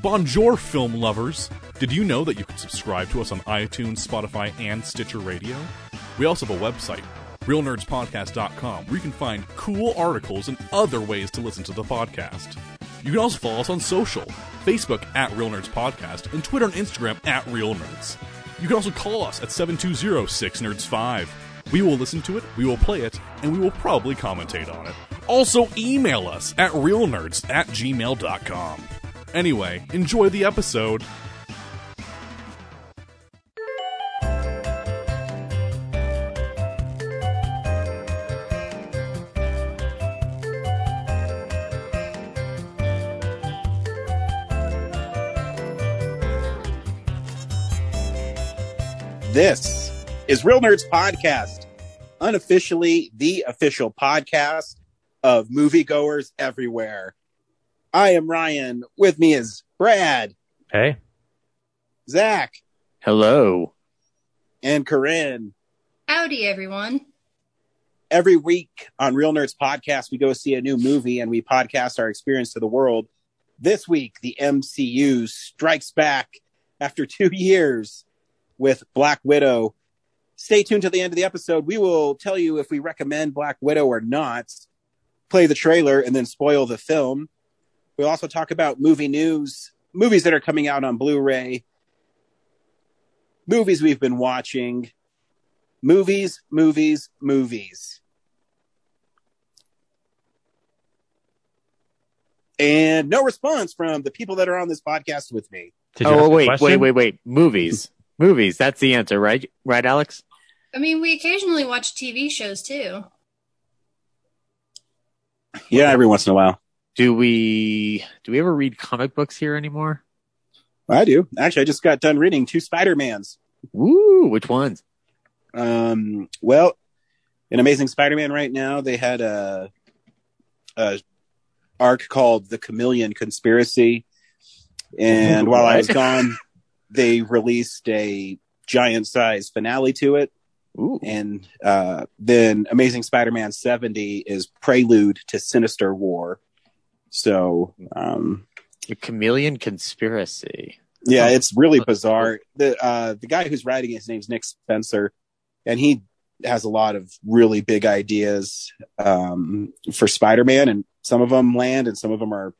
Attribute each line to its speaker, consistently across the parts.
Speaker 1: Bonjour, film lovers! Did you know that you can subscribe to us on iTunes, Spotify, and Stitcher Radio? We also have a website, realnerdspodcast.com, where you can find cool articles and other ways to listen to the podcast. You can also follow us on social Facebook at Real Nerds Podcast, and Twitter and Instagram at Real Nerds. You can also call us at 720 6 Nerds 5. We will listen to it, we will play it, and we will probably commentate on it. Also, email us at realnerds at gmail.com. Anyway, enjoy the episode.
Speaker 2: This is Real Nerds Podcast, unofficially the official podcast of moviegoers everywhere. I am Ryan. With me is Brad,
Speaker 3: Hey.
Speaker 2: Zach,
Speaker 3: Hello.
Speaker 2: and Corinne.
Speaker 4: Howdy, everyone.
Speaker 2: Every week on Real Nerds Podcast, we go see a new movie and we podcast our experience to the world. This week, the MCU strikes back after two years with Black Widow. Stay tuned to the end of the episode. We will tell you if we recommend Black Widow or not, play the trailer, and then spoil the film. We'll also talk about movie news, movies that are coming out on Blu ray, movies we've been watching, movies, movies, movies. And no response from the people that are on this podcast with me.
Speaker 3: Did
Speaker 5: oh
Speaker 3: ask a
Speaker 5: wait, wait, wait, wait. Movies, movies. That's the answer, right? Right, Alex?
Speaker 4: I mean, we occasionally watch TV shows too.
Speaker 2: Yeah, every once in a while.
Speaker 5: Do we do we ever read comic books here anymore?
Speaker 2: I do. Actually, I just got done reading two Spider-Mans.
Speaker 5: Woo! Which ones?
Speaker 2: Um, well, in Amazing Spider-Man right now, they had a, a arc called the Chameleon Conspiracy. And while I was gone, they released a giant size finale to it.
Speaker 5: Ooh.
Speaker 2: And uh, then Amazing Spider-Man 70 is prelude to Sinister War. So, um,
Speaker 5: The Chameleon Conspiracy.
Speaker 2: yeah,
Speaker 5: Oh.
Speaker 2: it's really bizarre. The uh, the guy who's writing it, his name's Nick Spencer, and he has a lot of really big ideas um, for Spider-Man, and some of them land, and some of them are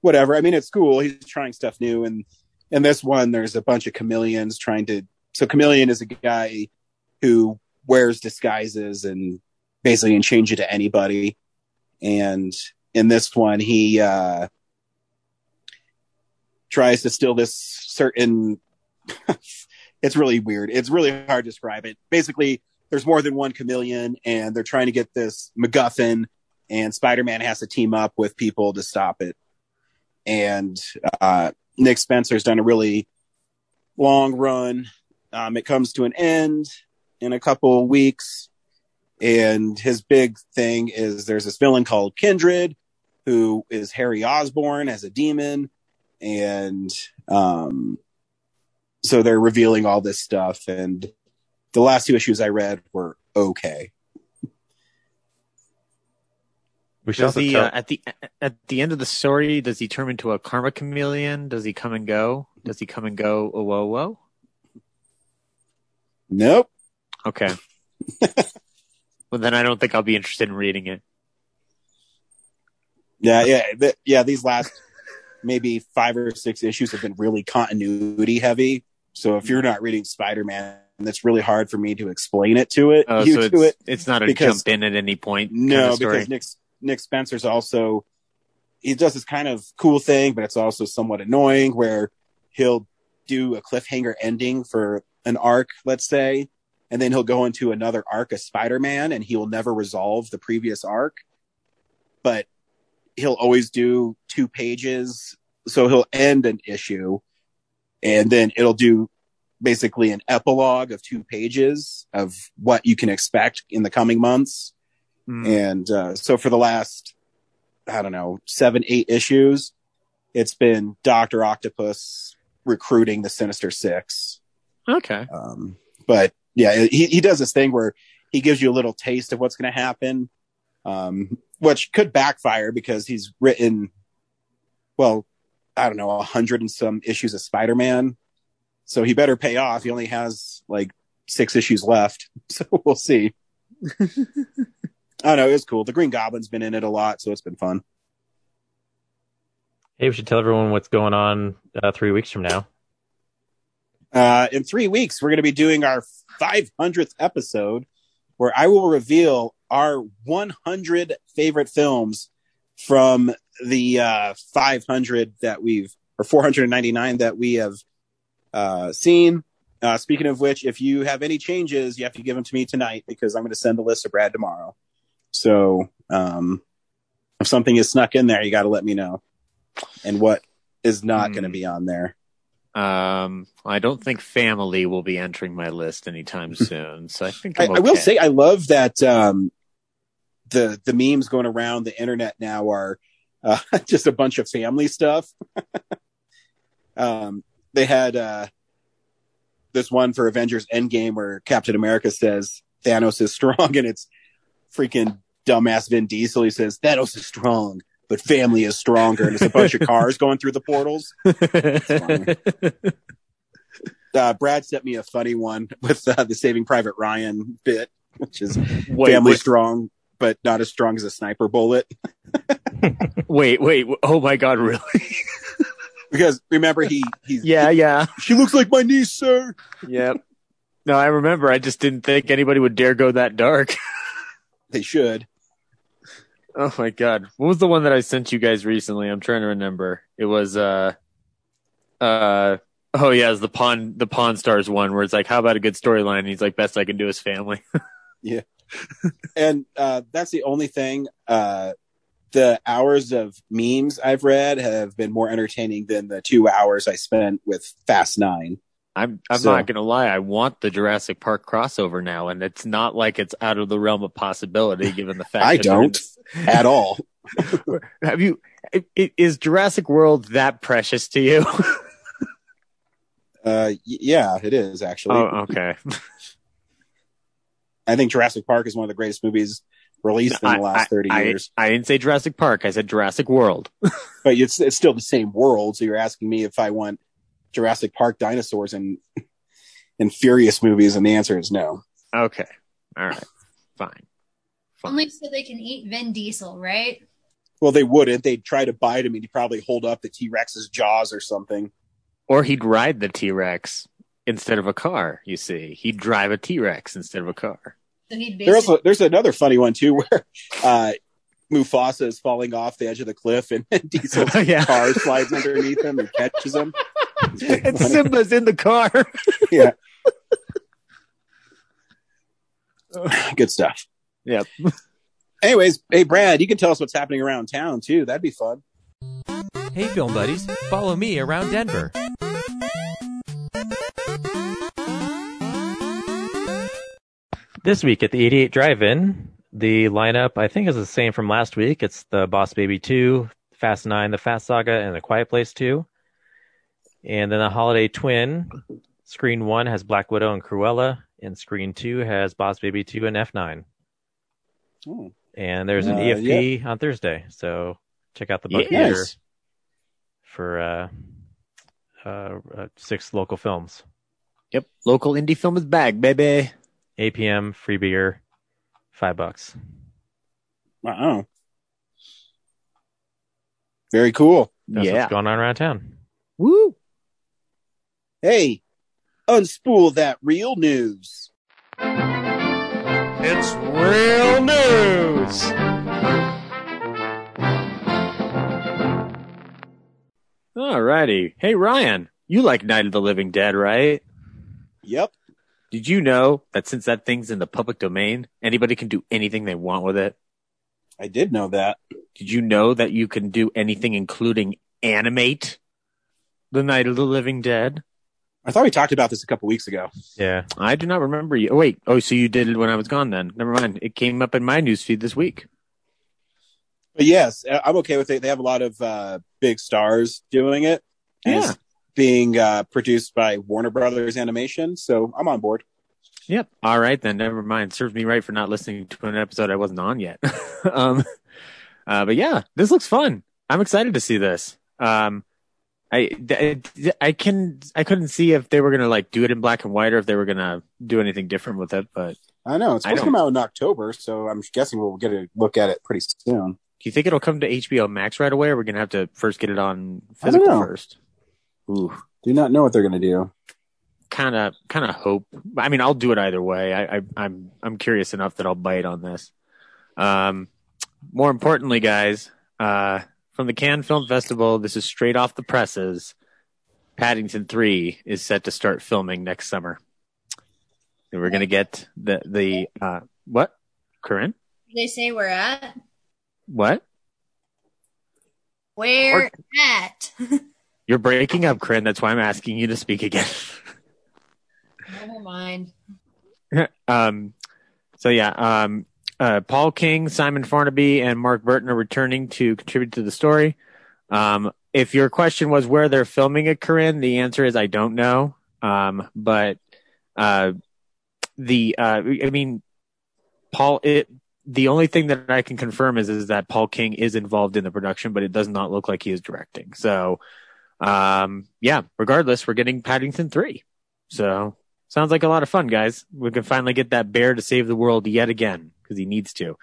Speaker 2: whatever. I mean, it's cool. He's trying stuff new, and in this one, there's a bunch of chameleons trying to. So, chameleon is a guy who wears disguises and basically can change it to anybody. And in this one, he uh, tries to steal this certain. it's really weird. It's really hard to describe it. Basically, there's more than one chameleon, and they're trying to get this MacGuffin, and Spider-Man has to team up with people to stop it. And uh, Nick Spencer's done a really long run. Um, it comes to an end in a couple weeks, and his big thing is there's this villain called Kindred, who is Harry Osborn as a demon, and um, so they're revealing all this stuff. And the last two issues I read were okay.
Speaker 3: We should
Speaker 5: Does
Speaker 3: also
Speaker 5: he
Speaker 3: tell-
Speaker 5: uh, at the at the end of the story? Does he turn into a karma chameleon? Does he come and go? Does he come and go? Oh, whoa, whoa.
Speaker 2: Nope.
Speaker 5: Okay. well, then I don't think I'll be interested in reading it.
Speaker 2: Yeah, yeah, th- yeah. These last maybe five or six issues have been really continuity heavy. So if you're not reading Spider-Man, that's really hard for me to explain it to it.
Speaker 5: Oh,
Speaker 2: you
Speaker 5: so
Speaker 2: to
Speaker 5: it's,
Speaker 2: it.
Speaker 5: it's not a
Speaker 2: because-
Speaker 5: jump in at any point.
Speaker 2: No,
Speaker 5: kind of story.
Speaker 2: because Nick Nick Spencer's also he does this kind of cool thing, but it's also somewhat annoying where he'll do a cliffhanger ending for an arc, let's say, and then he'll go into another arc of Spider-Man and he will never resolve the previous arc. But he'll always do two pages. So he'll end an issue and then it'll do basically an epilogue of two pages of what you can expect in the coming months.
Speaker 5: Hmm.
Speaker 2: And uh, so for the last, I don't know, seven, eight issues, it's been Doctor Octopus recruiting the Sinister Six.
Speaker 5: okay.
Speaker 2: Um, but yeah, he he does this thing where he gives you a little taste of what's going to happen, um, which could backfire because he's written. Well, I don't know, a hundred and some issues of Spider Man. So he better pay off. He only has like six issues left. So we'll see. I don't know. It was cool. The Green Goblin's been in it a lot, so it's been fun.
Speaker 3: Hey, we should tell everyone what's going on uh, three weeks from now.
Speaker 2: Uh, in three weeks, we're going to be doing our 500th episode where I will reveal our 100 favorite films from the uh, 500 that we've, or 499 that we have uh, seen. Uh, speaking of which, if you have any changes, you have to give them to me tonight because I'm going to send the list to Brad tomorrow. So um, if something is snuck in there, you got to let me know. And what is not
Speaker 5: Hmm.
Speaker 2: going to be on there.
Speaker 5: Um, I don't think family will be entering my list anytime soon. So I think
Speaker 2: I, I will say I love that um, the the memes going around the internet now are uh, just a bunch of family stuff. um, they had uh, this one for Avengers Endgame where Captain America says Thanos is strong, and it's freaking dumbass Vin Diesel. He says Thanos is strong, but family is stronger, and it's a bunch of cars going through the portals. Uh, Brad sent me a funny one with uh, the Saving Private Ryan bit, which is
Speaker 5: wait,
Speaker 2: family
Speaker 5: wait,
Speaker 2: strong, but not as strong as a sniper bullet.
Speaker 5: wait, wait. Oh my God, really?
Speaker 2: Because remember, he he's
Speaker 5: yeah, yeah,
Speaker 2: She looks like my niece, sir.
Speaker 5: yep. No, I remember. I just didn't think anybody would dare go that dark.
Speaker 2: They should.
Speaker 5: Oh my god. What was the one that I sent you guys recently? I'm trying to remember. It was uh uh oh yeah, it's the Pawn the Pawn Stars one where it's like, how about a good storyline? He's like, best I can do is family.
Speaker 2: And uh, that's the only thing. Uh, the hours of memes I've read have been more entertaining than the two hours I spent with Fast Nine.
Speaker 5: I'm I'm
Speaker 2: So-
Speaker 5: not gonna lie, I want the Jurassic Park crossover now, and it's not like it's out of the realm of possibility given the fact
Speaker 2: I don't. At all.
Speaker 5: have you is Jurassic World that precious to you?
Speaker 2: Uh, yeah, it is actually.
Speaker 5: oh, okay.
Speaker 2: I think Jurassic Park is one of the greatest movies released in the
Speaker 5: I-
Speaker 2: last thirty
Speaker 5: I,
Speaker 2: years.
Speaker 5: I didn't say Jurassic Park, I said Jurassic World.
Speaker 2: But it's it's still the same world. So you're asking me if I want Jurassic Park dinosaurs and and Furious movies, and the answer is no.
Speaker 5: Okay. All right. Fine. Fine.
Speaker 4: Only so they can eat Vin Diesel, right?
Speaker 2: Well, they wouldn't. They'd try to bite him, and he'd probably hold up the T Rex's jaws or something.
Speaker 5: Or he'd ride the T Rex instead of a car, you see. He'd drive a T Rex instead of a car.
Speaker 4: So he'd
Speaker 2: There's
Speaker 4: basically
Speaker 2: also, there's another funny one too, where uh, Mufasa is falling off the edge of the cliff, and Diesel's
Speaker 5: yeah.
Speaker 2: car slides underneath him and catches him.
Speaker 5: And
Speaker 2: funny.
Speaker 5: Simba's in the car.
Speaker 2: Yeah, good stuff.
Speaker 5: Yep.
Speaker 2: Anyways, hey Brad, you can tell us what's happening around town too. That'd be fun.
Speaker 6: Hey, film buddies, follow me around Denver.
Speaker 3: This week at the 88 Drive-In, the lineup I think is the same from last week. It's the Boss Baby 2, Fast 9, The Fast Saga, and The Quiet Place 2. And then the Holiday Twin, Screen 1 has Black Widow and Cruella, and Screen 2 has Boss Baby 2 and F9.
Speaker 2: Oh,
Speaker 3: And there's an
Speaker 2: Uh,
Speaker 3: EFP on Thursday, so check out the Bug
Speaker 5: Yeah.
Speaker 3: Theater for uh, uh, uh, six local films.
Speaker 5: Yep. Local indie film is back, baby.
Speaker 3: 8 p.m. free beer, five bucks.
Speaker 2: Wow. Very cool.
Speaker 3: That's
Speaker 5: yeah.
Speaker 3: what's going on around town.
Speaker 5: Woo.
Speaker 2: Hey, unspool that real news.
Speaker 5: It's real news. Alrighty. Hey Ryan, you like Night of the Living Dead, right?
Speaker 2: Yep.
Speaker 5: Did you know that since that thing's in the public domain, anybody can do anything they want with it?
Speaker 2: I did know that.
Speaker 5: Did you know that you can do anything including animate the Night of the Living Dead?
Speaker 2: I thought we talked about this a couple weeks ago.
Speaker 3: Yeah.
Speaker 5: I do not remember you. Oh, wait. Oh, so you did it when I was gone then. Never mind. It came up in my newsfeed this week.
Speaker 2: But yes, I- I'm okay with it. They have a lot of uh, big stars doing it. And
Speaker 5: Yeah.
Speaker 2: Being uh, produced by Warner Brothers Animation, so I'm on board.
Speaker 5: Yep. All right then. Never mind. Serves me right for not listening to an episode I wasn't on yet. um, uh, but yeah, this looks fun. I'm excited to see this. Um, I, th- I can I couldn't see if they were gonna like do it in black and white or if they were gonna do anything different with it. But
Speaker 2: I know it's
Speaker 5: I
Speaker 2: supposed to come out in October, so I'm guessing we'll get a look at it pretty soon.
Speaker 5: do you think it'll come to HBO Max right away, or we're gonna have to first get it on
Speaker 2: I
Speaker 5: physical first? Ooh,
Speaker 2: Do not know what they're going to do.
Speaker 5: kind of kind of hope. I mean, I'll do it either way. I, I I'm I'm curious enough that I'll bite on this. Um, more importantly, guys, uh, from the Cannes Film Festival, this is straight off the presses. Paddington Three is set to start filming next summer, and we're gonna get the the uh, what? Corinne?
Speaker 4: They say we're at
Speaker 5: What?
Speaker 4: where at.
Speaker 5: You're breaking up, Corinne. That's why I'm asking you to speak again.
Speaker 4: Never mind.
Speaker 5: um, so yeah, um, uh, Paul King, Simon Farnaby, and Mark Burton are returning to contribute to the story. Um, if your question was where they're filming it, Corinne, the answer is I don't know. Um, but uh, the uh, I mean, Paul, it the only thing that I can confirm is is that Paul King is involved in the production, but it does not look like he is directing. So, um, yeah. Regardless, we're getting Paddington three. So sounds like a lot of fun, guys. We can finally get that bear to save the world yet again because he needs to.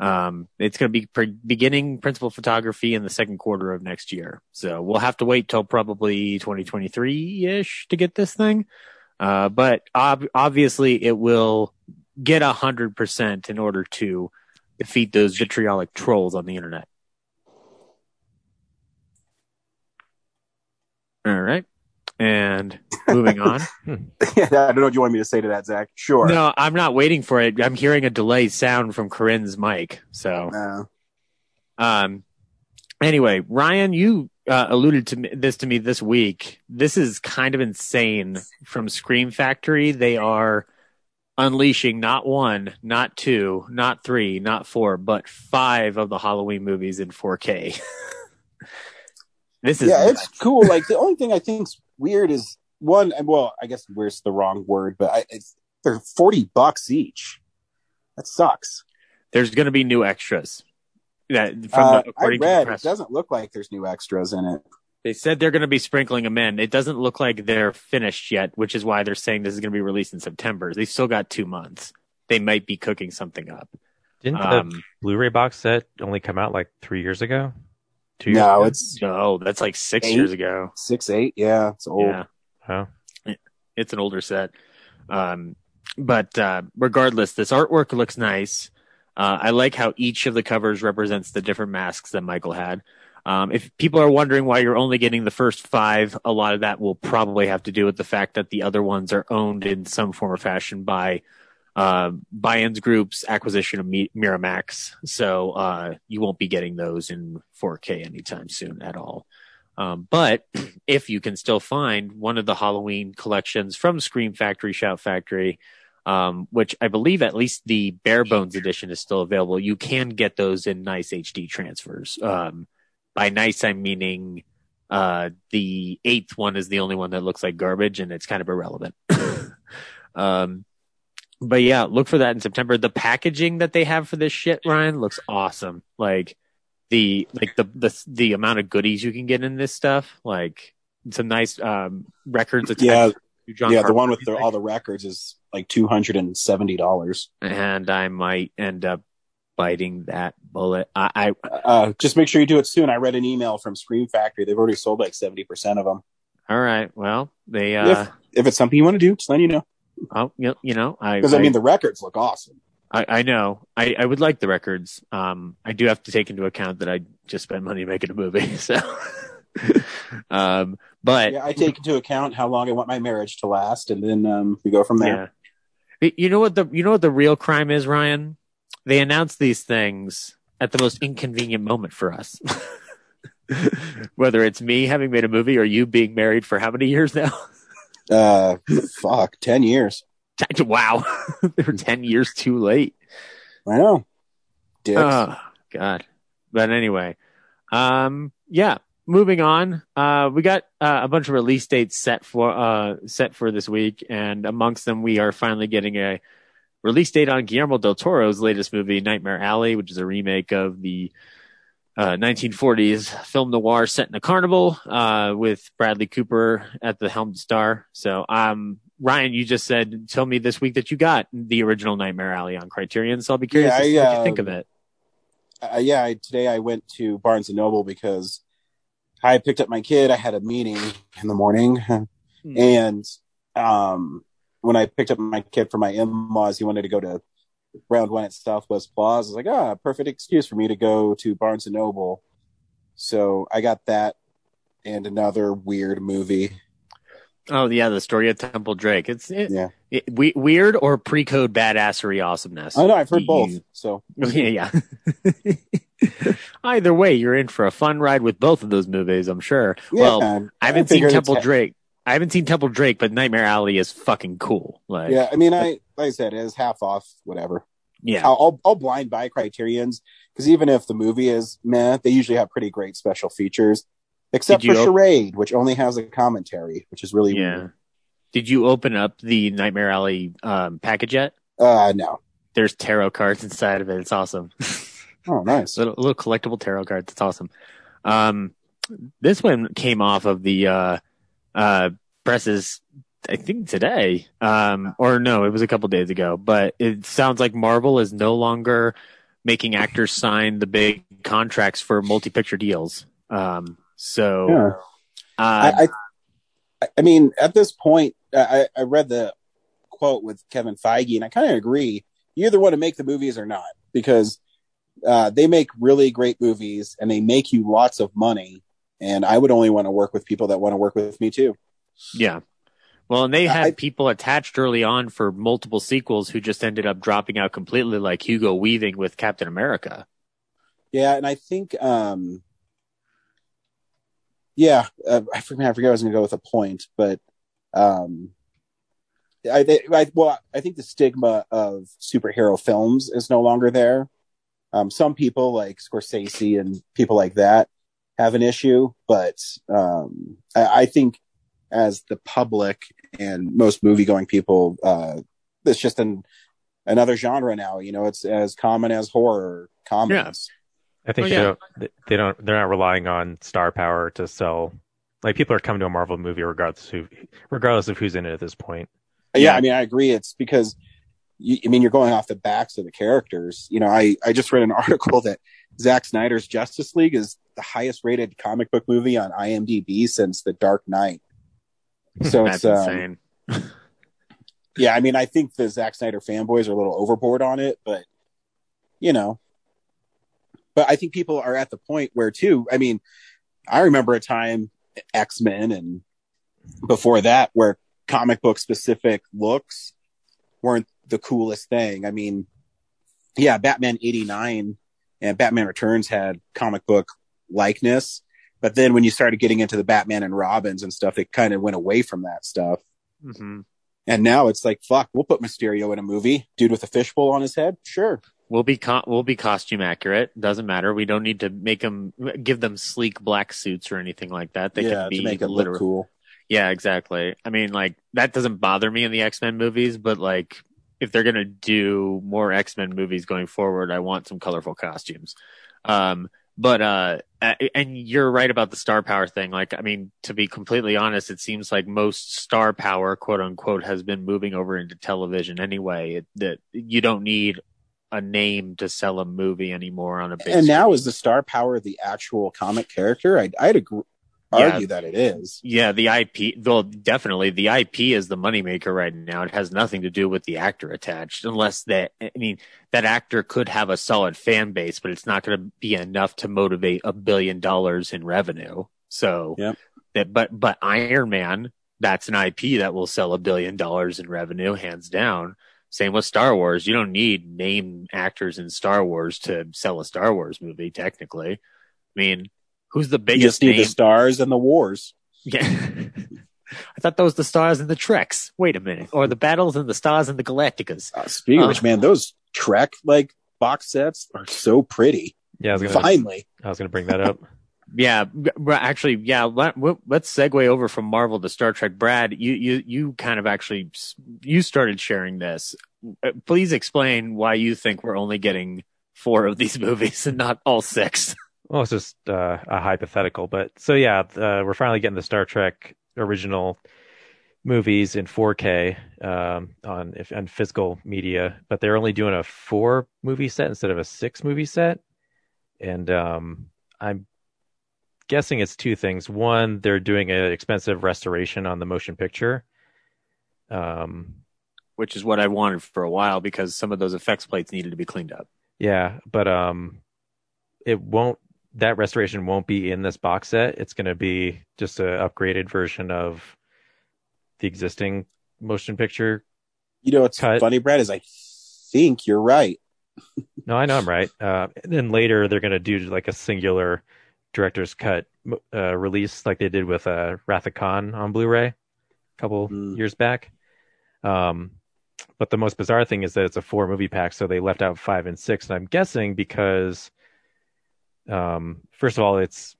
Speaker 5: Um, it's going to be pre- beginning principal photography in the second quarter of next year. So we'll have to wait till probably 2023 ish to get this thing. Uh, but ob- obviously it will get a hundred percent in order to defeat those vitriolic trolls on the internet. All right. And moving on.
Speaker 2: yeah, I don't know what you want me to say to that, Zach. Sure.
Speaker 5: No, I'm not waiting for it. I'm hearing a delayed sound from Corinne's mic. So,
Speaker 2: Uh,
Speaker 5: um, anyway, Ryan, you uh, alluded to me, this to me this week. This is kind of insane from Scream Factory. They are unleashing not one, not two, not three, not four, but five of the Halloween movies in 4K. this is
Speaker 2: yeah, it's cool. Like the only thing I think's weird is one. Well, I guess weird's the wrong word, but I, it's they're forty bucks each. That sucks.
Speaker 5: there's going to be new extras. That from
Speaker 2: Uh,
Speaker 5: the,
Speaker 2: I
Speaker 5: according to the
Speaker 2: it
Speaker 5: press.
Speaker 2: doesn't look like there's new extras in it.
Speaker 5: They said they're going to be sprinkling them in. It doesn't look like they're finished yet, which is why they're saying this is going to be released in September. They still got two months. They might be cooking something up.
Speaker 3: Didn't the
Speaker 5: Um,
Speaker 3: Blu-ray box set only come out like three years ago? Two
Speaker 2: No,
Speaker 3: ago?
Speaker 2: it's
Speaker 5: no, that's like six
Speaker 2: Eight?
Speaker 5: years ago.
Speaker 2: six eight. Yeah, it's old.
Speaker 5: Yeah,
Speaker 3: Oh.
Speaker 5: it's an older set. Um, but uh, regardless, this artwork looks nice. Uh, I like how each of the covers represents the different masks that Michael had. Um, if people are wondering why you're only getting the first five, a lot of that will probably have to do with the fact that the other ones are owned in some form or fashion by uh, buy-ins groups, acquisition of Miramax. So uh, you won't be getting those in 4K anytime soon at all. Um, but if you can still find one of the Halloween collections from Scream Factory, Shout Factory, um, which I believe at least the bare bones edition is still available, you can get those in nice HD transfers. Um, by nice, I'm meaning uh, the eighth one is the only one that looks like garbage and it's kind of irrelevant. but yeah, look for that in September. The packaging that they have for this shit, Ryan, looks awesome. Like the like the the the amount of goodies you can get in this stuff, like some nice um records attached
Speaker 2: Yeah,
Speaker 5: John
Speaker 2: yeah. The one with the, all the records is like two hundred and seventy dollars.
Speaker 5: and I might end up biting that bullet. I, I
Speaker 2: Uh, just make sure you do it soon. I read an email from Scream Factory. They've already sold like seventy percent of them.
Speaker 5: all right. Well, they uh,
Speaker 2: if if it's something you want to do, just let you know.
Speaker 5: Oh, you, know, I
Speaker 2: Because I mean, the records look awesome.
Speaker 5: I, I know. I, I would like the records. Um, I do have to take into account that I just spent money making a movie. So, um, but
Speaker 2: Yeah, I take into account how long I want my marriage to last, and then um, we go from there.
Speaker 5: yeah. You know what the you know what the real crime is, Ryan? They announce these things at the most inconvenient moment for us. Whether it's me having made a movie or you being married for how many years now?
Speaker 2: Uh, fuck, ten years.
Speaker 5: wow, they were ten years too late.
Speaker 2: I know. Dicks.
Speaker 5: Oh God. But anyway, um, yeah. Moving on, uh, we got uh, a bunch of release dates set for uh set for this week, and amongst them, we are finally getting a release date on Guillermo del Toro's latest movie, Nightmare Alley, which is a remake of the uh, 1940s film noir set in a carnival uh, with Bradley Cooper at the helm star. So, um, Ryan, you just said, tell me this week that you got the original Nightmare Alley on Criterion. So I'll be curious
Speaker 2: Yeah, I,
Speaker 5: what you think
Speaker 2: um,
Speaker 5: of it.
Speaker 2: uh, yeah, I, today I went to Barnes and Noble because I picked up my kid. I had a meeting in the morning, and um, when I picked up my kid for my in-laws, he wanted to go to round one at Southwest Plaza. I was like, ah, perfect excuse for me to go to Barnes and Noble. So I got that and another weird movie.
Speaker 5: Oh yeah, the story of Temple Drake. It's it,
Speaker 2: Yeah,
Speaker 5: it, we, weird or pre-code badassery awesomeness.
Speaker 2: I know I've heard both. So
Speaker 5: yeah, yeah. Either way, you're in for a fun ride with both of those movies. I'm sure.
Speaker 2: yeah,
Speaker 5: well, I haven't seen Temple Drake. I haven't seen Temple Drake, but Nightmare Alley is fucking cool. Like,
Speaker 2: Yeah, I mean, I like I said, it's half off, whatever.
Speaker 5: Yeah,
Speaker 2: I'll, I'll, I'll blind buy Criterion's because even if the movie is meh, they usually have pretty great special features, except for
Speaker 5: op-
Speaker 2: Charade, which only has a commentary, which is really
Speaker 5: yeah.
Speaker 2: weird.
Speaker 5: Did you open up the Nightmare Alley um, package yet?
Speaker 2: Uh, no.
Speaker 5: There's tarot cards inside of it. It's awesome.
Speaker 2: Oh, nice.
Speaker 5: little, little collectible tarot cards. It's awesome. Um, this one came off of the uh, uh, presses, I think today, um, or no, it was a couple days ago. But it sounds like Marvel is no longer making actors sign the big contracts for multi-picture deals. Um, so,
Speaker 2: Yeah.
Speaker 5: uh,
Speaker 2: I, I, I mean, at this point, I, I read the quote with Kevin Feige, and I kind of agree. You either want to make the movies or not, because uh, they make really great movies and they make you lots of money. And I would only want to work with people that want to work with me too.
Speaker 5: Yeah. Well, and they had
Speaker 2: I-
Speaker 5: people attached early on for multiple sequels who just ended up dropping out completely, like Hugo Weaving with Captain America.
Speaker 2: Yeah, and I think, um, yeah, uh, I forget. I forget I was going to go with a point, but um, I, they, I well, I think the stigma of superhero films is no longer there. Um, some people like Scorsese and people like that have an issue, but um, I, I think as the public and most movie going people, uh, it's just an another genre now. You know, it's as common as horror comedies.
Speaker 3: I think
Speaker 5: Oh,
Speaker 3: they,
Speaker 5: yeah.
Speaker 3: don't, they don't. They're not relying on star power to sell. Like people are coming to a Marvel movie regardless who, regardless of who's in it at this point.
Speaker 2: Yeah,
Speaker 5: Yeah.
Speaker 2: I mean, I agree. It's because you, I mean, you're going off the backs of the characters. You know, I, I just read an article that Zack Snyder's Justice League is the highest rated comic book movie on IMDb since The Dark Knight. So
Speaker 5: That's
Speaker 2: it's, um,
Speaker 5: insane.
Speaker 2: yeah, I mean, I think the Zack Snyder fanboys are a little overboard on it, but you know, but I think people are at the point where too, I mean, I remember a time X Men and before that where comic book specific looks weren't the coolest thing. I mean, yeah, Batman 89 and Batman Returns had comic book likeness, but then when you started getting into the Batman and Robins and stuff, it kind of went away from that stuff.
Speaker 5: hmm
Speaker 2: And now it's like, fuck, we'll put Mysterio in a movie. Dude with a fishbowl on his head? Sure.
Speaker 5: We'll be co- we'll be costume accurate. Doesn't matter. We don't need to make them give them sleek black suits or anything like that. They
Speaker 2: yeah,
Speaker 5: can be
Speaker 2: to make it
Speaker 5: literal.
Speaker 2: look cool.
Speaker 5: Yeah, exactly. I mean, like that doesn't bother me in the X Men movies, but like if they're gonna do more X Men movies going forward, I want some colorful costumes. Um, but uh, and you're right about the star power thing. Like, I mean, to be completely honest, it seems like most star power, quote unquote, has been moving over into television anyway. It, that you don't need a name to sell a movie anymore on a big.
Speaker 2: And now
Speaker 5: screen.
Speaker 2: is the star power the actual comic character? I'd, I'd agree,
Speaker 5: Yeah.
Speaker 2: argue that it is.
Speaker 5: Yeah, the IP, well, definitely the IP is the moneymaker right now. It has nothing to do with the actor attached, unless that, I mean, that actor could have a solid fan base, but it's not going to be enough to motivate a billion dollars in revenue. So,
Speaker 2: Yep.
Speaker 5: that, but, but Iron Man, that's an IP that will sell a billion dollars in revenue, hands down. Same with Star Wars. You don't need name actors in Star Wars to sell a Star Wars movie, technically. I mean, who's the
Speaker 2: You
Speaker 5: biggest
Speaker 2: just need
Speaker 5: name?
Speaker 2: the stars and the wars.
Speaker 5: Yeah. I thought those were the stars and the Treks. Wait a minute. Or the battles and the stars and the Galacticas.
Speaker 2: Uh, speaking
Speaker 5: Uh.
Speaker 2: of which, man, those Trek like box sets are so pretty.
Speaker 3: Yeah, I was gonna.
Speaker 2: Finally.
Speaker 3: I was gonna bring that up.
Speaker 5: Yeah, b- b- actually, yeah. Let, let's segue over from Marvel to Star Trek. Brad, you you you kind of actually you started sharing this. Uh, Please explain why you think we're only getting four of these movies and not all six.
Speaker 3: Well, it's just uh, a hypothetical, but so yeah, uh, we're finally getting the Star Trek original movies in 4K um, on if, on physical media, but they're only doing a four movie set instead of a six movie set, and um, I'm guessing it's two things. One, they're doing an expensive restoration on the motion picture. Um,
Speaker 5: which is what I wanted for a while because some of those effects plates needed to be cleaned up.
Speaker 3: Yeah, but um, it won't. That restoration won't be in this box set. It's going to be just an upgraded version of the existing motion picture.
Speaker 2: You know what's
Speaker 3: Cut.
Speaker 2: funny, Brad, is I think you're right.
Speaker 3: No, I know I'm right. Uh, and then later they're going to do like a singular director's cut uh, release, like they did with uh, Wrath of Khan on Blu-ray a couple
Speaker 2: Mm.
Speaker 3: years back. Um, but the most bizarre thing is that it's a four movie pack, so they left out five and six, and I'm guessing because, um, first of all, it's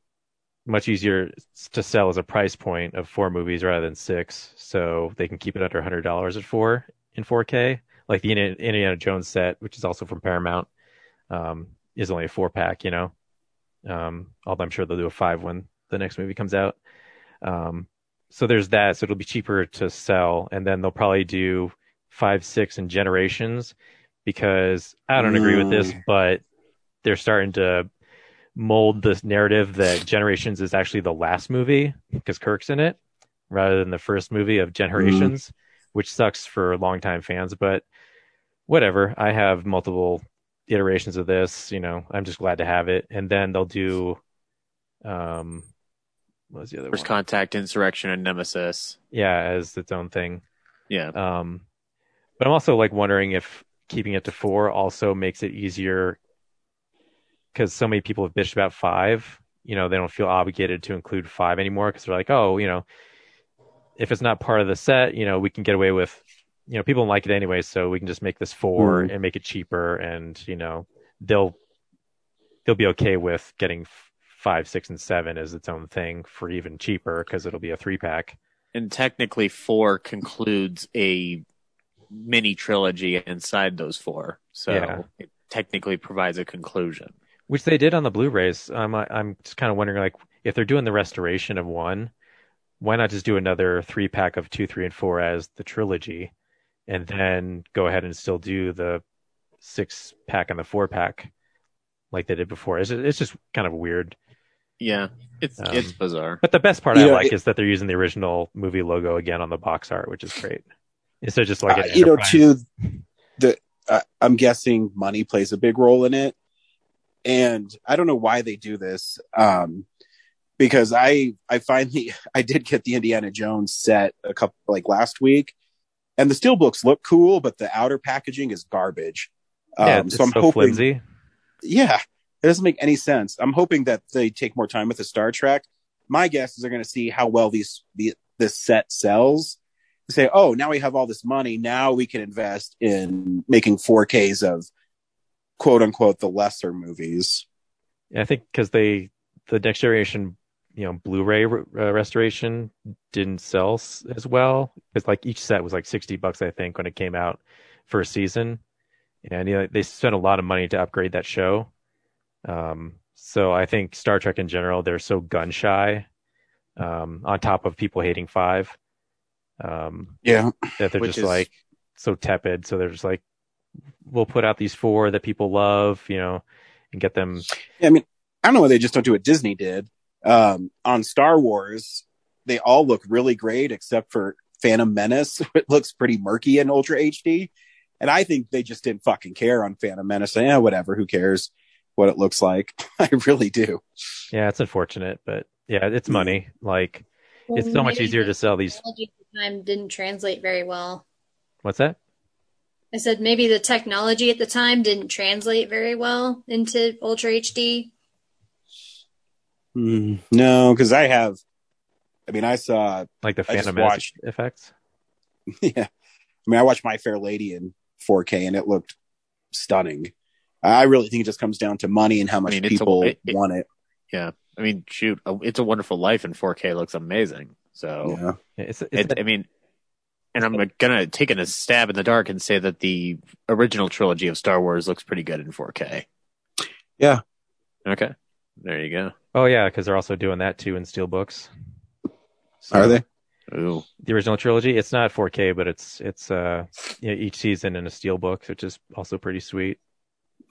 Speaker 3: much easier to sell as a price point of four movies rather than six, so they can keep it under hundred dollars at four in 4K. Like the Indiana Jones set, which is also from Paramount, um, is only a four pack, you know. Um, although I'm sure they'll do a five when the next movie comes out. Um, so there's that. So it'll be cheaper to sell, and then they'll probably do five, six, and generations because I don't agree with this,
Speaker 2: Mm.
Speaker 3: but they're starting to mold this narrative that Generations is actually the last movie because Kirk's in it rather than the first movie of Generations, which sucks for longtime fans, but whatever. I have multiple iterations of this, you know, I'm just glad to have it. And then they'll do um what was the other
Speaker 5: First
Speaker 3: one?
Speaker 5: Contact, Insurrection, and Nemesis.
Speaker 3: yeah, as its own thing.
Speaker 5: Yeah.
Speaker 3: Um, but I'm also like wondering if keeping it to four also makes it easier because so many people have bitched about five. You know, they don't feel obligated to include five anymore because they're like, oh, you know, if it's not part of the set, you know, we can get away with, you know, people don't like it anyway, so we can just make this four
Speaker 2: Mhm.
Speaker 3: and make it cheaper, and you know, they'll they'll be okay with getting five, six, and seven as its own thing for even cheaper because it'll be a three pack.
Speaker 5: And technically, four concludes a mini trilogy inside those four. So
Speaker 3: Yeah.
Speaker 5: it technically provides a conclusion.
Speaker 3: Which they did on the Blu-rays. I'm I'm just kind of wondering, like, if they're doing the restoration of one, why not just do another three pack of two, three, and four as the trilogy, and then go ahead and still do the six pack and the four pack like they did before? It's just, it's just kind of weird.
Speaker 5: Yeah. It's
Speaker 3: Um,
Speaker 5: it's bizarre.
Speaker 3: But the best part
Speaker 2: You
Speaker 3: I
Speaker 2: know,
Speaker 3: like
Speaker 2: it-
Speaker 3: is that they're using the original movie logo again on the box art, which is great. Instead of just like
Speaker 2: Uh,
Speaker 3: an
Speaker 2: you know,
Speaker 3: Enterprise-
Speaker 2: too, the uh, I'm guessing money plays a big role in it, and I don't know why they do this. Um, because I I finally I did get the Indiana Jones set a couple like last week, and the steel books look cool, but the outer packaging is garbage.
Speaker 3: yeah,
Speaker 2: Um, so I'm
Speaker 3: so
Speaker 2: hoping,
Speaker 3: flimsy.
Speaker 2: yeah, it doesn't make any sense. I'm hoping that they take more time with the Star Trek. My guess is they're going to see how well these the, this set sells. Say, oh, now we have all this money. Now we can invest in making 4Ks of quote unquote the lesser movies.
Speaker 3: I think because they the next generation, you know, Blu-ray re- uh, restoration didn't sell s- as well because like each set was like sixty bucks, I think, when it came out for a season, and you know, they spent a lot of money to upgrade that show. Um, so I think Star Trek in general, they're so gun shy. Um, on top of people hating five, um,
Speaker 2: Yeah,
Speaker 3: that they're
Speaker 5: Which
Speaker 3: just
Speaker 5: is-
Speaker 3: like so tepid. So they're just like, we'll put out these four that people love, you know, and get them
Speaker 2: I mean, I don't know why they just don't do what Disney did. Um, on Star Wars, they all look really great except for Phantom Menace. It looks pretty murky in Ultra HD. And I think they just didn't fucking care on Phantom Menace. Yeah, whatever. Who cares what it looks like? I really do.
Speaker 3: Yeah, it's unfortunate, but yeah, it's money. Like,
Speaker 4: Well,
Speaker 3: it's so much easier to sell these.
Speaker 4: the time didn't translate very well.
Speaker 3: What's that?
Speaker 4: I said maybe the technology at the time didn't translate very well into Ultra HD.
Speaker 2: Mm, no, because I have. I mean, I saw.
Speaker 3: Like the Phantom Menace
Speaker 2: watched-
Speaker 3: effects?
Speaker 2: Yeah, I mean, I watched My Fair Lady in 4K, and it looked stunning. I really think it just comes down to money and how much
Speaker 5: mean, it's a-
Speaker 2: people
Speaker 5: it- it-
Speaker 2: want it.
Speaker 5: Yeah. I mean, shoot, It's a Wonderful Life in 4K looks amazing. So,
Speaker 2: Yeah.
Speaker 3: Yeah, It's, it's
Speaker 5: it, I mean, and I'm gonna take a stab in the dark and say that the original trilogy of Star Wars looks pretty good in 4K.
Speaker 2: Yeah.
Speaker 5: Okay. There you go.
Speaker 3: Oh yeah, because they're also doing that too in steelbooks. So,
Speaker 2: Are they?
Speaker 5: Ooh.
Speaker 3: the original trilogy? It's not 4K, but it's it's uh you know, each season in a steelbook, which is also pretty sweet.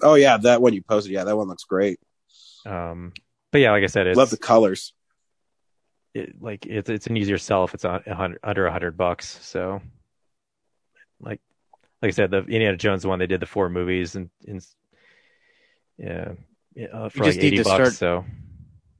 Speaker 2: Oh yeah, that one you posted. Yeah, that one looks great.
Speaker 3: Um, but yeah, like I said, it's
Speaker 2: Love the colors.
Speaker 3: It, like it's it's an easier sell if it's on hundred, under a hundred bucks. So, like like I said, the Indiana Jones one they did the four movies and, and yeah, yeah uh, for
Speaker 5: You
Speaker 3: like
Speaker 5: just need
Speaker 3: eighty
Speaker 5: to
Speaker 3: bucks.
Speaker 5: start-
Speaker 3: So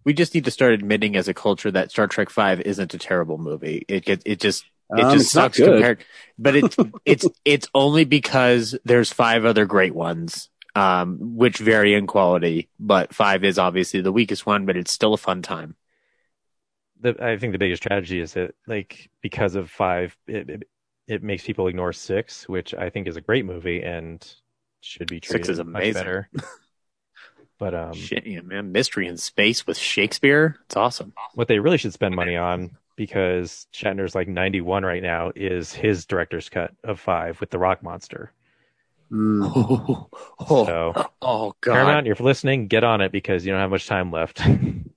Speaker 5: We just need to start admitting as a culture that Star Trek Five isn't a terrible movie. It get, it just it
Speaker 2: Um,
Speaker 5: just
Speaker 2: it's
Speaker 5: sucks compared. But it's it's it's only because there's five other great ones, um, which vary in quality. But five is obviously the weakest one, but it's still a fun time.
Speaker 3: The I think the biggest tragedy is that like because of five, it, it it makes people ignore six, which I think is a great movie and should be treated
Speaker 5: Six is
Speaker 3: much
Speaker 5: amazing.
Speaker 3: better. But um,
Speaker 5: Shit, yeah, man, mystery in space with Shakespeare. It's awesome.
Speaker 3: what they really should spend money on because Shatner's like 91 right now is his director's cut of five with the rock monster.
Speaker 2: Mm.
Speaker 5: Oh, oh,
Speaker 3: So
Speaker 5: oh god,
Speaker 3: Paramount, if you're listening, get on it because you don't have much time left.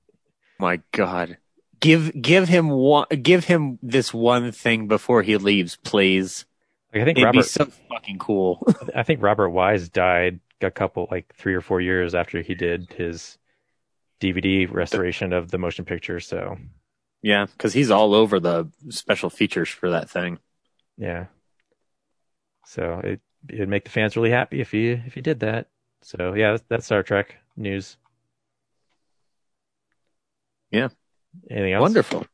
Speaker 5: my god. Give give him one. Give him this one thing before he leaves, please.
Speaker 3: Like, I think
Speaker 5: It'd be so fucking cool.
Speaker 3: I think Robert Wise died a couple, like three or four years after he did his DVD restoration of the motion picture. So
Speaker 5: yeah, because he's all over the special features for that thing.
Speaker 3: yeah, so it it'd make the fans really happy if he if he did that. So yeah, that's, that's Star Trek news.
Speaker 5: Yeah.
Speaker 3: Anything else?
Speaker 5: Wonderful.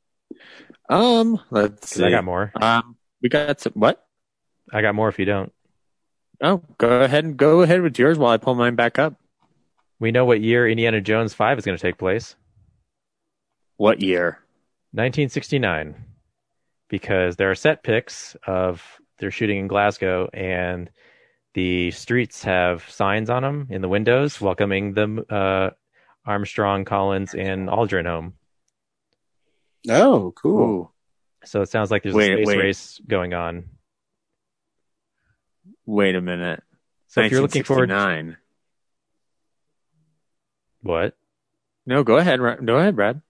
Speaker 5: Um, let's see.
Speaker 3: I got more.
Speaker 5: Um, we got some, what?
Speaker 3: I got more if you don't.
Speaker 5: Oh, go ahead and go ahead with yours while I pull mine back up.
Speaker 3: We know what year Indiana Jones 5 is going to take place.
Speaker 5: What year?
Speaker 3: 1969. Because there are set pics of they're shooting in Glasgow and the streets have signs on them in the windows welcoming them uh, Armstrong, Collins, and Aldrin home.
Speaker 2: Oh, cool.
Speaker 3: So it sounds like there's
Speaker 5: Wait,
Speaker 3: a space
Speaker 5: wait.
Speaker 3: race going on.
Speaker 5: wait a minute.
Speaker 3: So if you're looking forward,
Speaker 5: nine.
Speaker 3: what?
Speaker 5: No, go ahead. Go ahead, Brad.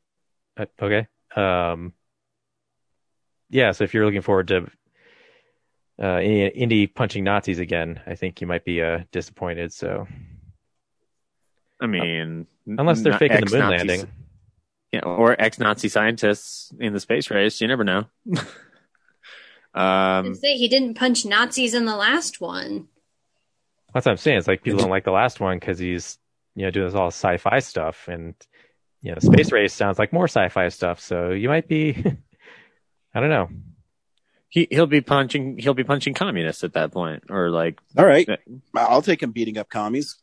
Speaker 3: Uh, okay. Um, yeah, so if you're looking forward to uh, Indy, Indy punching Nazis again, I think you might be uh, disappointed. So
Speaker 5: I mean,
Speaker 3: unless they're faking the moon
Speaker 5: ex-Nazis.
Speaker 3: Landing,
Speaker 5: Yeah, or ex-Nazi scientists in the space race. You never know.
Speaker 4: I
Speaker 5: um,
Speaker 4: say he didn't punch Nazis in the last one.
Speaker 3: that's what I'm saying. It's like people don't like the last one because he's you know doing this all sci-fi stuff, and you know, space race sounds like more sci-fi stuff. So you might be, I don't know.
Speaker 5: he he'll be punching he'll be punching communists at that point, or like
Speaker 2: All right. I'll take him beating up commies.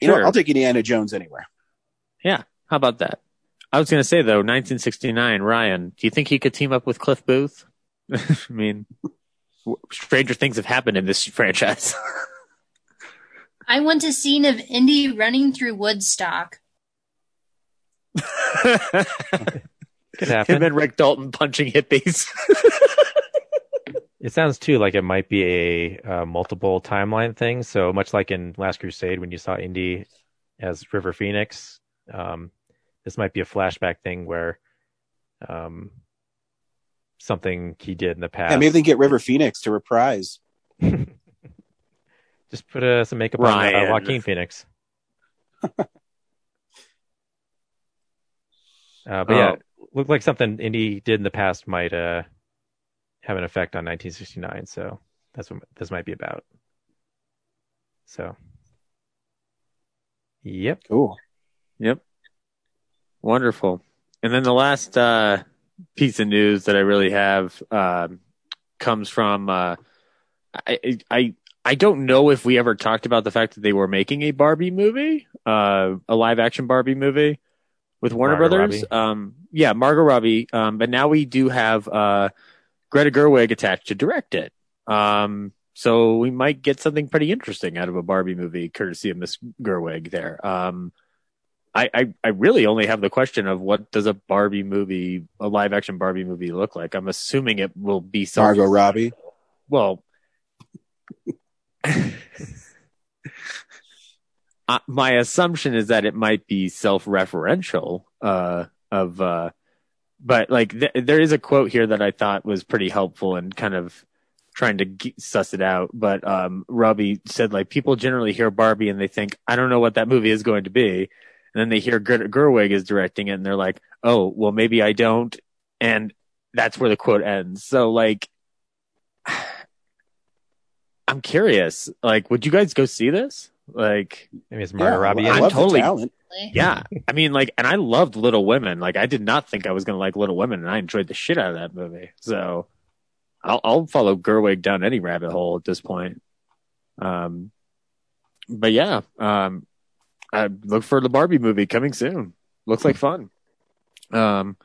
Speaker 2: You
Speaker 5: Sure.
Speaker 2: know, I'll take Indiana Jones anywhere.
Speaker 5: yeah. How about that? I was gonna say though, 1969. Ryan, do you think he could team up with Cliff Booth? I mean, stranger things have happened in this franchise.
Speaker 4: I want a scene of Indy running through Woodstock.
Speaker 3: Could
Speaker 5: Him
Speaker 3: happen.
Speaker 5: and Rick Dalton punching hippies.
Speaker 3: It sounds too like it might be a uh, multiple timeline thing. So much like in Last Crusade when you saw Indy as River Phoenix, um, this might be a flashback thing where um, something he did in the past.
Speaker 2: Yeah, maybe they can get River Phoenix to reprise.
Speaker 3: Just put uh, some makeup on
Speaker 5: Ryan.
Speaker 3: uh, Joaquin Phoenix. uh, but yeah, looked like something Indy did in the past might uh, have an effect on 1969. So that's what this might be about. So, yep.
Speaker 2: Cool.
Speaker 5: Yep. Wonderful. And then the last uh, piece of news that I really have um, comes from uh, I, I I don't know if we ever talked about the fact that they were making a Barbie movie, uh, a live action Barbie movie with Warner
Speaker 3: Margot
Speaker 5: Brothers. Um, yeah, Margot Robbie. Um, but now we do have uh, Greta Gerwig attached to direct it. Um, so we might get something pretty interesting out of a Barbie movie, courtesy of Miss Gerwig. There. I, I, I really only have the question of what does a Barbie movie, a live action Barbie movie look like? I'm assuming it will be something.
Speaker 2: Margot Robbie.
Speaker 5: Well, uh, my assumption is that it might be self-referential uh, of uh, but like th- there is a quote here that I thought was pretty helpful and kind of trying to suss it out. But um, Robbie said like people generally hear Barbie and they think I don't know what that movie is going to be, and then they hear Greta Gerwig is directing it and they're like, oh well maybe I don't, and that's where the quote ends. So like. I'm curious. Like, would you guys go see this? Like,
Speaker 3: Maybe it's Margot Robbie.
Speaker 2: I
Speaker 5: I'm
Speaker 2: love
Speaker 5: totally-
Speaker 2: the talent.
Speaker 5: yeah. I mean, like, and I loved Little Women. Like, I did not think I was going to like Little Women, and I enjoyed the shit out of that movie. So, I'll, I'll follow Gerwig down any rabbit hole at this point. Um, but yeah, um, I look for the Barbie movie coming soon. Looks like fun. Um,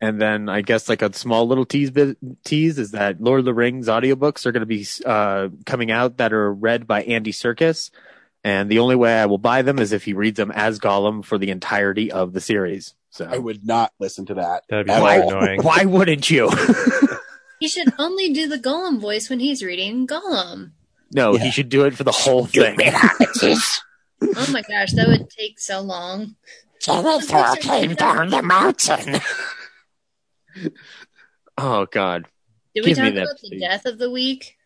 Speaker 5: and then I guess like a small little tease bit, tease is that Lord of the Rings audiobooks are going to be uh, coming out that are read by Andy Serkis. And the only way I will buy them is if he reads them as Gollum for the entirety of the series. So
Speaker 2: I would not listen to that.
Speaker 3: That'd be
Speaker 2: at
Speaker 3: very
Speaker 2: all.
Speaker 3: annoying.
Speaker 5: why wouldn't you?
Speaker 4: He should only do the Gollum voice when he's reading Gollum.
Speaker 5: no,
Speaker 2: Yeah.
Speaker 5: he should do it for the whole thing.
Speaker 4: Oh my gosh, that would take so long.
Speaker 5: Jennifer came down the mountain. oh God.
Speaker 4: Did we
Speaker 5: Give me
Speaker 4: talk
Speaker 5: that,
Speaker 4: about the
Speaker 5: please.
Speaker 4: death of the week?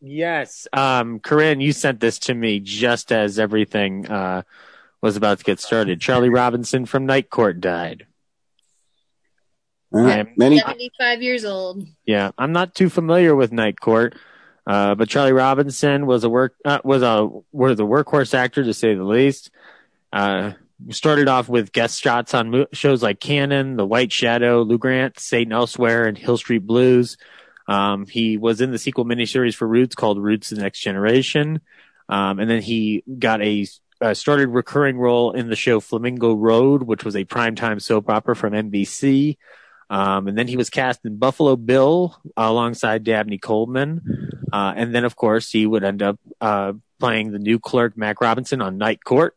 Speaker 5: Yes. Um, Corinne, you sent this to me just as everything uh, was about to get started. Charlie Robinson from Night Court died.
Speaker 2: Uh,
Speaker 5: Yeah.
Speaker 2: many
Speaker 4: 75 years old.
Speaker 5: Yeah, I'm not too familiar with Night Court, uh, but Charlie Robinson was a work uh, was a was a workhorse actor to say the least. Uh, started off with guest shots on mo- shows like Cannon, The White Shadow, Lou Grant, St. Elsewhere, and Hill Street Blues. Um, he was in the sequel miniseries for Roots called Roots: The Next Generation, um, and then he got a uh, started recurring role in the show Flamingo Road, which was a primetime soap opera from NBC. Um, and then he was cast in Buffalo Bill alongside Dabney Coleman. Uh, and then, of course, he would end up uh, playing the new clerk, Mac Robinson, on Night Court.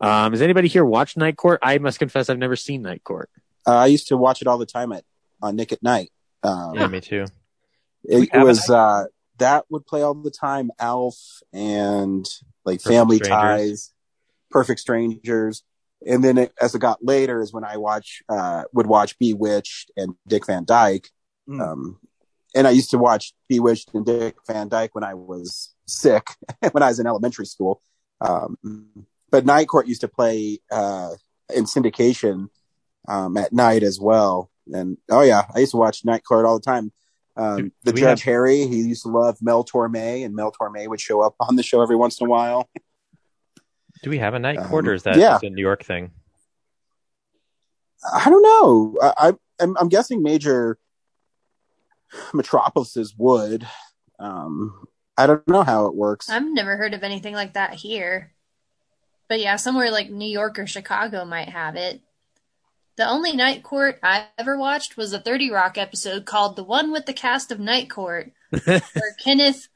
Speaker 5: Um, has anybody here watched Night Court? I must confess, I've never seen Night Court.
Speaker 2: uh, I used to watch it all the time at on Nick at Night. Um,
Speaker 3: Yeah, me too.
Speaker 2: it, it was uh, that would play all the time. Alf and like
Speaker 3: Perfect
Speaker 2: Family
Speaker 3: Strangers.
Speaker 2: Ties, Perfect Strangers, and then it, as it got later is when I watch uh, would watch Bewitched and Dick Van Dyke.
Speaker 5: Mm.
Speaker 2: Um, and I used to watch Bewitched and Dick Van Dyke when I was sick, when I was in elementary school. Um, but Night Court used to play uh, in syndication um, at night as well. And oh yeah, I used to watch Night Court all the time. Um, the Judge
Speaker 3: have-
Speaker 2: Harry, he used to love Mel Torme, and Mel Torme would show up on the show every once in a while.
Speaker 3: Do we have a night
Speaker 2: Um,
Speaker 3: court, or is that
Speaker 2: yeah.
Speaker 3: just a New York thing?
Speaker 2: I don't know. I, I I'm, I'm guessing major metropolises would. Um, I don't know how it works.
Speaker 4: I've never heard of anything like that here. But yeah, somewhere like New York or Chicago might have it. The only Night Court I ever watched was a 30 Rock episode called The One with the Cast of Night Court, where Kenneth,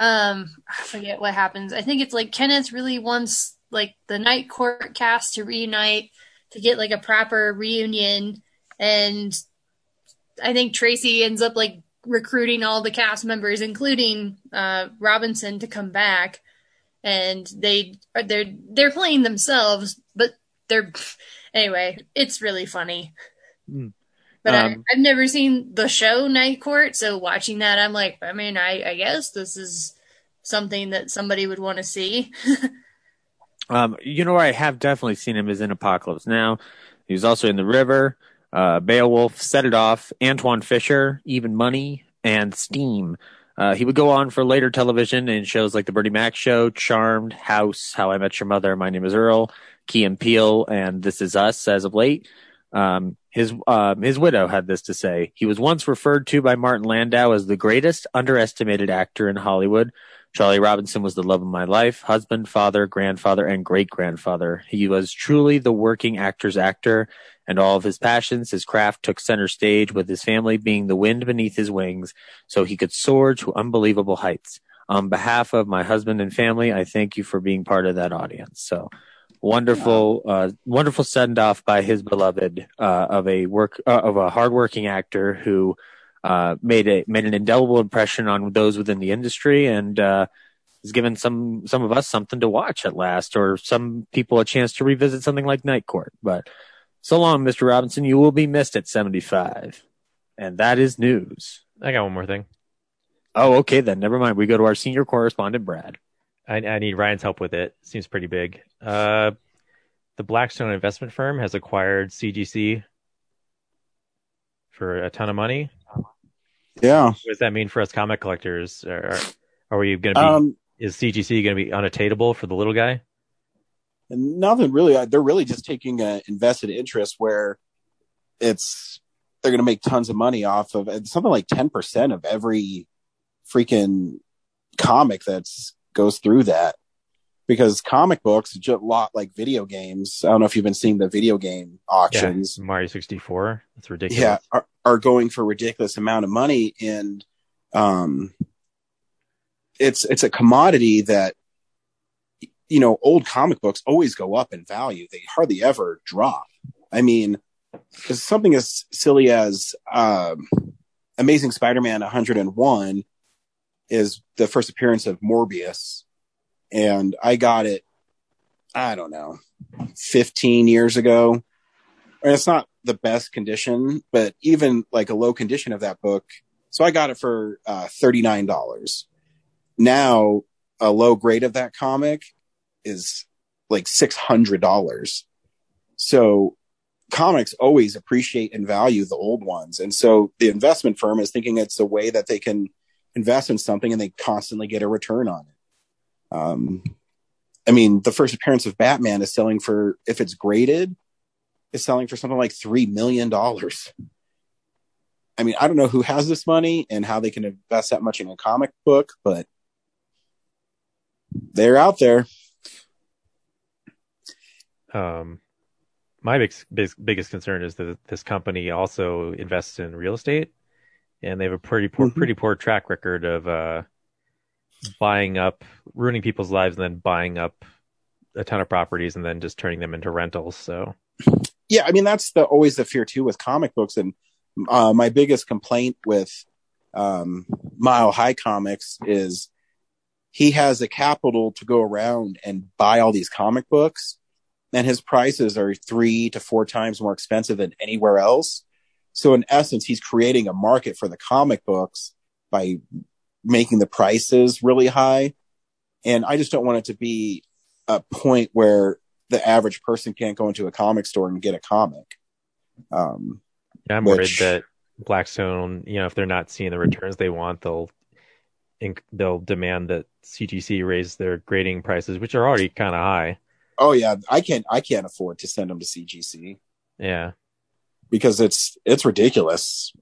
Speaker 4: um, I forget what happens. I think it's like Kenneth really wants like the Night Court cast to reunite to get like a proper reunion. And I think Tracy ends up like recruiting all the cast members, including uh, Robinson, to come back. And they are they're they're playing themselves, but they're anyway. It's really funny.
Speaker 5: Mm.
Speaker 4: But I,
Speaker 5: Um,
Speaker 4: I've never seen the show Night Court, so watching that, I'm like, I mean, I, I guess this is something that somebody would want to see.
Speaker 5: Um, you know I have definitely seen him is in Apocalypse Now. He was also in The River, uh, Beowulf, Set It Off, Antwone Fisher, Even Money, and Steam. Uh, he would go on for later television in shows like The Bernie Mac Show, Charmed, House, How I Met Your Mother, My Name is Earl, Key and Peele, and This Is Us as of late. Um, his um, his widow had this to say. He was once referred to by Martin Landau as the greatest underestimated actor in Hollywood. Charlie Robinson was the love of my life, husband, father, grandfather, and great grandfather. He was truly the working actor's actor, and all of his passions, his craft took center stage with his family being the wind beneath his wings, so he could soar to unbelievable heights. On behalf of my husband and family, I thank you for being part of that audience. So wonderful, uh, wonderful send off by his beloved, uh, of a work, uh, of a hardworking actor who, uh, made a, made an indelible impression on those within the industry and, uh, has given some some of us something to watch at last, or some people a chance to revisit something like Night Court. But so long, Mr. Robinson, you will be missed at 75. And that is news.
Speaker 3: I got one more thing.
Speaker 5: Oh, okay then. Never mind. We go to our senior correspondent, Brad.
Speaker 3: I, I need Ryan's help with it. Seems pretty big. Uh, the Blackstone investment firm has acquired CGC for a ton of money.
Speaker 2: Yeah.
Speaker 3: What does that mean for us comic collectors? Are, are we going to be?
Speaker 2: Um,
Speaker 3: is CGC going to be unattainable for the little guy?
Speaker 2: Nothing really. They're really just taking an invested interest where it's they're going to make tons of money off of something like ten percent of every freaking comic that's goes through that. Because comic books, just a lot like video games. I don't know if you've been seeing the video game auctions.
Speaker 3: Yeah, Mario 64. That's ridiculous.
Speaker 2: yeah are, are going for ridiculous amount of money and um it's it's a commodity that you know old comic books always go up in value they hardly ever drop i mean something as silly as um amazing spider-man 101 is the first appearance of morbius and i got it i don't know 15 years ago and it's not the best condition, but even like a low condition of that book. So I got it for uh, $39. Now a low grade of that comic is like $600. So comics always appreciate and value the old ones. And so the investment firm is thinking it's a way that they can invest in something and they constantly get a return on it. Um, I mean, the first appearance of Batman is selling for, if it's graded, is selling for something like three million dollars. I mean, I don't know who has this money and how they can invest that much in a comic book, but they're out there.
Speaker 3: Um, my big, big, biggest concern is that this company also invests in real estate, and they have a pretty poor,
Speaker 2: Mhm.
Speaker 3: pretty poor track record of uh, buying up, ruining people's lives, and then buying up a ton of properties and then just turning them into rentals. So
Speaker 2: Yeah, I mean that's the always the fear too with comic books, and uh, my biggest complaint with um, Mile High Comics is he has the capital to go around and buy all these comic books, and his prices are three to four times more expensive than anywhere else. So in essence, he's creating a market for the comic books by making the prices really high. And I just don't want it to be a point where the average person can't go into a comic store and get a comic. Um,
Speaker 3: yeah, I'm
Speaker 2: Which-
Speaker 3: worried that Blackstone, you know, if they're not seeing the returns they want, they'll they'll demand that CGC raise their grading prices, which are already kind of high.
Speaker 2: Oh yeah, I can't, I can't afford to send them to CGC
Speaker 3: Yeah,
Speaker 2: because it's, it's ridiculous.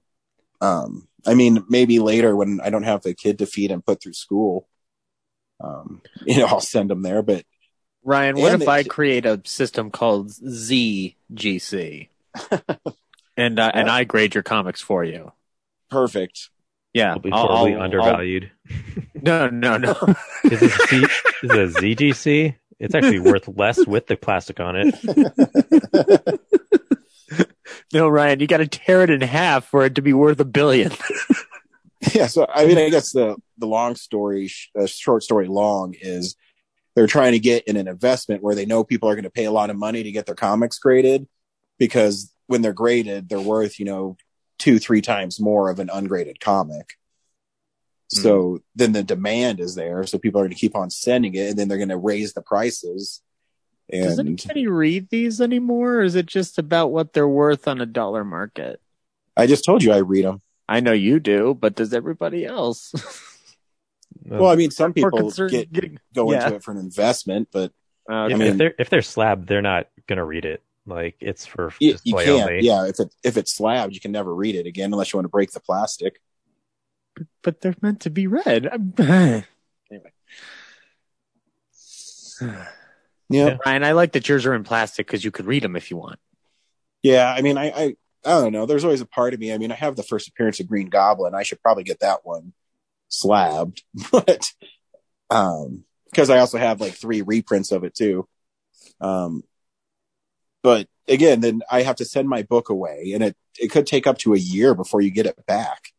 Speaker 2: Um, I mean, maybe later when I don't have the kid to feed and put through school, um, you know, I'll send them there, but
Speaker 5: Ryan, what
Speaker 2: And
Speaker 5: if I create a system called ZGC? and uh, and I grade your comics for you.
Speaker 2: perfect.
Speaker 5: Yeah,
Speaker 3: will be
Speaker 5: I'll-
Speaker 3: horribly
Speaker 5: I'll-
Speaker 3: undervalued.
Speaker 5: No, no, no.
Speaker 3: Is this, C- is it a ZGC? It's actually worth less with the plastic on it.
Speaker 5: no, Ryan, you got to tear it in half for it to be worth a billion.
Speaker 2: yeah. So, I mean, I guess the, the long story, sh- uh, short story long is they're trying to get in an investment where they know people are going to pay a lot of money to get their comics graded because when they're graded, they're worth, you know, two, three times more of an ungraded comic. So then the demand is there. So people are going to keep on sending it and then they're going to raise the prices. And...
Speaker 5: Does anybody read these anymore, or is it just about what they're worth on a dollar market?
Speaker 2: I just told you I read them.
Speaker 5: I know you do, but does everybody else?
Speaker 2: Well, I mean, some people get,
Speaker 5: getting-
Speaker 2: go
Speaker 5: yeah.
Speaker 2: into it for an investment, but
Speaker 5: Uh,
Speaker 3: if,
Speaker 2: mean-
Speaker 3: if they're if they're slab, they're not gonna read it. Like it's for
Speaker 2: you, you
Speaker 3: display
Speaker 2: can't.
Speaker 3: only.
Speaker 2: Yeah, if it if it's slabbed, you can never read it again unless you want to break the plastic.
Speaker 5: But they're meant to be read. Anyway.
Speaker 2: Yeah,
Speaker 3: Yeah.
Speaker 5: Ryan, I like that yours are in plastic because you could read them if you want.
Speaker 2: yeah. I mean, I, I I don't know. There's always a part of me. I mean, I have the first appearance of Green Goblin. I should probably get that one slabbed, but um, because I also have like three reprints of it too. Um, but again, then I have to send my book away, and it it could take up to a year before you get it back.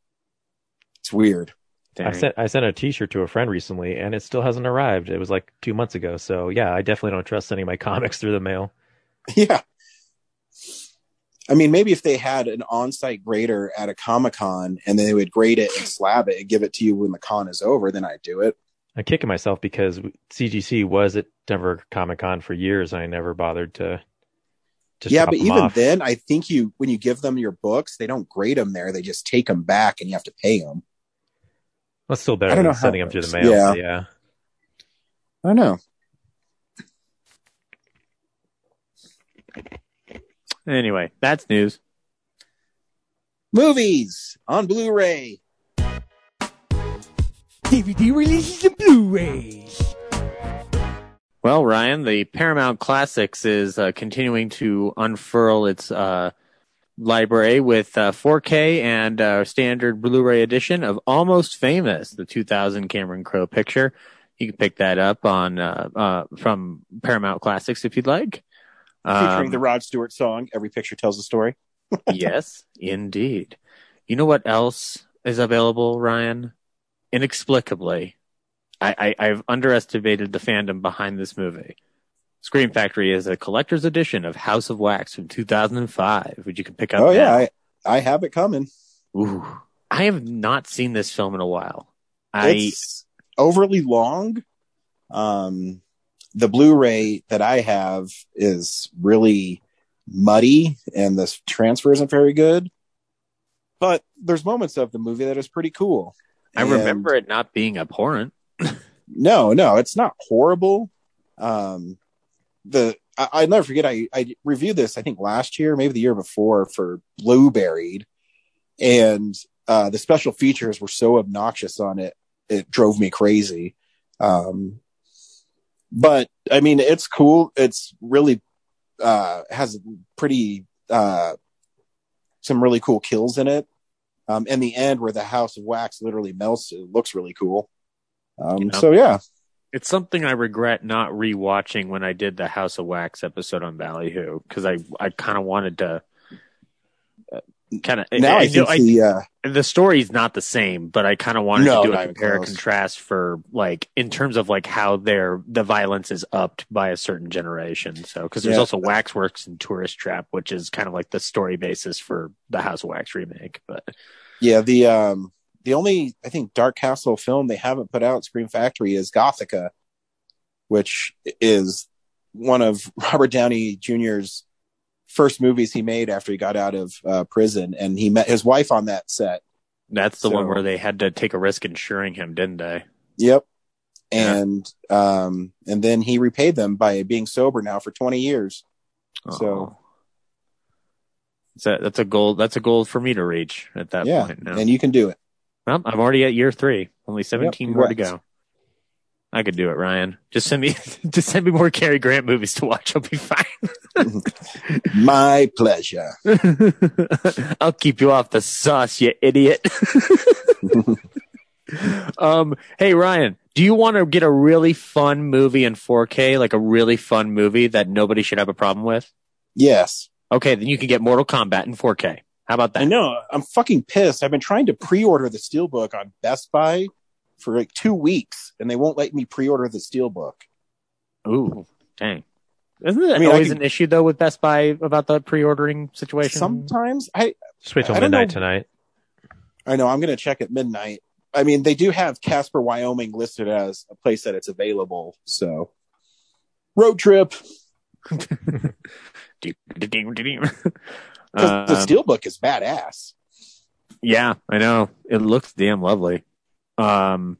Speaker 2: It's weird.
Speaker 3: I sent I sent a T-shirt to a friend recently, and it still hasn't arrived. It was like two months ago. So yeah, I definitely don't trust sending my comics through the mail.
Speaker 2: Yeah. I mean, maybe if they had an on-site grader at a Comic Con and then they would grade it and slab it and give it to you when the con is over, then I'd do it.
Speaker 3: I'm kicking myself because CGC was at Denver Comic Con for years, and I never bothered to. Just
Speaker 2: yeah, but
Speaker 3: them
Speaker 2: even
Speaker 3: off.
Speaker 2: then, I think you when you give them your books, they don't grade them there; they just take them back, and you have to pay them.
Speaker 3: That's still
Speaker 2: I
Speaker 3: better
Speaker 2: don't
Speaker 3: than
Speaker 2: how
Speaker 3: sending
Speaker 2: it
Speaker 3: them through the mail.
Speaker 2: Yeah.
Speaker 3: yeah.
Speaker 2: I know.
Speaker 5: Anyway, that's news.
Speaker 2: Movies on Blu-ray.
Speaker 7: DVD releases and Blu-rays.
Speaker 5: Well, Ryan, the Paramount Classics is uh, continuing to unfurl its uh, library with uh, 4K and uh, standard Blu-ray edition of Almost Famous, the 2000 Cameron Crowe picture. You can pick that up on uh, uh, from Paramount Classics if you'd like.
Speaker 2: Featuring
Speaker 5: Um,
Speaker 2: the Rod Stewart song, Every Picture Tells a Story.
Speaker 5: yes, indeed. You know what else is available, Ryan? Inexplicably, I, I, I've underestimated the fandom behind this movie. Scream Factory is a collector's edition of House of Wax from 2005, which you can pick up.
Speaker 2: Oh, yeah. I, I have it coming.
Speaker 5: Ooh, I have not seen this film in a while. I
Speaker 2: It's overly long. Um, the Blu-ray that I have is really muddy, and the transfer isn't very good. But there's moments of the movie that is pretty cool.
Speaker 5: I
Speaker 2: And-
Speaker 5: remember it not being abhorrent.
Speaker 2: No, no, it's not horrible. Um, the I, I'll never forget. I I reviewed this I think last year, maybe the year before for Blueberried, and uh, the special features were so obnoxious on it, it drove me crazy. Um, but I mean, it's cool. It's really uh, has pretty uh, some really cool kills in it. Um, and the end where the House of Wax literally melts, it looks really cool. Um,
Speaker 5: Yeah.
Speaker 2: So yeah,
Speaker 5: It's something I regret not rewatching when I did the House of Wax episode on Ballyhoo because I I kind of wanted to kind of
Speaker 2: now I,
Speaker 5: know
Speaker 2: think the uh,
Speaker 5: the story's not the same, but I kind of wanted
Speaker 2: No,
Speaker 5: to do a compare and contrast for like in terms of like how their the violence is upped by a certain generation. So because there's
Speaker 2: Yeah.
Speaker 5: also Waxworks and Tourist Trap, which is kind of like the story basis for the House of Wax remake. But
Speaker 2: yeah the um the only I think Dark Castle film they haven't put out Scream Factory is Gothika, which is one of Robert Downey Jr.'s first movies he made after he got out of uh, prison, and he met his wife on that set.
Speaker 5: that's the one where they had to take a risk insuring him, didn't they?
Speaker 2: Yep.
Speaker 5: Yeah.
Speaker 2: And um and then he repaid them by being sober now for 20 years. So-
Speaker 5: Oh. So that's a goal. That's a goal for me to reach at that
Speaker 2: yeah.
Speaker 5: point. Now.
Speaker 2: And you can do it.
Speaker 5: Well, I'm already at year three. Only 17 more to go. I could do it, Ryan. Just send me, just send me more Cary Grant movies to watch. I'll be fine.
Speaker 2: My pleasure.
Speaker 5: I'll keep you off the sauce, you idiot. um, hey Ryan, do you want to get a really fun movie in 4K, like a really fun movie that nobody should have a problem with?
Speaker 2: Yes.
Speaker 5: Okay, then you can get Mortal Kombat in 4K. How about that?
Speaker 2: I know. I'm fucking pissed. I've been trying to pre-order the Steelbook on Best Buy for like two weeks, and they won't let me pre-order the Steelbook.
Speaker 5: Ooh, dang. Isn't it
Speaker 2: I mean,
Speaker 5: always
Speaker 2: can-
Speaker 5: an issue though with Best Buy about the pre-ordering situation?
Speaker 2: Sometimes I
Speaker 3: Just wait till
Speaker 2: I
Speaker 3: midnight tonight.
Speaker 2: I know I'm going to check at midnight. I mean, they do have Casper, Wyoming listed as a place that it's available. So road trip because the
Speaker 5: Um,
Speaker 2: Steelbook is badass.
Speaker 5: Yeah, I know. It looks damn lovely. Um,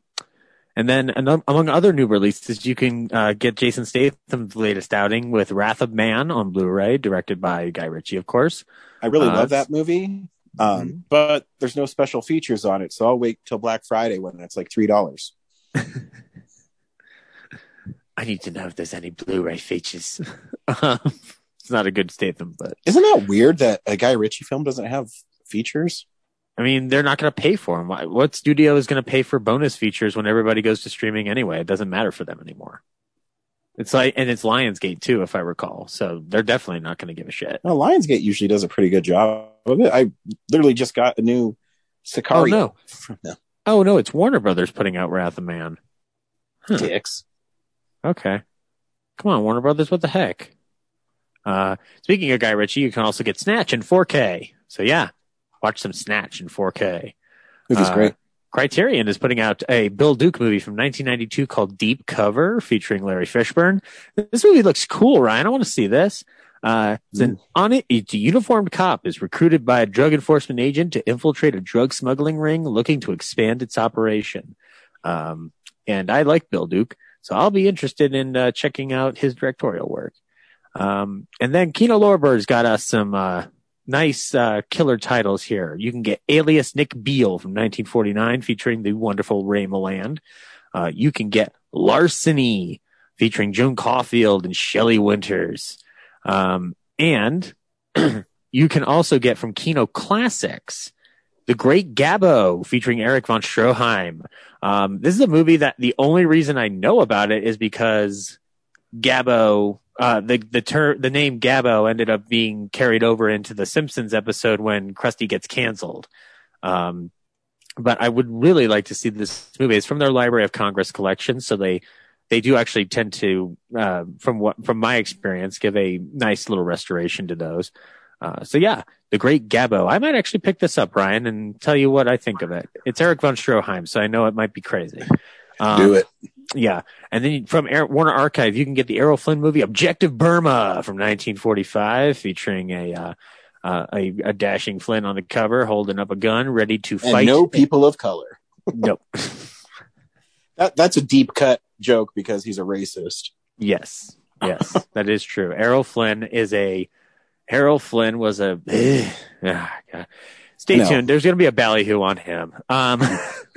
Speaker 5: and then among other new releases, you can uh, get Jason Statham's latest outing with Wrath of Man on Blu-ray, directed by Guy Ritchie, of course.
Speaker 2: I really
Speaker 5: Uh,
Speaker 2: love that movie. Um,
Speaker 5: Mhm.
Speaker 2: but there's no special features on it, so I'll wait till Black Friday when it's like three dollars.
Speaker 5: I need to know if there's any Blu-ray features. Um, it's not a good Statham, but
Speaker 2: Isn't that weird that a Guy Ritchie film doesn't have features?
Speaker 5: I mean, they're not going to pay for them. What studio is going to pay for bonus features when everybody goes to streaming anyway? It doesn't matter for them anymore. It's like, and it's Lionsgate too, if I recall. So they're definitely not going to give a shit.
Speaker 2: No, Lionsgate usually does a pretty good job of it. I literally just got a new Sicario.
Speaker 5: Oh
Speaker 2: Sicario
Speaker 5: no! Oh no, it's Warner Brothers putting out Wrath of Man. Huh.
Speaker 2: Dicks.
Speaker 5: Okay. Come on, Warner Brothers, what the heck? Uh, speaking of Guy Ritchie, you can also get Snatch in 4K. So yeah, watch some Snatch in 4K.
Speaker 2: Movie's
Speaker 5: Uh,
Speaker 2: great.
Speaker 5: Criterion is putting out a Bill Duke movie from 1992 called Deep Cover featuring Larry Fishburne. This movie looks cool, Ryan. I want to see this. Uh, it's an on it, it's a uniformed cop is recruited by a drug enforcement agent to infiltrate a drug smuggling ring looking to expand its operation. Um, and I like Bill Duke, so I'll be interested in uh, checking out his directorial work. Um, and then Kino Lorber's got us some, uh, nice, uh, killer titles here. You can get Alias Nick Beale from 1949 featuring the wonderful Ray Milland. Uh, you can get Larceny featuring Joan Caulfield and Shelley Winters. Um, and you can also get from Kino Classics, The Great Gabbo featuring Erich von Stroheim. Um, this is a movie that the only reason I know about it is because Gabbo, uh, the, the ter- the name Gabbo ended up being carried over into the Simpsons episode when Krusty gets canceled. Um, but I would really like to see this movie. It's from their Library of Congress collection, so they they do actually tend to, uh, from what from my experience, give a nice little restoration to those. Uh, so yeah, the Great Gabbo. I might actually pick this up, Ryan, and tell you what I think of it. It's Erich von Stroheim, so I know it might be crazy. Um,
Speaker 2: Do it.
Speaker 5: Yeah. And then from Air, Warner Archive, you can get the Errol Flynn movie Objective Burma from 1945 featuring a, uh, uh, a, a dashing Flynn on the cover holding up a gun ready to
Speaker 2: And
Speaker 5: fight.
Speaker 2: no people of color.
Speaker 5: Nope.
Speaker 2: That that's a deep cut joke because he's a racist.
Speaker 5: Yes. Yes. that is true. Errol Flynn is a, Errol Flynn was a, ah, God. Stay
Speaker 2: No.
Speaker 5: tuned. There's going to be a ballyhoo on him. Um,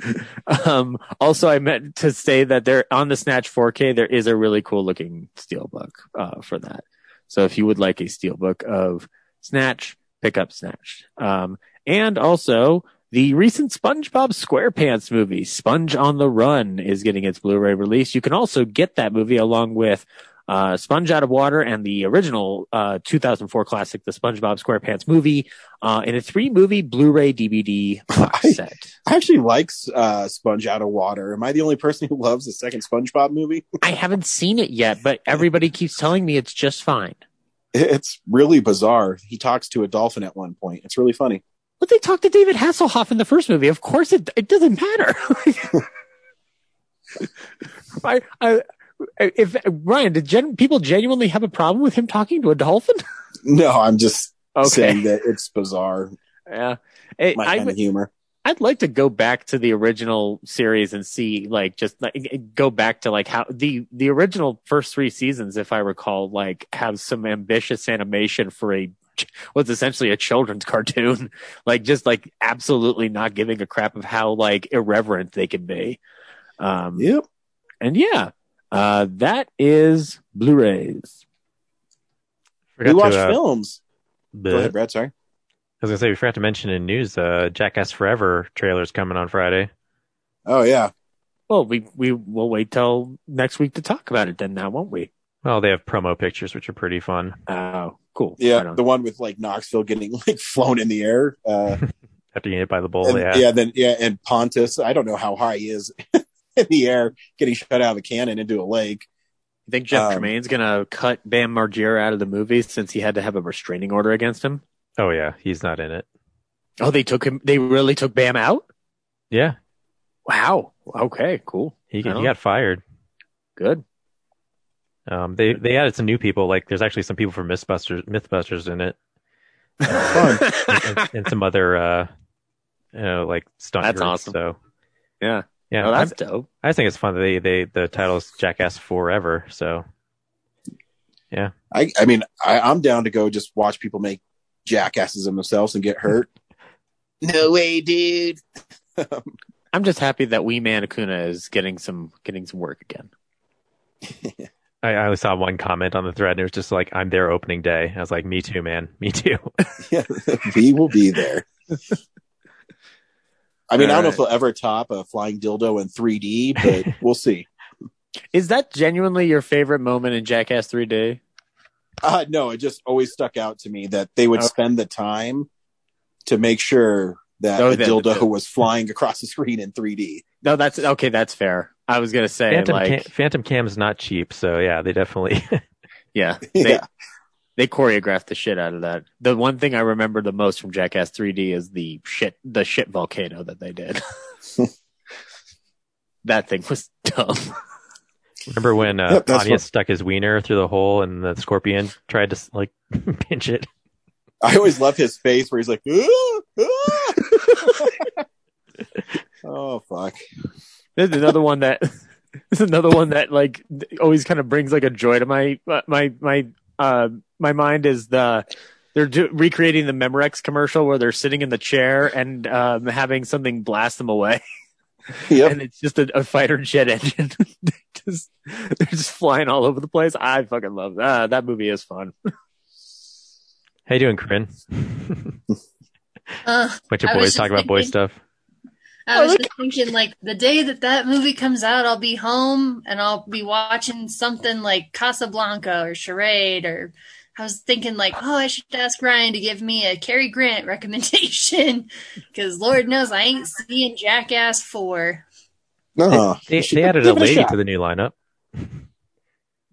Speaker 5: um, also, I meant to say that there on the Snatch 4K, there is a really cool looking steelbook, uh, for that. So if you would like a steelbook of Snatch, pick up Snatch. Um, and also the recent SpongeBob SquarePants movie, Sponge on the Run, is getting its Blu-ray release. You can also get that movie along with uh, Sponge Out of Water and the original uh, 2004 classic, the SpongeBob SquarePants movie, uh, in a three-movie Blu-ray DVD box set.
Speaker 2: I actually like uh, Sponge Out of Water. Am I the only person who loves the second SpongeBob movie?
Speaker 5: I haven't seen it yet, but everybody keeps telling me it's just fine.
Speaker 2: It's really bizarre. He talks to a dolphin at one point. It's really funny.
Speaker 5: But they talked to David Hasselhoff in the first movie. Of course, it it doesn't matter. I, I, if Ryan, did gen, people genuinely have a problem with him talking to a dolphin?
Speaker 2: No, I'm just saying that it's bizarre.
Speaker 5: yeah. It-
Speaker 2: My
Speaker 5: I
Speaker 2: kind of humor.
Speaker 5: I'd like to go back to the original series and see, like, just like go back to like how the the original first three seasons, if I recall, like have some ambitious animation for a what's essentially a children's cartoon, like just like absolutely not giving a crap of how like irreverent they can be. Um,
Speaker 2: Yep.
Speaker 5: and yeah, uh, that is Blu-rays.
Speaker 2: We
Speaker 3: Forgot
Speaker 2: watch
Speaker 3: to, uh,
Speaker 2: films. Go ahead, Brad. Sorry.
Speaker 3: I was gonna say we forgot to mention in news, uh, Jackass Forever trailer's coming on Friday.
Speaker 2: Oh yeah.
Speaker 5: Well, we we will wait till next week to talk about it then, now won't we?
Speaker 3: Well, they have promo pictures, which are pretty fun.
Speaker 5: Oh, cool.
Speaker 2: Yeah,
Speaker 5: Right on.
Speaker 2: the one with like Knoxville getting like flown in the air. Uh,
Speaker 3: After getting hit by the bull,
Speaker 2: and,
Speaker 3: yeah.
Speaker 2: yeah. then yeah, and Pontius. I don't know how high he is in the air, getting shot out of a cannon into a lake.
Speaker 5: You think Jeff
Speaker 2: Um,
Speaker 5: Tremaine's gonna cut Bam Margera out of the movie since he had to have a restraining order against him?
Speaker 3: Oh yeah, he's not in it.
Speaker 5: Oh, they took him. They really took Bam out.
Speaker 3: Yeah,
Speaker 5: Wow. Okay. Cool.
Speaker 3: he, he got fired.
Speaker 5: Good.
Speaker 3: Um, they they added some new people. Like there's actually some people from Mythbusters Mythbusters in it, and, and some other uh, you know, like stunt.
Speaker 5: That's
Speaker 3: groups,
Speaker 5: awesome.
Speaker 3: So
Speaker 5: yeah.
Speaker 3: Yeah,
Speaker 5: Oh,
Speaker 3: I,
Speaker 5: that's dope.
Speaker 3: I think it's fun that they they the title's Jackass Forever. So yeah.
Speaker 2: I, I mean, I, I'm down to go just watch people make jackasses of themselves and get hurt. no way, dude.
Speaker 5: I'm just happy that Wee Man Acuna is getting some getting some work again.
Speaker 3: I, I only saw one comment on the thread. And it was just like, "I'm there opening day." I was like, "Me too, man. Me too."
Speaker 2: Yeah, we will be there. I mean, I don't know if they'll ever top a flying dildo in 3D, but we'll see.
Speaker 5: Is that genuinely your favorite moment in Jackass 3D?
Speaker 2: Uh, no, it just always stuck out to me that they would
Speaker 5: Okay.
Speaker 2: spend the time to make sure that
Speaker 5: Oh,
Speaker 2: a
Speaker 5: the-
Speaker 2: dildo
Speaker 5: the-
Speaker 2: was flying across the screen in 3D.
Speaker 5: No, that's okay. That's fair. I was gonna say
Speaker 3: Phantom
Speaker 5: like,
Speaker 3: Cam, Phantom Cam's not cheap, so yeah, they definitely.
Speaker 5: yeah, they,
Speaker 2: Yeah.
Speaker 5: They choreographed the shit out of that. The one thing I remember the most from Jackass 3D is the shit, the shit volcano that they did. that thing was dumb.
Speaker 3: Remember when uh,
Speaker 2: Yep, that's
Speaker 3: Anya
Speaker 2: what-
Speaker 3: stuck his wiener through the hole and the scorpion tried to like pinch it?
Speaker 2: I always love his face where he's like, "Ah, ah." oh fuck.
Speaker 5: There's another one that there's another one that like always kind of brings like a joy to my my my uh my mind is the they're do, recreating the Memorex commercial where they're sitting in the chair and um, having something blast them away,
Speaker 2: Yep.
Speaker 5: and it's just a, a fighter jet engine. just they're just flying all over the place. I fucking love that. That movie is fun.
Speaker 3: How you doing, Corinne?
Speaker 4: Uh,
Speaker 3: Bunch of
Speaker 4: I
Speaker 3: boys
Speaker 4: just
Speaker 3: talking about boy
Speaker 4: thinking-
Speaker 3: stuff.
Speaker 4: I
Speaker 5: Oh,
Speaker 4: was
Speaker 5: look-
Speaker 4: just thinking, like, the day that that movie comes out, I'll be home and I'll be watching something like Casablanca or Charade. Or I was thinking, like, oh, I should ask Ryan to give me a Cary Grant recommendation because Lord knows I ain't seeing Jackass 4.
Speaker 2: No,
Speaker 3: They,
Speaker 2: you should
Speaker 3: they added a lady
Speaker 2: shot.
Speaker 3: to the new lineup.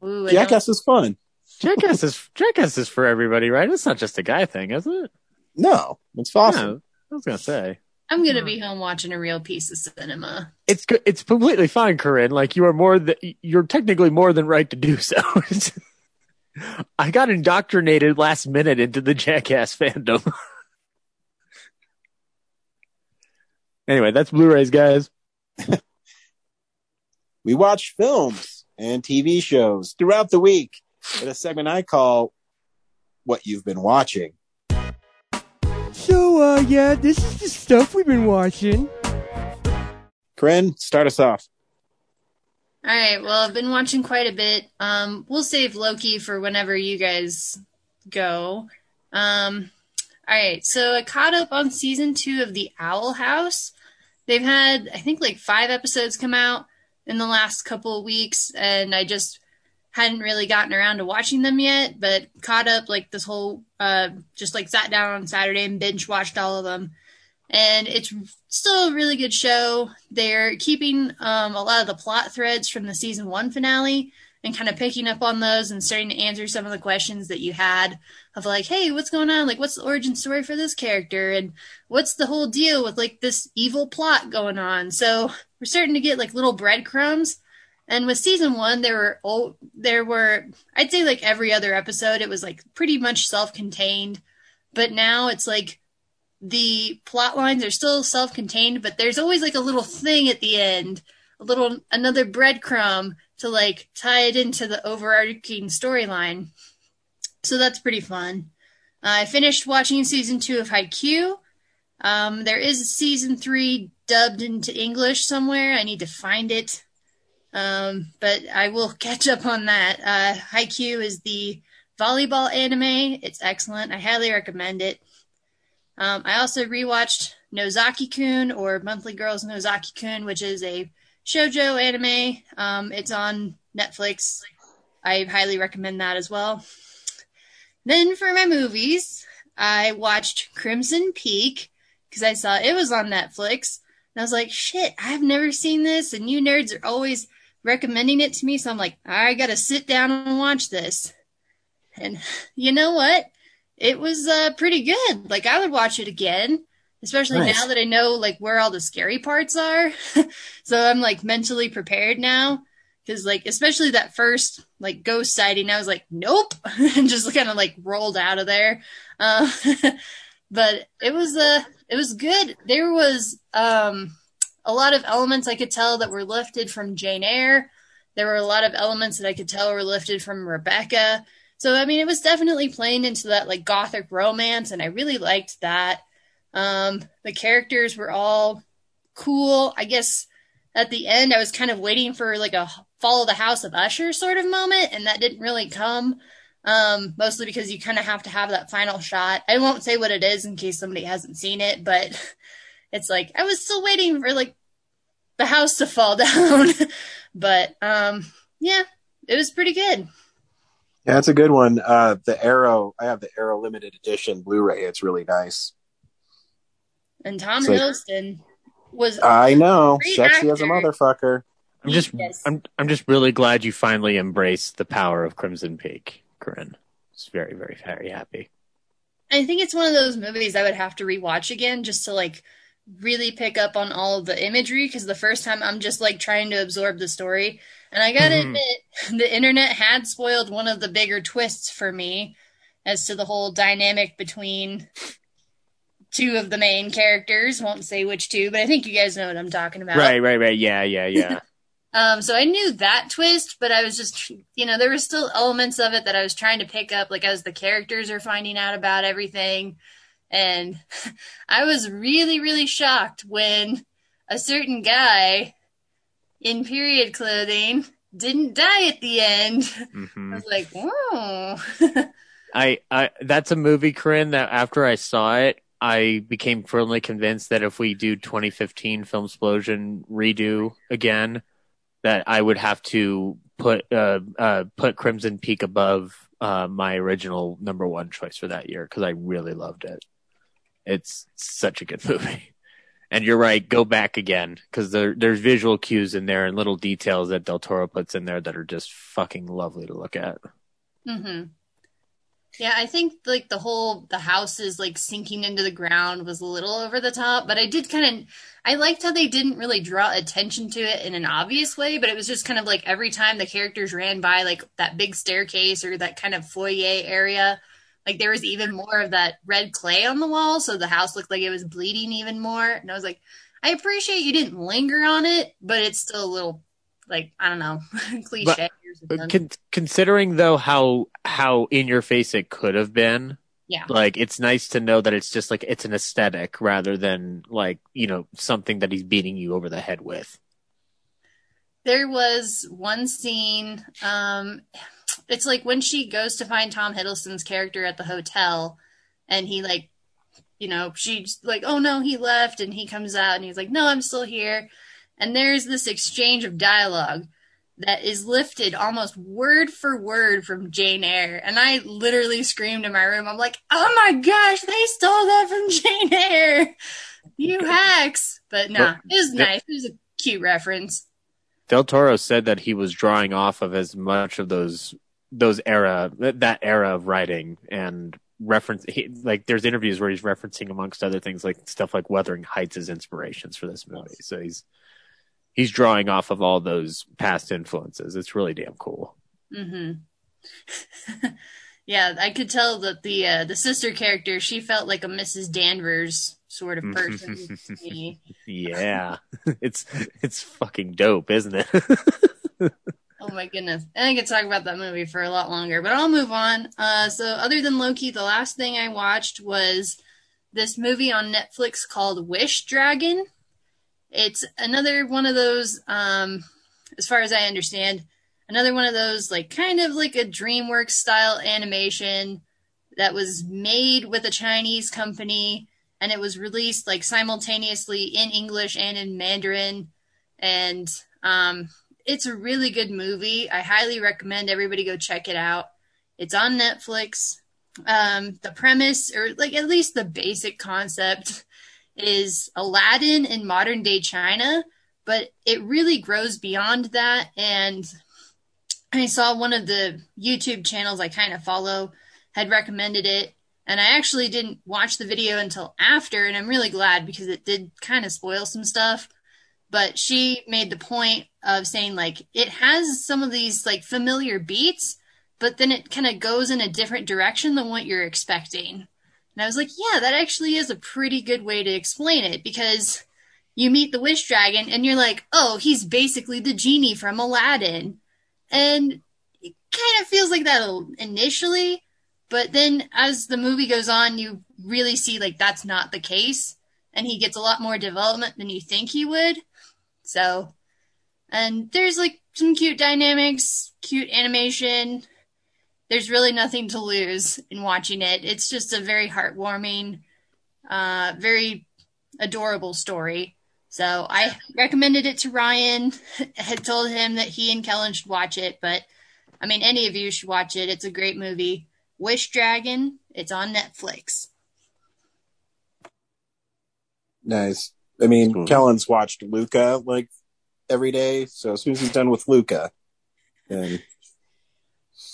Speaker 4: Ooh,
Speaker 2: Jackass is fun.
Speaker 5: Jackass is Jackass is for everybody, right? It's not just a guy thing, is it?
Speaker 2: No, it's awesome.
Speaker 5: Yeah, I was gonna say.
Speaker 4: I'm gonna be home watching a real piece of cinema.
Speaker 5: it's good. It's completely fine, Corinne. Like you are more than you're technically more than right to do so. I got indoctrinated last minute into the Jackass fandom. anyway, that's Blu-rays, guys.
Speaker 2: We watch films and TV shows throughout the week in a segment I call "What You've Been Watching."
Speaker 7: So, uh, yeah, this is the stuff we've been watching.
Speaker 2: Corinne, start us off.
Speaker 4: All right. Well, I've been watching quite a bit. Um, we'll save Loki for whenever you guys go. Um, all right. So I caught up on season two of The Owl House. They've had, I think, like five episodes come out in the last couple of weeks, and I just hadn't really gotten around to watching them yet, but caught up like this whole, uh, just like sat down on Saturday and binge watched all of them. And it's still a really good show. They're keeping um, a lot of the plot threads from the season one finale and kind of picking up on those and starting to answer some of the questions that you had of like, hey, what's going on? Like, what's the origin story for this character? And what's the whole deal with like this evil plot going on? So we're starting to get like little breadcrumbs. And with season one, there were oh, there were I'd say like every other episode, it was like pretty much self-contained. But now it's like the plot lines are still self-contained, but there's always like a little thing at the end, a little another breadcrumb to like tie it into the overarching storyline. So that's pretty fun. Uh, I finished watching season two of Haikyuu. Um, there is a season three dubbed into English somewhere. I need to find it. Um, but I will catch up on that. Uh, Haikyuu is the volleyball anime. It's excellent. I highly recommend it. Um, I also rewatched Nozaki-kun or Monthly Girls Nozaki-kun, which is a shojo anime. Um, it's on Netflix. I highly recommend that as well. Then for my movies, I watched Crimson Peak because I saw it was on Netflix. And I was like, shit, I've never seen this. And you nerds are always recommending it to me. So I'm like, I got to sit down and watch this. And you know what? It was uh, pretty good. Like I would watch it again, especially
Speaker 2: Nice.
Speaker 4: now that I know like where all the scary parts are. so I'm like mentally prepared now. Cause like, especially that first like ghost sighting, I was like, nope, and just kind of like rolled out of there. Uh, but it was, uh, it was good. There was, um, a lot of elements I could tell that were lifted from Jane Eyre. There were a lot of elements that I could tell were lifted from Rebecca. So, I mean, it was definitely playing into that like gothic romance, and I really liked that. Um, the characters were all cool. I guess at the end, I was kind of waiting for like a follow the house of Usher sort of moment, and that didn't really come. Um, mostly because you kind of have to have that final shot. I won't say what it is in case somebody hasn't seen it, but it's like I was still waiting for like the house to fall down. but um, yeah, it was pretty good.
Speaker 2: Yeah, it's a good one. Uh, the Arrow, I have the Arrow limited edition Blu-ray. It's really nice.
Speaker 4: And Tom
Speaker 2: It's like-
Speaker 4: Hiddleston was
Speaker 2: I know,
Speaker 4: Great
Speaker 2: sexy as a motherfucker.
Speaker 5: I'm just
Speaker 4: Yes.
Speaker 5: I'm I'm just really glad you finally embraced the power of Crimson Peak, Corinne. It's very very very happy.
Speaker 4: I think it's one of those movies I would have to rewatch again just to like really pick up on all of the imagery because the first time I'm just like trying to absorb the story. And I gotta
Speaker 5: Mhm.
Speaker 4: admit, the internet had spoiled one of the bigger twists for me as to the whole dynamic between two of the main characters. Won't say which two, but I think you guys know what I'm talking about.
Speaker 5: Right, right, right. Yeah, yeah, yeah.
Speaker 4: Um, so I knew that twist, but I was just, you know, there were still elements of it that I was trying to pick up, like as the characters are finding out about everything. And I was really, really shocked when a certain guy in period clothing didn't die at the end. I
Speaker 5: hmm
Speaker 4: was like, oh.
Speaker 5: I, I that's a movie, Corinne, that after I saw it, I became firmly convinced that if we do 2015 Film Explosion redo again, that I would have to put uh, uh, put Crimson Peak above uh, my original number one choice for that year because I really loved it. It's such a good movie. And you're right, go back again because there, there's visual cues in there and little details that Del Toro puts in there that are just fucking lovely to look at.
Speaker 4: hmm Yeah, I think like the whole the house is like sinking into the ground was a little over the top, but I did kind of I liked how they didn't really draw attention to it in an obvious way, but it was just kind of like every time the characters ran by like that big staircase or that kind of foyer area, like there was even more of that red clay on the wall, so the house looked like it was bleeding even more. And I was like, I appreciate you didn't linger on it, but it's still a little like I don't know, cliche
Speaker 5: But con- considering though how how in your face it could have been,
Speaker 4: yeah.
Speaker 5: like it's nice to know that it's just like it's an aesthetic rather than like you know something that he's beating you over the head with.
Speaker 4: there was one scene um it's like when she goes to find tom hiddleston's character at the hotel and he like you know she's like oh no he left and he comes out and he's like no i'm still here and there's this exchange of dialogue that is lifted almost word for word from Jane Eyre. And I literally screamed in my room. I'm like, oh my gosh, they stole that from Jane Eyre. You hacks. But nah, it was nice. It was a cute reference.
Speaker 5: Del Toro said that he was drawing off of as much of those those era that era of writing and reference he, like there's interviews where he's referencing amongst other things like stuff like Wuthering Heights as inspirations for this movie. So he's he's drawing off of all those past influences. It's really damn cool.
Speaker 4: hmm yeah, I could tell that the uh, the sister character she felt like a Mrs. Danvers sort of person.
Speaker 5: Yeah. it's it's fucking dope, isn't it?
Speaker 4: Oh my goodness. And I could talk about that movie for a lot longer, but I'll move on. Uh, so, other than Loki, the last thing I watched was this movie on Netflix called Wish Dragon. It's another one of those, um, as far as I understand, another one of those, like, kind of like a DreamWorks style animation that was made with a Chinese company and it was released like simultaneously in English and in Mandarin. And, um, it's a really good movie. I highly recommend everybody go check it out. It's on Netflix. Um, the premise, or like at least the basic concept, is Aladdin in modern day China, but it really grows beyond that. And I saw one of the YouTube channels I kind of follow had recommended it. And I actually didn't watch the video until after, and I'm really glad because it did kind of spoil some stuff. But she made the point of saying like it has some of these like familiar beats but then it kind of goes in a different direction than what you're expecting. And i was like yeah that actually is a pretty good way to explain it because you meet the wish dragon and you're like oh he's basically the genie from aladdin. And it kind of feels like that initially but then as the movie goes on you really see like that's not the case and he gets a lot more development than you think he would so, and there's like some cute dynamics, cute animation. There's really nothing to lose in watching it. It's just a very heartwarming, uh, very adorable story. So I recommended it to Ryan. had told him that he and Kellen should watch it, but I mean, any of you should watch it. It's a great movie. Wish Dragon. It's on Netflix.
Speaker 2: Nice. I mean,
Speaker 5: Cool.
Speaker 2: Kellen's watched Luca like every day, so as soon as he's done with Luca, then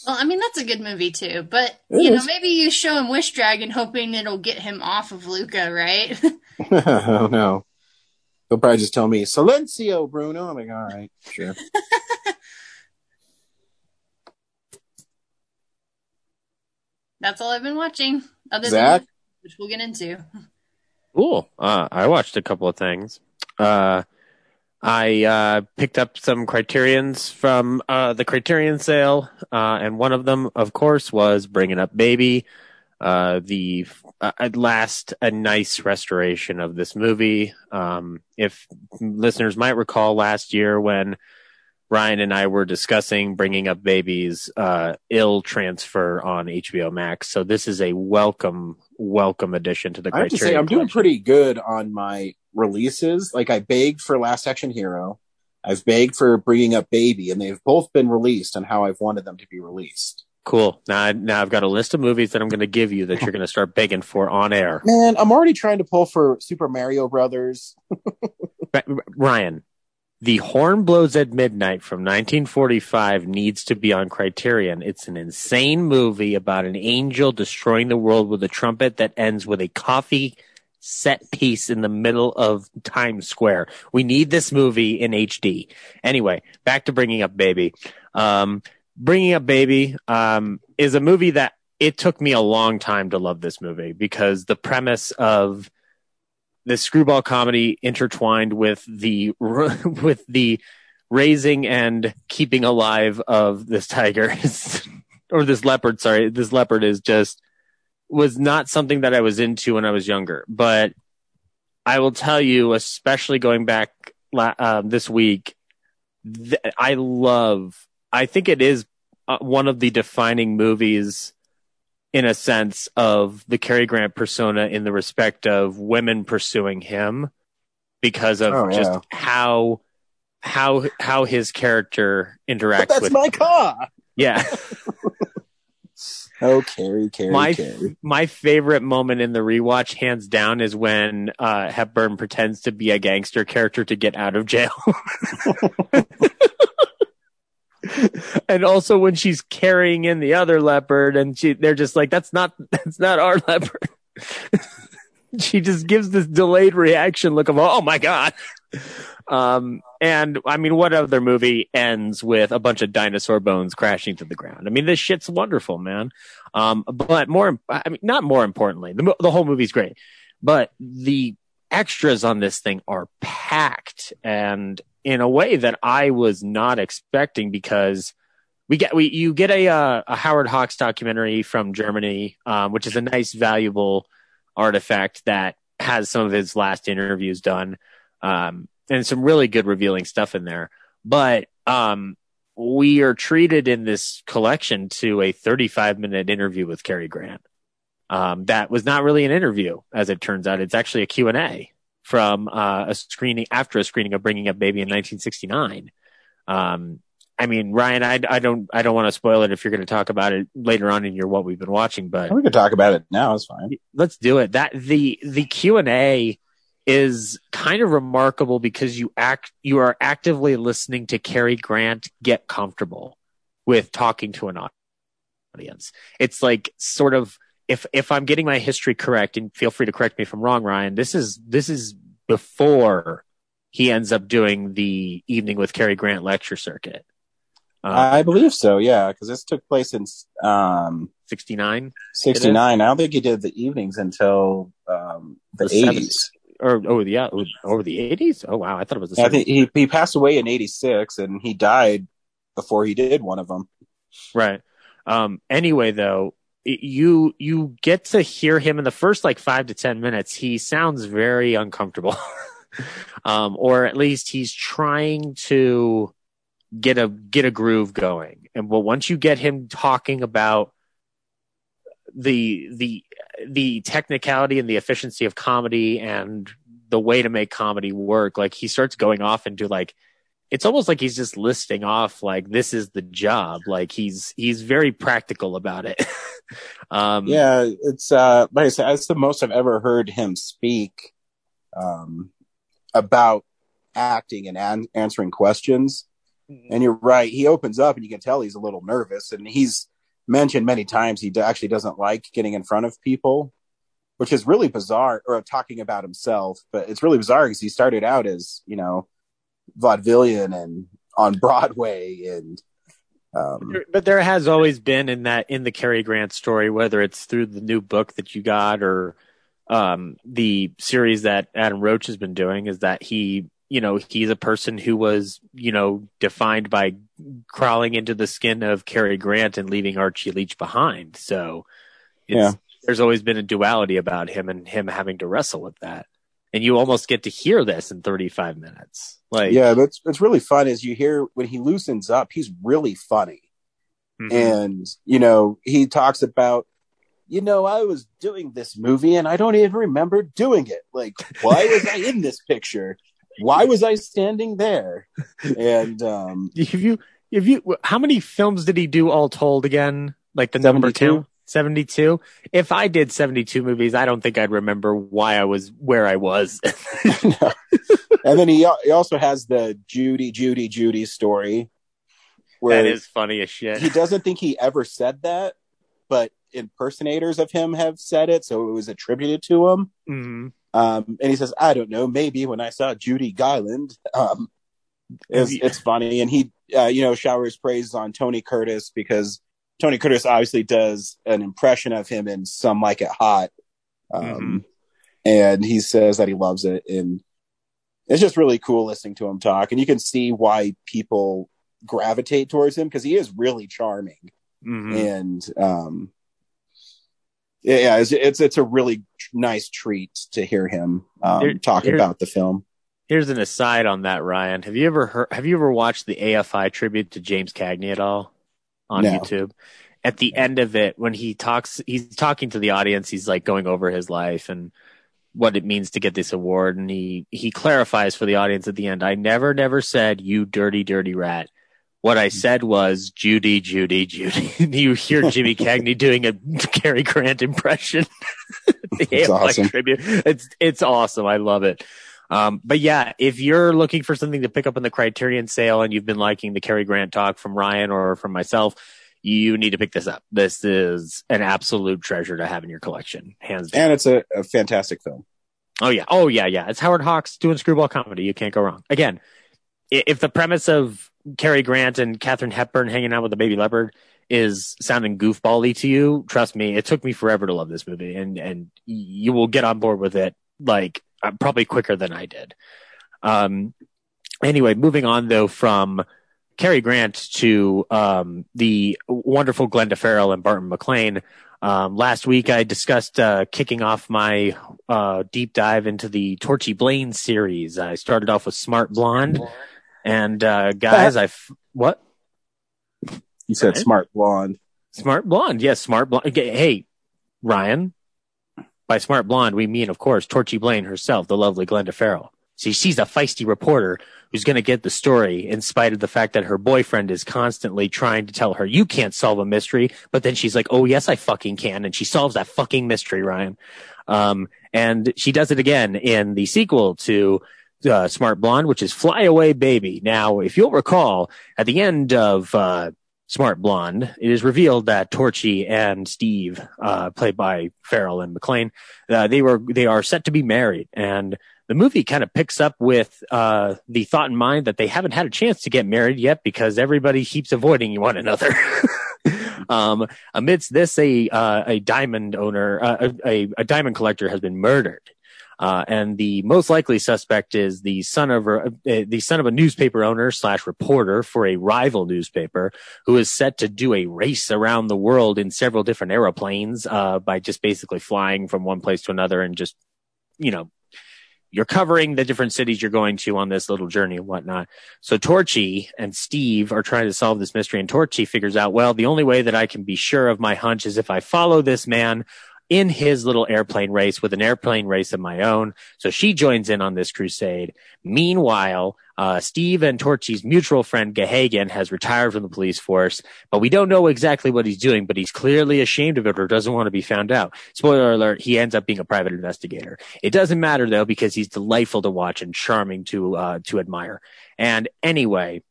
Speaker 4: Well, I mean that's a good movie too, but
Speaker 2: It
Speaker 4: you know maybe you show him Wish Dragon hoping it'll get him off of Luca, right?
Speaker 2: oh don't. He'll probably just tell me Silencio, Bruno. I'm like, all right, sure.
Speaker 4: that's all I've been watching. Other
Speaker 2: Zach?
Speaker 4: than which we'll get into.
Speaker 5: Cool. Uh, I watched a couple of things. Uh, I uh, picked up some Criterions from uh, the Criterion sale, uh, and one of them, of course, was Bringing Up Baby. Uh, the uh, at last a nice restoration of this movie. Um, if listeners might recall last year when Ryan and I were discussing Bringing Up babies, uh, ill transfer on HBO Max, so this is a welcome, welcome addition to the
Speaker 2: I have to say, I'm doing pretty good on my releases. Like, I begged for Last Action Hero. I've begged for Bringing Up Baby, and they've both been released on how I've wanted them to be released.
Speaker 5: Cool. Now, I, now I've got a list of movies that I'm going to give you that you're going to start begging for on air.
Speaker 2: Man, I'm already trying to pull for Super Mario Brothers.
Speaker 5: Ryan, The Horn Blows at Midnight from 1945 needs to be on Criterion. It's an insane movie about an angel destroying the world with a trumpet that ends with a coffee set piece in the middle of Times Square. We need this movie in HD. Anyway, back to bringing up baby. Um, bringing up baby um, is a movie that it took me a long time to love this movie because the premise of the screwball comedy intertwined with the with the raising and keeping alive of this tiger. Or this leopard sorry. This leopard is just was not something that I was into when I was younger. But I will tell you especially going back uh, this week th- I love I think it is uh, one of the defining movies in a sense of the Cary Grant persona in the respect of women pursuing him because of
Speaker 2: Oh,
Speaker 5: just
Speaker 2: yeah.
Speaker 5: how how how his character interacts
Speaker 2: But that's
Speaker 5: with
Speaker 2: my car.
Speaker 5: yeah
Speaker 2: Oh, Carrie, Carrie,
Speaker 5: my
Speaker 2: Carrie.
Speaker 5: my favorite moment in the rewatch hands down is when uh Hepburn pretends to be a gangster character to get out of jail and also when she's carrying in the other leopard and she they're just like that's not that's not our leopard. She just gives this delayed reaction look of oh my god. Um and i mean what other movie ends with a bunch of dinosaur bones crashing to the ground? I mean this shit's wonderful man. Um but more i mean not more importantly the, the whole movie's great. But the extras on this thing are packed and in a way that I was not expecting because we get we you get a uh, a Howard Hawks documentary from Germany, um, which is a nice valuable artifact that has some of his last interviews done, um, and some really good revealing stuff in there. But um, we are treated in this collection to a 35 minute interview with Cary Grant. Um, that was not really an interview, as it turns out. It's actually a Q and A from uh, a screening after a screening of Bringing Up Baby in 1969. Um, I mean, Ryan, I, I don't I don't want to spoil it if you're going to talk about it later on in your what we've been watching, but
Speaker 2: We can talk about it now. It's fine.
Speaker 5: let's do it. That the the Q and A is kind of remarkable because you act you are actively listening to Cary Grant get comfortable with talking to an audience. It's like sort of if if I'm getting my history correct, and feel free to correct me if I'm wrong, Ryan. This is this is before he ends up doing the evening with Cary Grant lecture circuit. Uh,
Speaker 2: I believe so, yeah, because this took place in um,
Speaker 5: 69
Speaker 2: '69. I don't think he did the evenings until um, the,
Speaker 5: The
Speaker 2: 80s.
Speaker 5: or oh yeah over the 80s. Oh wow, I thought it was the
Speaker 2: I think he, he passed away in 86 and he died before he did one of them.
Speaker 5: Right. Um, anyway, though, you you get to hear him in the first like five to ten minutes. He sounds very uncomfortable, um, or at least he's trying to get a get a groove going. And well, once you get him talking about the the the technicality and the efficiency of comedy and the way to make comedy work, like he starts going off into like it's almost like he's just listing off like this is the job like he's he's very practical about it um
Speaker 2: Yeah, it's uh, like I said, it's the most I've ever heard him speak um, about acting and an- answering questions. And you're right. He opens up and you can tell he's a little nervous. And he's mentioned many times he d- actually doesn't like getting in front of people, which is really bizarre, or talking about himself. But it's really bizarre because he started out as, you know, vaudevillian and on Broadway. And um,
Speaker 5: But there has always been in that in the Cary Grant story, whether it's through the new book that you got or um, the series that Adam Roche has been doing, is that he, you know, he's a person who was, you know, defined by crawling into the skin of Cary Grant and leaving Archie Leach behind. So, it's,
Speaker 2: Yeah.
Speaker 5: there's always been a duality about him and him having to wrestle with that. And you almost get to hear this in 35 minutes. Like,
Speaker 2: yeah, that's it's really fun as you hear when he loosens up, he's really funny.
Speaker 5: mhm.
Speaker 2: and you know he talks about you know i was doing this movie and i don't even remember doing it like why was i in this picture why was i standing there and um
Speaker 5: If you, if you, how many films did he do all told again? Like the number two? 72? If I did 72 movies, I don't think I'd remember why I was where I was.
Speaker 2: no. and then he, he also has the judy judy judy story where
Speaker 5: that is funny as shit.
Speaker 2: he doesn't think he ever said that but impersonators of him have said it so it was attributed to him
Speaker 5: Mhm.
Speaker 2: Um, and he says, I don't know, maybe when I saw Judy Garland, um, it's,
Speaker 5: Yeah.
Speaker 2: it's funny. And he, uh, you know, showers praise on Tony Curtis because Tony Curtis obviously does an impression of him in Some Like It Hot. Um,
Speaker 5: Mhm.
Speaker 2: and he says that he loves it. And it's just really cool listening to him talk. And you can see why people gravitate towards him because he is really charming
Speaker 5: Mhm.
Speaker 2: and um yeah, it's, it's it's a really nice treat to hear him um talk about the film
Speaker 5: Here's an aside on that, Ryan. Have you ever heard, have you ever watched the AFI tribute to James Cagney at all on
Speaker 2: No.
Speaker 5: YouTube? At the end of it, when he talks, he's talking to the audience. He's like going over his life and what it means to get this award. And he, he clarifies for the audience at the end. I never, never said you dirty, dirty rat. What I mm-hmm. said was Judy, Judy, Judy. And you hear Jimmy Cagney doing a Cary Grant impression. the
Speaker 2: It's
Speaker 5: AFI
Speaker 2: awesome.
Speaker 5: tribute. It's, it's awesome. I love it. Um, but yeah, if you're looking for something to pick up in the Criterion sale and you've been liking the Cary Grant talk from Ryan or from myself, you need to pick this up. This is an absolute treasure to have in your collection, hands down.
Speaker 2: and it's a, a fantastic film
Speaker 5: Oh yeah, oh yeah, yeah. It's Howard Hawks doing screwball comedy. You can't go wrong. Again, if the premise of Cary Grant and Katharine Hepburn hanging out with the baby leopard is sounding goofbally to you, trust me, it took me forever to love this movie, and and you will get on board with it like uh, probably quicker than I did. Um, anyway, moving on though from Cary Grant to um, the wonderful Glenda Farrell and Barton MacLane. Um, last week, I discussed uh, kicking off my uh, deep dive into the Torchy Blane series. I started off with Smart Blonde, and uh, guys, I f- what
Speaker 2: you said smart blonde
Speaker 5: Smart Blonde? Yes, Smart Blonde. Hey, Ryan. By Smart Blonde, we mean, of course, Torchy Blane herself, the lovely Glenda Farrell. See, she's a feisty reporter who's going to get the story in spite of the fact that her boyfriend is constantly trying to tell her, you can't solve a mystery. But then she's like, oh, yes, I fucking can. And she solves that fucking mystery, Ryan. Um, and she does it again in the sequel to uh, Smart Blonde, which is Fly Away Baby. Now, if you'll recall, at the end of uh, Smart Blonde, it is revealed that Torchy and Steve, uh, played by Farrell and MacLane, uh, they were they are set to be married, and the movie kind of picks up with uh, the thought in mind that they haven't had a chance to get married yet because everybody keeps avoiding one another. um, amidst this, a uh, a diamond owner, uh, a, a diamond collector, has been murdered. Uh, and the most likely suspect is the son of a, uh, the son of a newspaper owner slash reporter for a rival newspaper who is set to do a race around the world in several different aeroplanes uh, by just basically flying from one place to another and just you know you're covering the different cities you're going to on this little journey and whatnot. So Torchy and Steve are trying to solve this mystery, and Torchy figures out, well, the only way that I can be sure of my hunch is if I follow this man in his little airplane race with an airplane race of my own. So she joins in on this crusade. Meanwhile, uh, Steve and Torchy's mutual friend Gahagan has retired from the police force, but we don't know exactly what he's doing, but he's clearly ashamed of it or doesn't want to be found out. Spoiler alert, he ends up being a private investigator. It doesn't matter though, because he's delightful to watch and charming to, uh, to admire. And anyway,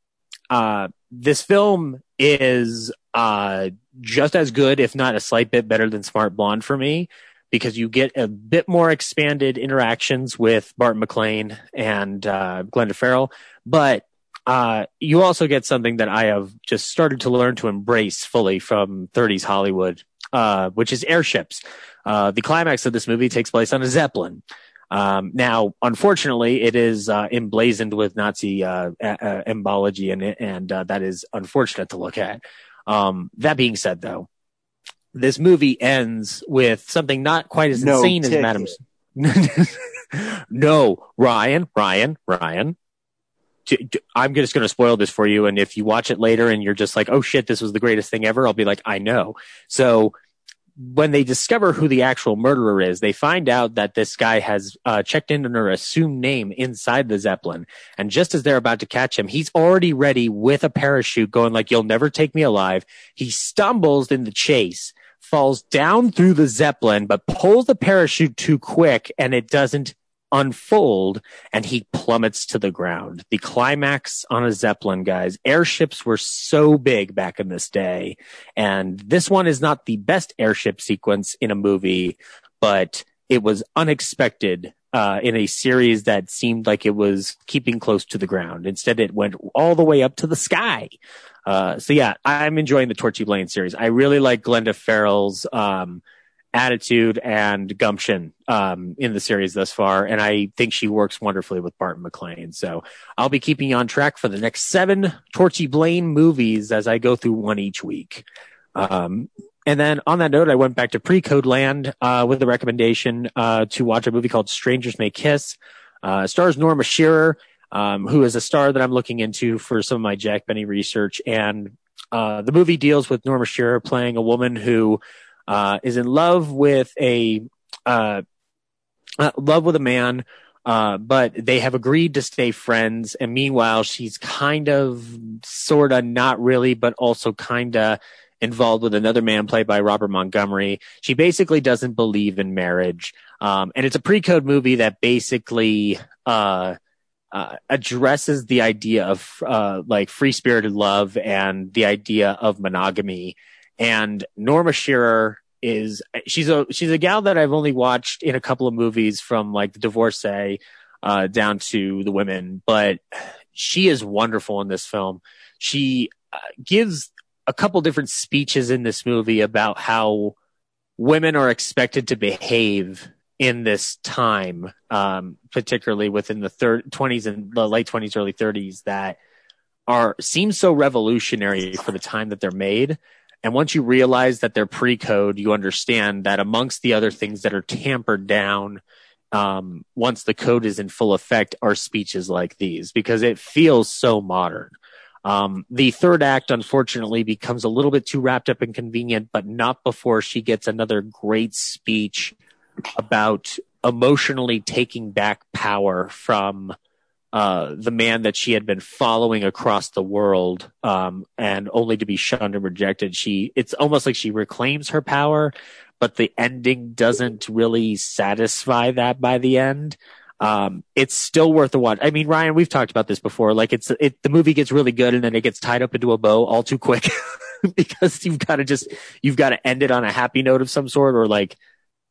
Speaker 5: uh, this film is, uh, just as good, if not a slight bit better than Smart Blonde for me because you get a bit more expanded interactions with Bart MacLane and uh, Glenda Farrell, but uh, you also get something that I have just started to learn to embrace fully from 30s Hollywood, uh, which is airships. Uh, the climax of this movie takes place on a Zeppelin. Um, now, unfortunately, it is uh, emblazoned with Nazi uh, uh, embology in it, and that is unfortunate to look at. Um, that being said, though, this movie ends with something not quite as
Speaker 2: No
Speaker 5: insane as. Madam's. no, Ryan, Ryan, Ryan. I'm just going to spoil this for you. And if you watch it later and you're just like, oh shit, this was the greatest thing ever, I'll be like, I know. So when they discover who the actual murderer is, they find out that this guy has uh, checked in under an assumed name inside the Zeppelin. And just as they're about to catch him, he's already ready with a parachute going like, you'll never take me alive. He stumbles in the chase, falls down through the Zeppelin, but pulls the parachute too quick and it doesn't unfold and he plummets to the ground. The climax on a Zeppelin, guys. Airships were so big back in this day. And this one is not the best airship sequence in a movie, but it was unexpected uh, in a series that seemed like it was keeping close to the ground. Instead, it went all the way up to the sky. Uh, so yeah, I'm enjoying the Torchy Blane series. I really like Glenda Farrell's, um, attitude and gumption, um, in the series thus far. And I think she works wonderfully with Barton MacLane. So I'll be keeping you on track for the next seven Torchy Blane movies as I go through one each week. Um, and then on that note, I went back to pre-code land, uh, with the recommendation, uh, to watch a movie called Strangers May Kiss. Uh, stars Norma Shearer, um, who is a star that I'm looking into for some of my Jack Benny research. And, uh, the movie deals with Norma Shearer playing a woman who, uh, is in love with a, uh, uh, love with a man, uh, but they have agreed to stay friends. And meanwhile, she's kind of, sort of, not really, but also kind of involved with another man played by Robert Montgomery. She basically doesn't believe in marriage. Um, and it's a pre-code movie that basically, uh, uh, addresses the idea of uh, like free spirited love and the idea of monogamy. And Norma Shearer is she's a she's a gal that I've only watched in a couple of movies from like The Divorcee uh, down to The Women, but she is wonderful in this film. She uh, gives a couple different speeches in this movie about how women are expected to behave in this time, um, particularly within the thir- 20s and the late 20s, early 30s, that are seem so revolutionary for the time that they're made. And once you realize that they're pre-code, you understand that amongst the other things that are tampered down, um, once the code is in full effect, are speeches like these because it feels so modern. Um, the third act, unfortunately, becomes a little bit too wrapped up and convenient, but not before she gets another great speech about emotionally taking back power from uh, the man that she had been following across the world, um, and only to be shunned and rejected. She, it's almost like she reclaims her power, but the ending doesn't really satisfy that by the end. Um, it's still worth a watch. I mean, Ryan, we've talked about this before. Like it's, it, the movie gets really good and then it gets tied up into a bow all too quick because you've got to just, you've got to end it on a happy note of some sort or like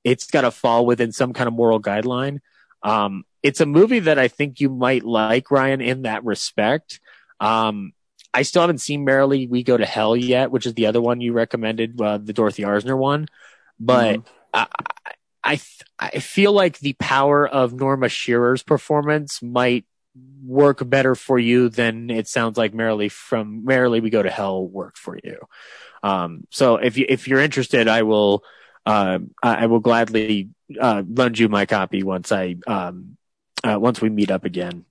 Speaker 5: it's got to fall within some kind of moral guideline. Um, it's a movie that I think you might like, Ryan, in that respect. Um, I still haven't seen Merrily We Go to Hell yet, which is the other one you recommended, uh, the Dorothy Arzner one. But I, I, I feel like the power of Norma Shearer's performance might work better for you than it sounds like Merrily from Merrily We Go to Hell worked for you. Um, so if you, if you're interested, I will, uh, I I will gladly, uh, lend you my copy once I, um, uh, once we meet up again.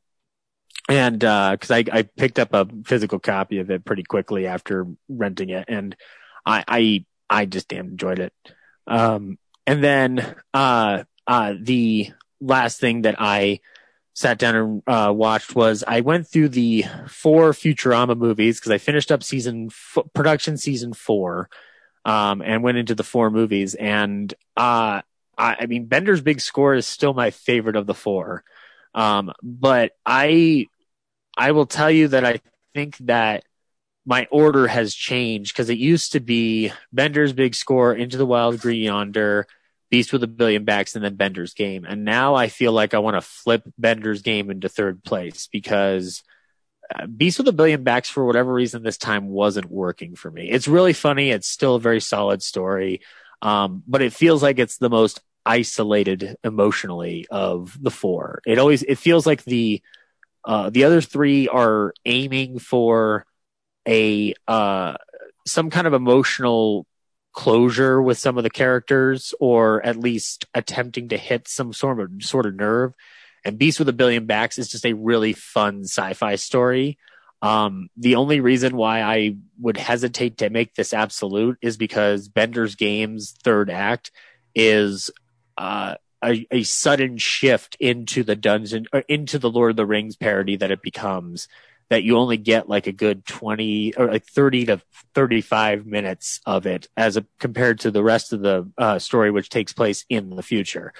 Speaker 5: And, uh, cause I, I picked up a physical copy of it pretty quickly after renting it and I, I, I just damn enjoyed it. Um, and then uh, uh, the last thing that I sat down and uh, watched was I went through the four Futurama movies because I finished up season f- production season four, um, and went into the four movies. And uh, I, I mean, Bender's Big Score is still my favorite of the four, um, but I I will tell you that I think that my order has changed because it used to be Bender's Big Score, Into the Wild, Green Yonder. Beast with a billion backs and then Bender's game. And now I feel like I want to flip Bender's game into third place because uh, Beast with a billion backs for whatever reason this time wasn't working for me. It's really funny. It's still a very solid story. Um, but it feels like it's the most isolated emotionally of the four. It always, it feels like the, uh, the other three are aiming for a, uh, some kind of emotional closure with some of the characters or at least attempting to hit some sort of sort of nerve. And Beast with a Billion Backs is just a really fun sci-fi story. Um, the only reason why I would hesitate to make this absolute is because Bender's Game's third act is uh, a, a sudden shift into the dungeon or into the Lord of the Rings parody that it becomes that you only get like a good 20 or like 30 to 35 minutes of it as a, compared to the rest of the uh, story, which takes place in the future.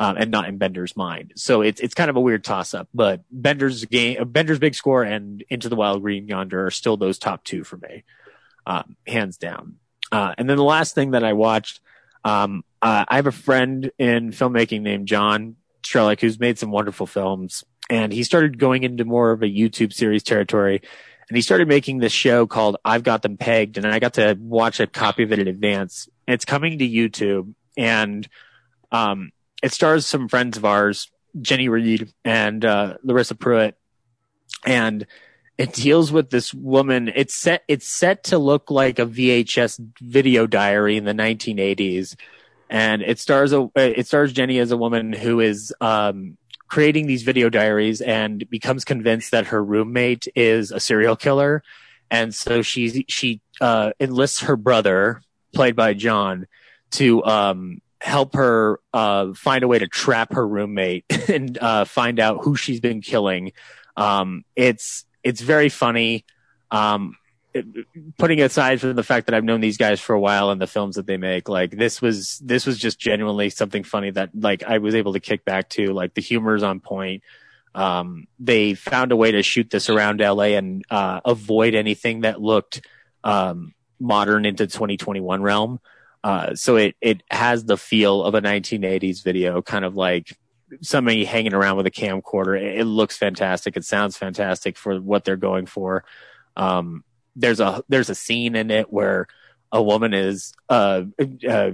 Speaker 5: Um, and not in Bender's mind. So it's, it's kind of a weird toss up, but Bender's game, Bender's big score and Into the Wild Green Yonder are still those top two for me. Um, hands down. Uh, and then the last thing that I watched, um, uh, I have a friend in filmmaking named John Strelick who's made some wonderful films and he started going into more of a YouTube series territory. And he started making this show called I've Got Them Pegged, and I got to watch a copy of it in advance. It's coming to YouTube, and um, it stars some friends of ours, Jenny Reed and uh, Larissa Pruitt, and it deals with this woman. It's set. It's set to look like a VHS video diary in the 1980s, and it stars a. It stars Jenny as a woman who is um, creating these video diaries and becomes convinced that her roommate is a serial killer. And so she, she, uh, enlists her brother, played by John, to, um, help her, uh, find a way to trap her roommate and, uh, find out who she's been killing. Um, it's, it's very funny. Um, putting aside from the fact that I've known these guys for a while and the films that they make, like this was this was just genuinely something funny that like I was able to kick back to. Like the humor's on point. Um, they found a way to shoot this around LA and uh, avoid anything that looked um, modern into 2021 realm. Uh, so it it has the feel of a 1980s video, kind of like somebody hanging around with a camcorder. It, it looks fantastic. It sounds fantastic for what they're going for. Um, there's a there's a scene in it where a woman is uh, uh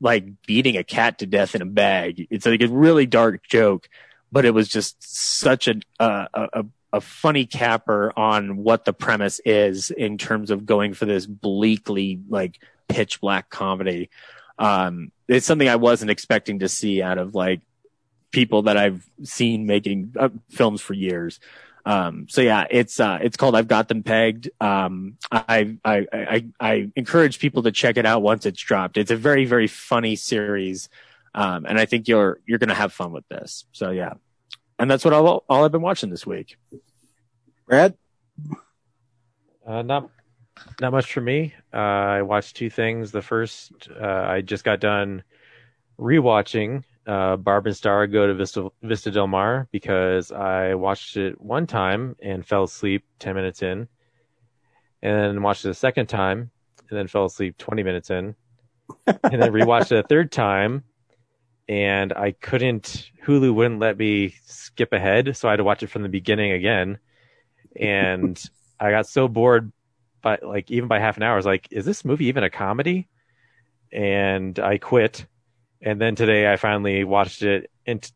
Speaker 5: like beating a cat to death in a bag. It's like a really dark joke, but it was just such a uh, a, a funny capper on what the premise is in terms of going for this bleakly like pitch black comedy. Um, it's something I wasn't expecting to see out of like people that I've seen making uh, films for years. Um, so yeah, it's, uh, it's called I've Got Them Pegged. Um, I, I, I, I encourage people to check it out once it's dropped. It's a very, very funny series. Um, and I think you're, you're going to have fun with this. So yeah. And that's what all, all I've been watching this week.
Speaker 2: Brad?
Speaker 3: Uh, not, not much for me. Uh, I watched two things. The first, uh, I just got done rewatching uh, Barb and Star go to Vista, Vista Del Mar because I watched it one time and fell asleep 10 minutes in, and then watched it a second time and then fell asleep 20 minutes in, and then rewatched it a third time, and I couldn't, Hulu wouldn't let me skip ahead, so I had to watch it from the beginning again, and I got so bored by like even by half an hour, I was like, is this movie even a comedy? And I quit and then today I finally watched it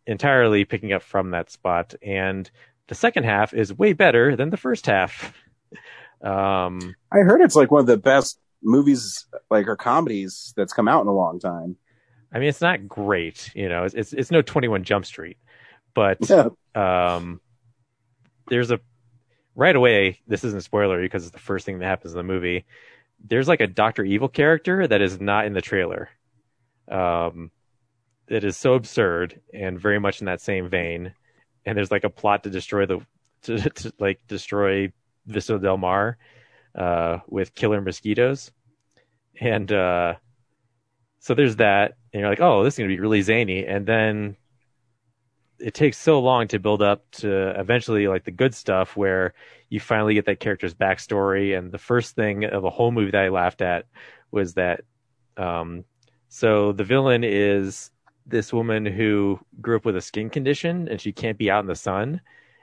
Speaker 3: entirely, picking up from that spot. And the second half is way better than the first half. um,
Speaker 2: I heard it's like one of the best movies, like or comedies that's come out in a long time.
Speaker 3: I mean, it's not great, you know. It's it's, it's no Twenty One Jump Street, but
Speaker 2: Yeah.
Speaker 3: um, there's a right away. This isn't spoiler because it's the first thing that happens in the movie. There's like a Doctor Evil character that is not in the trailer Um, it is so absurd and very much in that same vein. And there's like a plot to destroy the to, to like destroy Vista Del Mar uh, with killer mosquitoes, and uh, so there's that. And you're like, oh, this is gonna be really zany, and then it takes so long to build up to eventually like the good stuff where you finally get that character's backstory. And the first thing of a whole movie that I laughed at was that um, so the villain is this woman who grew up with a skin condition and she can't be out in the sun.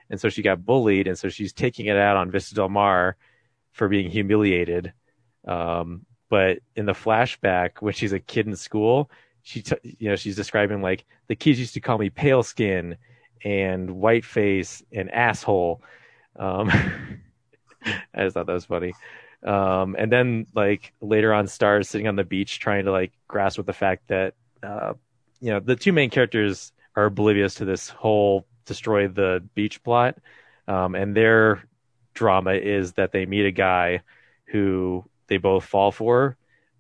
Speaker 3: And so she got bullied. And so she's taking it out on Vista Del Mar for being humiliated. Um, but in the flashback, when she's a kid in school, she, t- you know, she's describing like the kids used to call me pale skin and white face and asshole. Um, I just thought that was funny. Um, and then like later on, stars sitting on the beach trying to like grasp with the fact that, uh, you know, the two main characters are oblivious to this whole destroy the beach plot. Um, and their drama is that they meet a guy who they both fall for,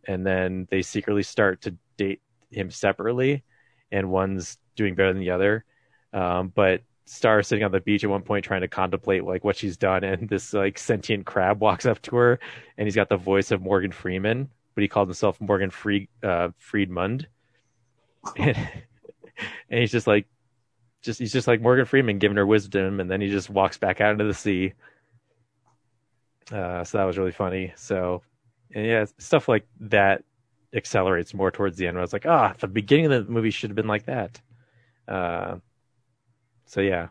Speaker 3: and then they secretly start to date him separately, and one's doing better than the other. Um, but Star is sitting on the beach at one point trying to contemplate like what she's done, and this like sentient crab walks up to her, and he's got the voice of Morgan Freeman, but he called himself Morgan Fried uh, Friedmund, and, and he's just like, just he's just like Morgan Freeman giving her wisdom, and then he just walks back out into the sea. Uh, so that was really funny. So, and yeah, stuff like that accelerates more towards the end. I was like, ah, the beginning of the movie should have been like that. Uh, so yeah.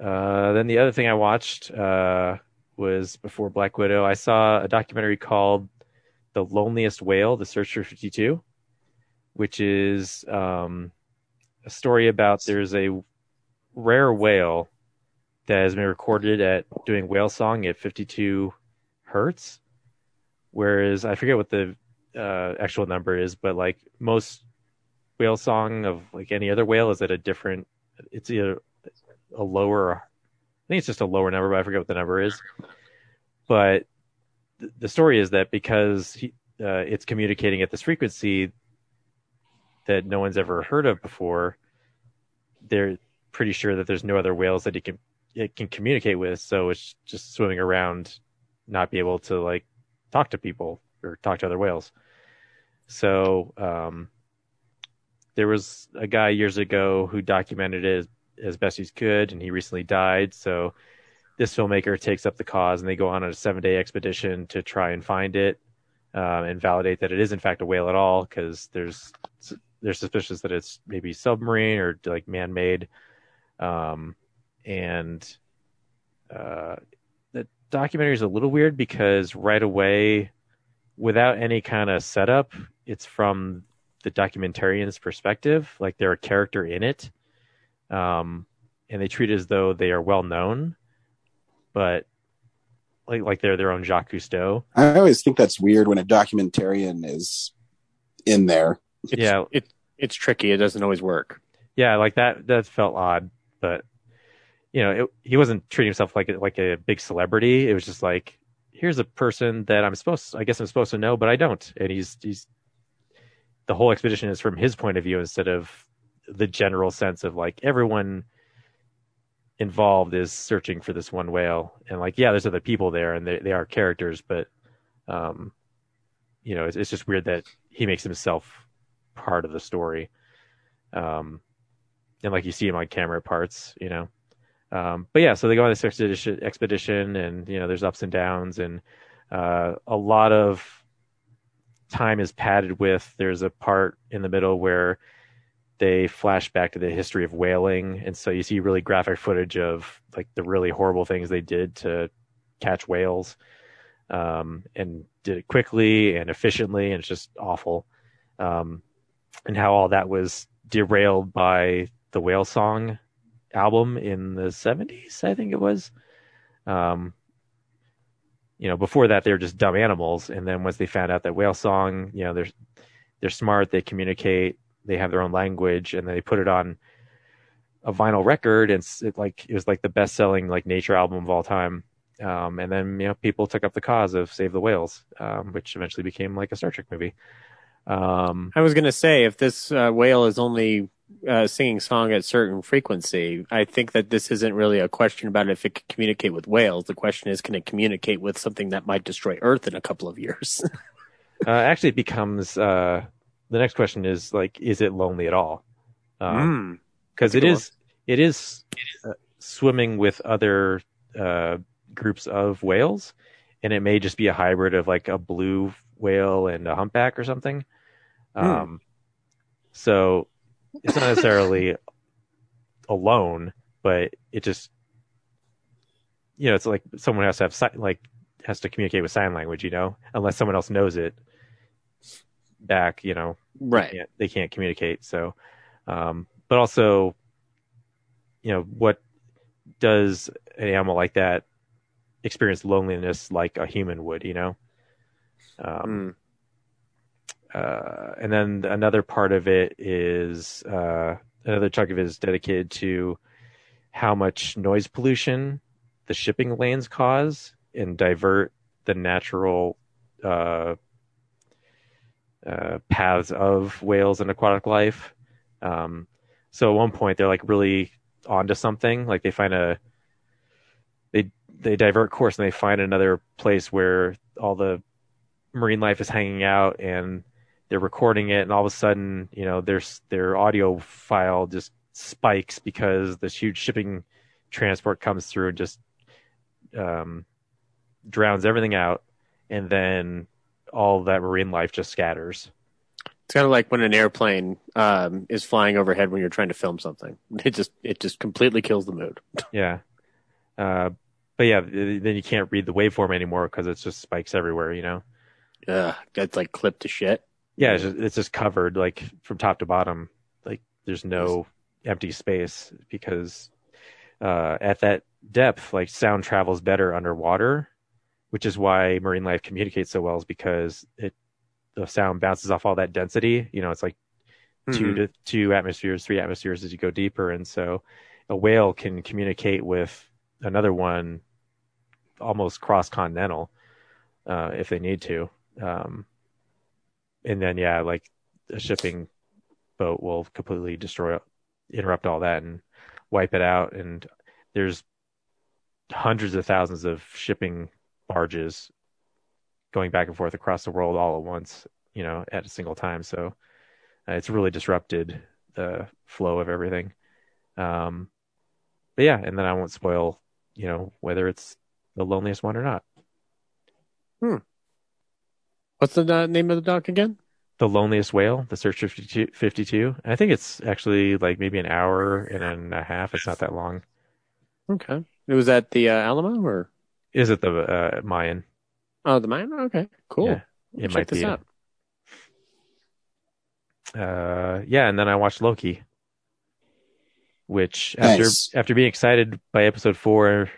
Speaker 3: Uh, then the other thing I watched uh, was before Black Widow. I saw a documentary called "The Loneliest Whale: The Search for 52," which is um, a story about there's a rare whale that has been recorded at doing whale song at 52 hertz, whereas I forget what the uh, actual number is, but like most whale song of like any other whale is at a different. It's either a lower. I think it's just a lower number, but I forget what the number is. But th- the story is that because he, uh, it's communicating at this frequency that no one's ever heard of before, they're pretty sure that there's no other whales that he can it can communicate with. So it's just swimming around, not be able to like talk to people or talk to other whales. So um, there was a guy years ago who documented it as, as best he could, and he recently died. So this filmmaker takes up the cause, and they go on a seven day expedition to try and find it um, and validate that it is in fact a whale at all, because there's they're suspicious that it's maybe submarine or like man made. Um, and uh, the documentary is a little weird because right away, without any kind of setup, it's from the documentarian's perspective. Like they're a character in it, um, and they treat it as though they are well known, but like like they're their own Jacques Cousteau.
Speaker 2: I always think that's weird when a documentarian is in there.
Speaker 5: It's,
Speaker 3: Yeah.
Speaker 5: it it's tricky. It doesn't always work.
Speaker 3: Yeah, like that that felt odd, but you know, it, he wasn't treating himself like a, like a big celebrity. It was just like, here's a person that I'm supposed, I guess I'm supposed to know, but I don't. And he's he's the whole expedition is from his point of view instead of the general sense of like everyone involved is searching for this one whale. And like, yeah, there's other people there, and they they are characters, but um, you know, it's, it's just weird that he makes himself part of the story. Um, and like you see him on camera parts, you know. Um, but yeah, so they go on this expedition, expedition, and you know, there's ups and downs, and uh, a lot of time is padded with. There's a part in the middle where they flash back to the history of whaling, and so you see really graphic footage of like the really horrible things they did to catch whales, um, and did it quickly and efficiently, and it's just awful. Um, and how all that was derailed by the whale song album in the 70s, I think it was. Um, you know, before that they were just dumb animals, and then once they found out that whale song, you know, they're they're smart, they communicate, they have their own language, and they put it on a vinyl record, and it like it was like the best selling like nature album of all time. Um, and then you know people took up the cause of Save the Whales, um, which eventually became like a Star Trek movie. Um,
Speaker 5: I was going to say, if this uh, whale is only uh, singing song at certain frequency, I think that this isn't really a question about if it can communicate with whales. The question is, can it communicate with something that might destroy Earth in a couple of years?
Speaker 3: uh, actually, it becomes uh, the next question is like, is it lonely at all?
Speaker 5: Mm.
Speaker 3: Because
Speaker 5: That's a
Speaker 3: it
Speaker 5: good
Speaker 3: is, it is uh, swimming with other uh, groups of whales, and it may just be a hybrid of like a blue whale and a humpback or something.
Speaker 5: Hmm.
Speaker 3: Um, so it's not necessarily alone, but it just, you know, it's like someone has to have si- like has to communicate with sign language, you know, unless someone else knows it back, you know,
Speaker 5: Right.
Speaker 3: can't, they can't communicate. So, um, but also, you know, what does an animal like that experience loneliness like a human would, you know? Um,
Speaker 5: Mm.
Speaker 3: uh, and then another part of it is uh, another chunk of it is dedicated to how much noise pollution the shipping lanes cause and divert the natural uh, uh, paths of whales and aquatic life. Um, so at one point they're like really onto something. Like they find a they they divert course and they find another place where all the marine life is hanging out and they're recording it and all of a sudden you know their their audio file just spikes because this huge shipping transport comes through and just um, drowns everything out and then all that marine life just scatters
Speaker 5: It's kind of like when an airplane um, is flying overhead when you're trying to film something. It just it just completely kills the mood.
Speaker 3: yeah uh, but yeah then you can't read the waveform anymore because it's just spikes everywhere you know
Speaker 5: Ugh, that's like clipped to shit.
Speaker 3: yeah it's just, it's just covered like from top to bottom. Like there's no empty space because uh, at that depth like sound travels better underwater which is why marine life communicates so well is because it the sound bounces off all that density. You know it's like two
Speaker 5: Mhm.
Speaker 3: to two atmospheres three atmospheres as you go deeper. And so a whale can communicate with another one almost cross continental uh, if they need to um, and then yeah like a shipping boat will completely destroy interrupt all that and wipe it out. And there's hundreds of thousands of shipping barges going back and forth across the world all at once you know at a single time. So uh, it's really disrupted the flow of everything. Um but yeah and then i won't spoil you know whether it's the loneliest one or not
Speaker 5: What's the uh, name of the doc again?
Speaker 3: the loneliest whale the search 52, 52 i think it's actually like maybe an hour and a half it's not that long
Speaker 5: Okay, it was at the uh, Alamo or
Speaker 3: is it the uh, mayan
Speaker 5: oh the mine? Okay, cool.
Speaker 3: Yeah,
Speaker 5: We'll
Speaker 3: it
Speaker 5: check
Speaker 3: might
Speaker 5: this
Speaker 3: be.
Speaker 5: out.
Speaker 3: uh yeah and then i watched loki which after
Speaker 2: Nice.
Speaker 3: after being excited by episode four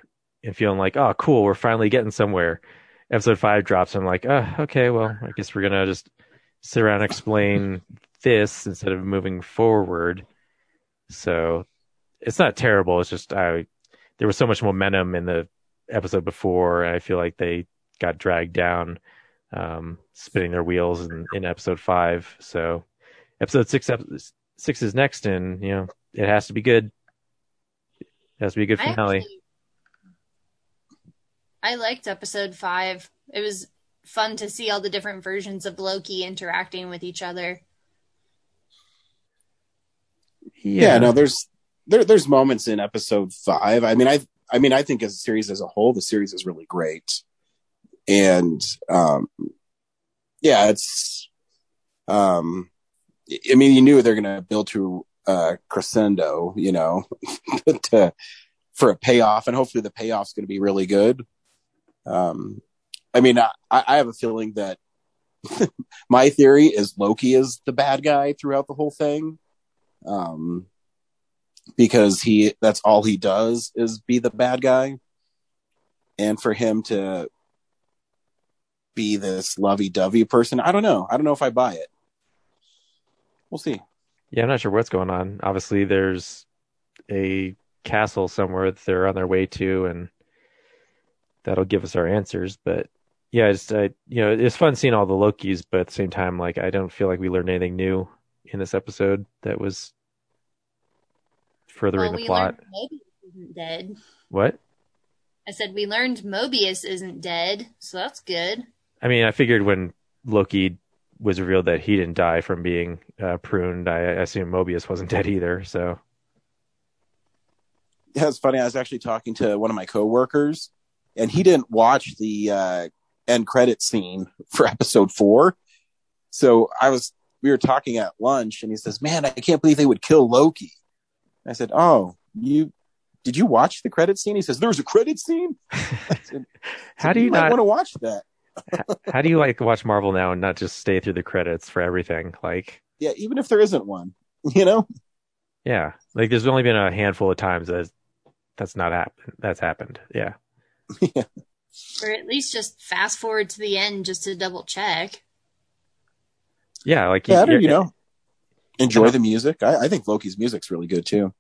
Speaker 3: and feeling like oh cool we're finally getting somewhere episode five drops i'm like oh okay well i guess we're gonna just sit around and explain this instead of moving forward. So it's not terrible it's just i there was so much momentum in the episode before i feel like they got dragged down um spinning their wheels in, in episode five. So episode six six is next and you know it has to be good. It has to be a good finale.
Speaker 4: actually- I liked episode five. It was fun to see all the different versions of Loki interacting with each other.
Speaker 2: yeah. no there's there there's moments in episode five i mean i i mean i think as a series as a whole the series is really great and um yeah it's um i mean you knew they're gonna build to uh crescendo you know to for a payoff and hopefully the payoff's gonna be really good um i mean i i have a feeling that my theory is loki is the bad guy throughout the whole thing. Um because he that's all he does is be the bad guy. And for him to be this lovey-dovey person i don't know. I don't know if i buy it. We'll see.
Speaker 3: Yeah i'm not sure what's going on. Obviously there's a castle somewhere that they're on their way to and that'll give us our answers but yeah, it's uh, you know it's fun seeing all the Lokis, but at the same time, like I don't feel like we learned anything new in this episode that was furthering
Speaker 4: Well,
Speaker 3: the plot.
Speaker 4: learned Mobius isn't dead.
Speaker 3: What?
Speaker 4: I said we learned Mobius isn't dead, so that's good.
Speaker 3: I mean, I figured when Loki was revealed that he didn't die from being uh, pruned, I, I assume Mobius wasn't dead either. So
Speaker 2: Yeah, it's funny. I was actually talking to one of my coworkers, and he didn't watch the uh, end credit scene for episode four. So I was, we were talking at lunch, and he says, "Man, I can't believe they would kill Loki." I said, "Oh, you did you watch the credit scene?" He says, "There's a credit scene." Said,
Speaker 3: how do you
Speaker 2: might
Speaker 3: not?
Speaker 2: want to watch that?
Speaker 3: how do you like watch Marvel now and not just stay through the credits for everything? Like,
Speaker 2: Yeah, even if there isn't one, you know.
Speaker 3: yeah, like there's only been a handful of times that that's not happened. That's happened. Yeah.
Speaker 4: Or at least just fast forward to the end just to double check.
Speaker 3: Yeah, like
Speaker 2: Yeah,
Speaker 3: you're-
Speaker 2: you know, enjoy the music. I, I think Loki's music's really good too.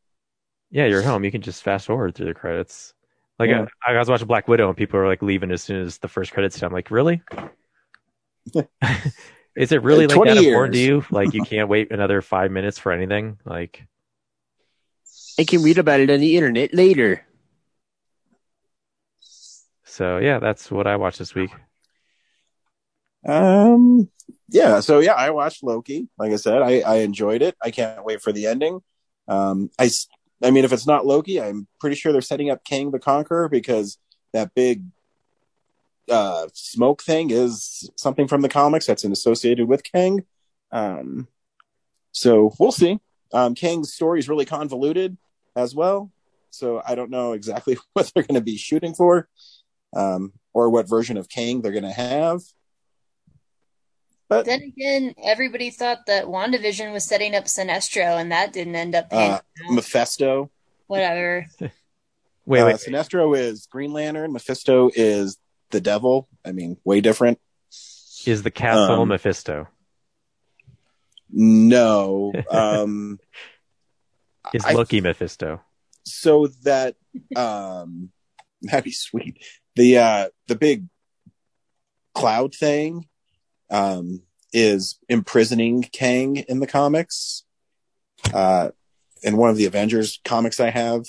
Speaker 3: Yeah, you're home. You can just fast forward through the credits. Like
Speaker 2: Yeah.
Speaker 3: I, I was watching Black Widow and people are like leaving as soon as the first credits. hit. I'm like, really? Is it really like
Speaker 2: 20
Speaker 3: that important to you? Like you can't wait another five minutes for anything? Like
Speaker 5: I can read about it on the internet later.
Speaker 3: So yeah, that's what I watched this week.
Speaker 2: Um, yeah. So yeah, I watched Loki. Like I said, I, I enjoyed it. I can't wait for the ending. Um, I, I mean, if it's not Loki, I'm pretty sure they're setting up Kang the Conqueror because that big, uh, smoke thing is something from the comics that's associated with Kang. Um, so we'll see. Um, Kang's story is really convoluted as well. So I don't know exactly what they're going to be shooting for, or what version of Kang they're going to have. But
Speaker 4: Then again, everybody thought that WandaVision was setting up Sinestro, and that didn't end up panning
Speaker 2: Uh. Mephisto.
Speaker 4: Whatever.
Speaker 3: Wait,
Speaker 2: uh,
Speaker 3: wait,
Speaker 2: Sinestro is Green Lantern. Mephisto is the devil. I mean, way different.
Speaker 3: is the castle
Speaker 2: um,
Speaker 3: Mephisto?
Speaker 2: No. Um,
Speaker 3: Is
Speaker 2: I-
Speaker 3: Loki Mephisto?
Speaker 2: so that um, that'd be sweet. The uh, the big cloud thing um, is imprisoning Kang in the comics. Uh, in one of the Avengers comics I have,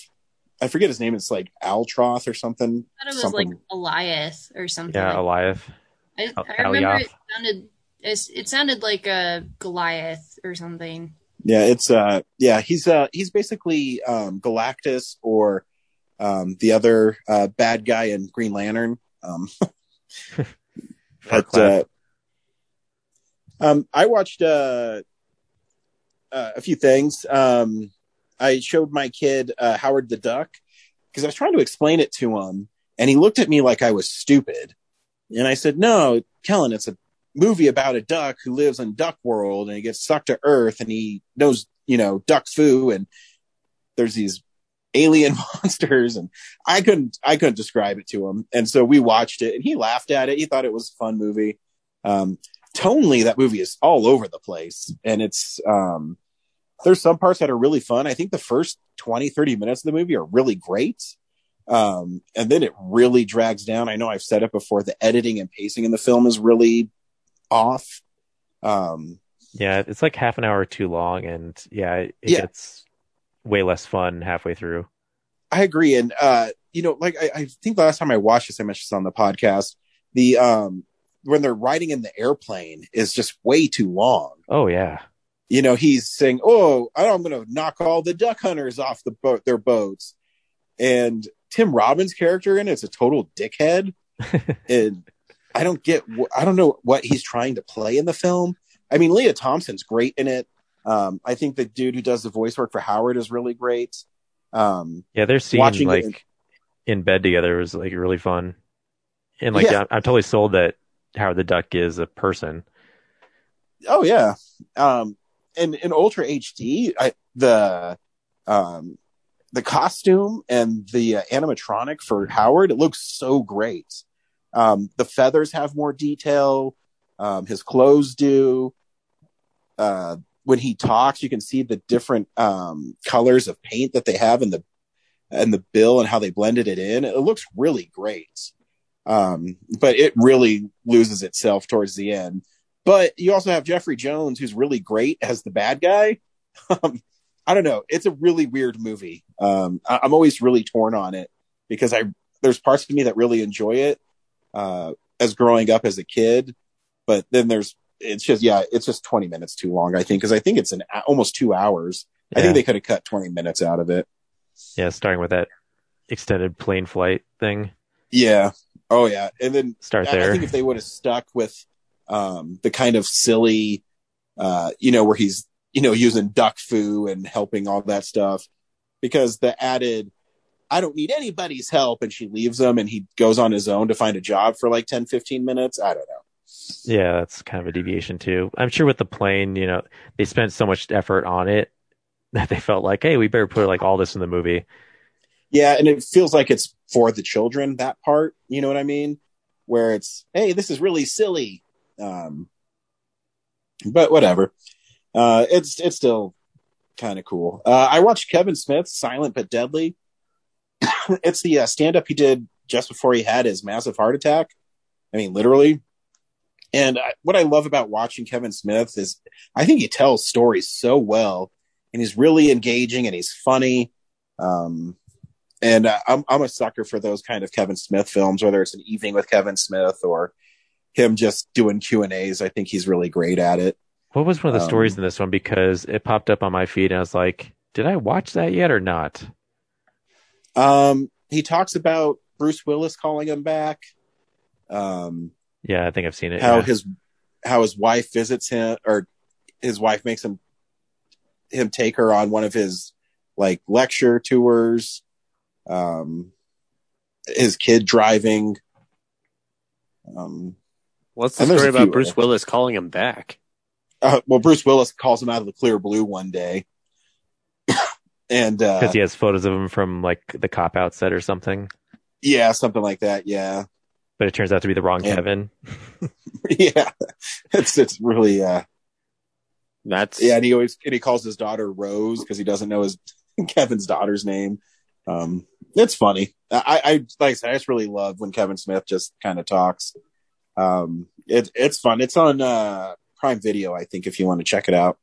Speaker 2: I forget his name. It's like Altroth or something.
Speaker 4: I thought it was
Speaker 2: something.
Speaker 4: like Elias or something.
Speaker 3: Yeah, Eliath.
Speaker 4: I, I remember
Speaker 3: Alioth.
Speaker 4: it sounded it's, it sounded like a Goliath or something.
Speaker 2: Yeah, it's uh yeah, he's uh he's basically um Galactus or um the other uh bad guy in Green Lantern. Um but uh um I watched uh, uh a few things. Um I showed my kid uh Howard the Duck because I was trying to explain it to him and he looked at me like I was stupid. And I said, "No, Kellen, it's a movie about a duck who lives in duck world and he gets sucked to earth and he knows you know duck foo and there's these alien monsters and i couldn't i couldn't describe it to him. And so we watched it and he laughed at it. He thought it was a fun movie. Um tonally that movie is all over the place and it's um there's some parts that are really fun. I think the first 20 30 minutes of the movie are really great. Um and then it really drags down. I know i've said it before the editing and pacing in the film is really off. Um,
Speaker 3: Yeah, it's like half an hour too long, and yeah, it,
Speaker 2: Yeah.
Speaker 3: gets way less fun halfway through.
Speaker 2: I agree, and uh, you know, like I, I think the last time I watched this, I mentioned this on the podcast. The um, when they're riding in the airplane is just way too long.
Speaker 3: Oh yeah,
Speaker 2: You know, he's saying, "Oh, I'm going to knock all the duck hunters off the boat, their boats," and Tim Robbins' character in it's a total dickhead, and I don't get, I don't know what he's trying to play in the film. I mean, Lea Thompson's great in it. Um, I think the dude who does the voice work for Howard is really great. Um,
Speaker 3: yeah. Their scene
Speaker 2: Watching it
Speaker 3: like in bed together was like really fun, and like
Speaker 2: Yeah.
Speaker 3: I'm, I'm totally sold that Howard the Duck is a person.
Speaker 2: Oh yeah. Um and in Ultra HD, I the um the costume and the uh, animatronic for Howard, it looks so great. Um the feathers have more detail, um his clothes do. Uh when he talks, you can see the different um colors of paint that they have in the in the bill and how they blended it in. It looks really great. Um, but it really loses itself towards the end. But you also have Jeffrey Jones, who's really great as the bad guy. Um, I don't know. It's a really weird movie. Um, I, am always really torn on it because I there's parts of me that really enjoy it uh, as growing up as a kid, but then there's it's just yeah, it's just 20 minutes too long. I think because I think it's an almost two hours. I think they could have cut 20 minutes out of it.
Speaker 3: Yeah, starting with that extended plane flight thing.
Speaker 2: Yeah. Oh yeah. And then
Speaker 3: Start
Speaker 2: I- I think if they would have stuck with um, the kind of silly, uh, you know, where he's you know using duck foo and helping all that stuff, because the added, I don't need anybody's help, and she leaves him, and he goes on his own to find a job for like 10, 15 minutes. I don't know.
Speaker 3: Yeah, that's kind of a deviation too. I'm sure with the plane, you know, they spent so much effort on it that they felt like, hey, we better put like all this in the movie.
Speaker 2: Yeah, and it feels like it's for the children that part. You know what I mean? Where it's, hey, this is really silly. Um, but whatever. Uh, it's it's still kind of cool. Uh, I watched Kevin Smith's Silent but Deadly. it's the uh, stand up he did just before he had his massive heart attack. I mean, literally. And I, what I love about watching Kevin Smith is I think he tells stories so well, and he's really engaging and he's funny. Um, and uh, I'm I'm a sucker for those kind of Kevin Smith films, whether it's an evening with Kevin Smith or him just doing Q and A's. I think he's really great at it.
Speaker 3: What was one of the
Speaker 2: Um,
Speaker 3: stories in this one? Because it popped up on my feed and I was like, did I watch that yet or not?
Speaker 2: Um, he talks about Bruce Willis calling him back. Um,
Speaker 3: Yeah, I think I've seen it.
Speaker 2: how
Speaker 3: yeah.
Speaker 2: his how his wife visits him, or his wife makes him him take her on one of his like lecture tours. Um, his kid driving. Um,
Speaker 5: What's the
Speaker 2: And there's
Speaker 5: story about Bruce
Speaker 2: others.
Speaker 5: Willis calling him back?
Speaker 2: uh, well, Bruce Willis calls him out of the clear blue one day, and uh,
Speaker 3: Because he has photos of him from like the cop out set or something.
Speaker 2: yeah, something like that. Yeah,
Speaker 3: But it turns out to be the wrong
Speaker 2: Yeah.
Speaker 3: Kevin.
Speaker 2: yeah, it's it's really uh,
Speaker 5: That's
Speaker 2: yeah, and he always and he calls his daughter Rose because he doesn't know his Kevin's daughter's name. Um, it's funny. I, I like I said, I just really love when Kevin Smith just kind of talks. Um, it, it's fun. It's on uh, Prime Video, I think, if you want to check it out.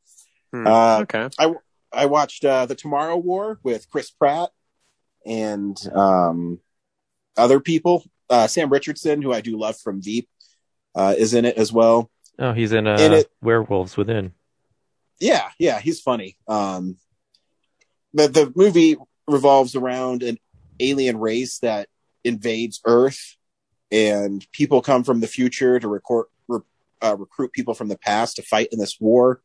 Speaker 5: Hmm.
Speaker 2: Uh,
Speaker 5: okay.
Speaker 2: I watched uh, the Tomorrow War with Chris Pratt and um, other people. Uh, Sam Richardson, who I do love from Veep, uh, is in it as well.
Speaker 3: Oh, he's in uh,
Speaker 2: In it-
Speaker 3: Werewolves Within.
Speaker 2: Yeah, yeah, he's funny. Um, the the movie revolves around an alien race that invades Earth, and people come from the future to record, re, uh, recruit people from the past to fight in this war,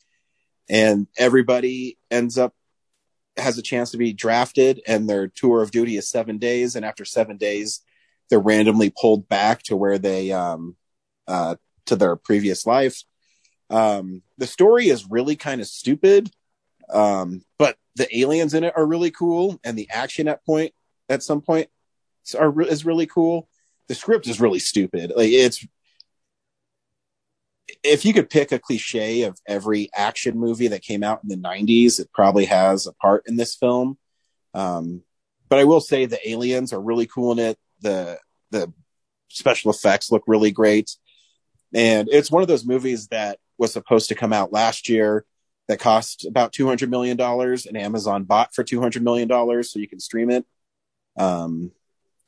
Speaker 2: and everybody ends up has a chance to be drafted, and their tour of duty is seven days, and after seven days, they're randomly pulled back to where they um uh to their previous life. Um, the story is really kind of stupid, um, but the aliens in it are really cool, and the action at point at some point are is really cool. The script is really stupid. Like it's if you could pick a cliche of every action movie that came out in the 90s, it probably has a part in this film. Um, but I will say the aliens are really cool in it. The the special effects look really great. And it's one of those movies that was supposed to come out last year that cost about $200 million and Amazon bought for $200 million so you can stream it. Um,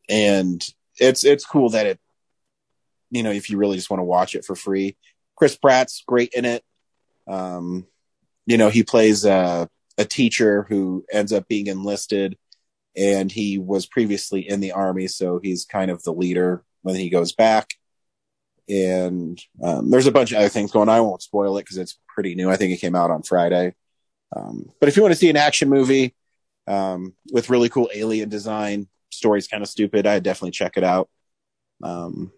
Speaker 2: and it's, it's cool that it, you know, if you really just want to watch it for free, Chris Pratt's great in it. Um, you know, he plays a, a teacher who ends up being enlisted and he was previously in the army. So he's kind of the leader when he goes back and um, there's a bunch of other things going. on. I won't spoil it because it's pretty new. I think it came out on Friday. Um, but if you want to see an action movie um, with really cool alien design, story's kind of stupid. I definitely check it out. Um,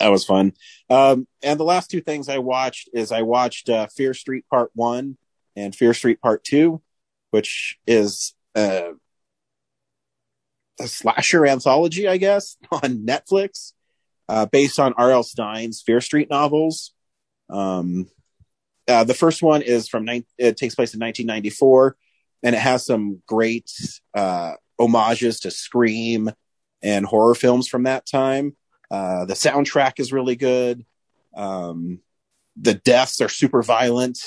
Speaker 2: that was fun. Um, and the last two things I watched is I watched uh, Fear Street Part One and Fear Street Part Two, which is uh, a slasher anthology, I guess, on Netflix uh, based on R.L. Stine's Fear Street novels. Um, uh, the first one is from it takes place in 1994, and it has some great uh, homages to Scream and horror films from that time. Uh, the soundtrack is really good. Um, the deaths are super violent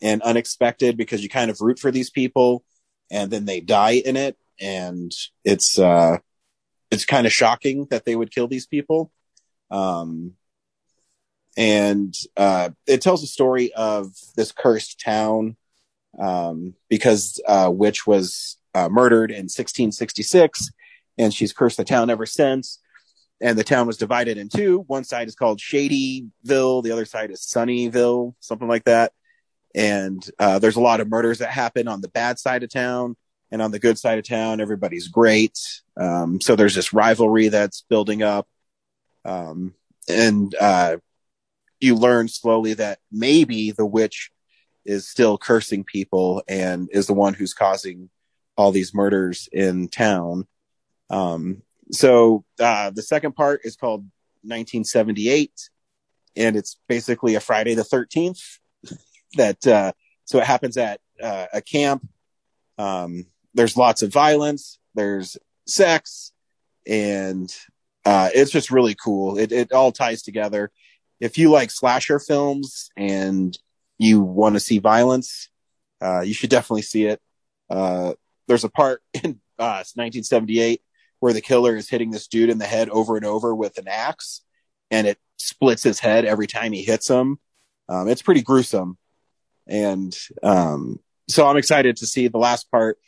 Speaker 2: and unexpected because you kind of root for these people and then they die in it. And it's, uh, it's kind of shocking that they would kill these people. Um, and, uh, it tells a story of this cursed town, um, because, uh, witch was, uh, murdered in 1666 and she's cursed the town ever since. And the town was divided in two. One side is called Shadyville. The other side is Sunnyville, something like that. And, uh, there's a lot of murders that happen on the bad side of town and on the good side of town, everybody's great. Um, so there's this rivalry that's building up. Um, and, uh, you learn slowly that maybe the witch is still cursing people and is the one who's causing all these murders in town. Um, so, uh, the second part is called 1978 and it's basically a Friday the 13th that, uh, so it happens at, uh, a camp. Um, there's lots of violence, there's sex, and uh, it's just really cool. It, it all ties together. If you like slasher films and you want to see violence, uh, you should definitely see it. Uh, there's a part in uh, 1978 where the killer is hitting this dude in the head over and over with an axe, and it splits his head every time he hits him. Um, it's pretty gruesome, and um, so I'm excited to see the last part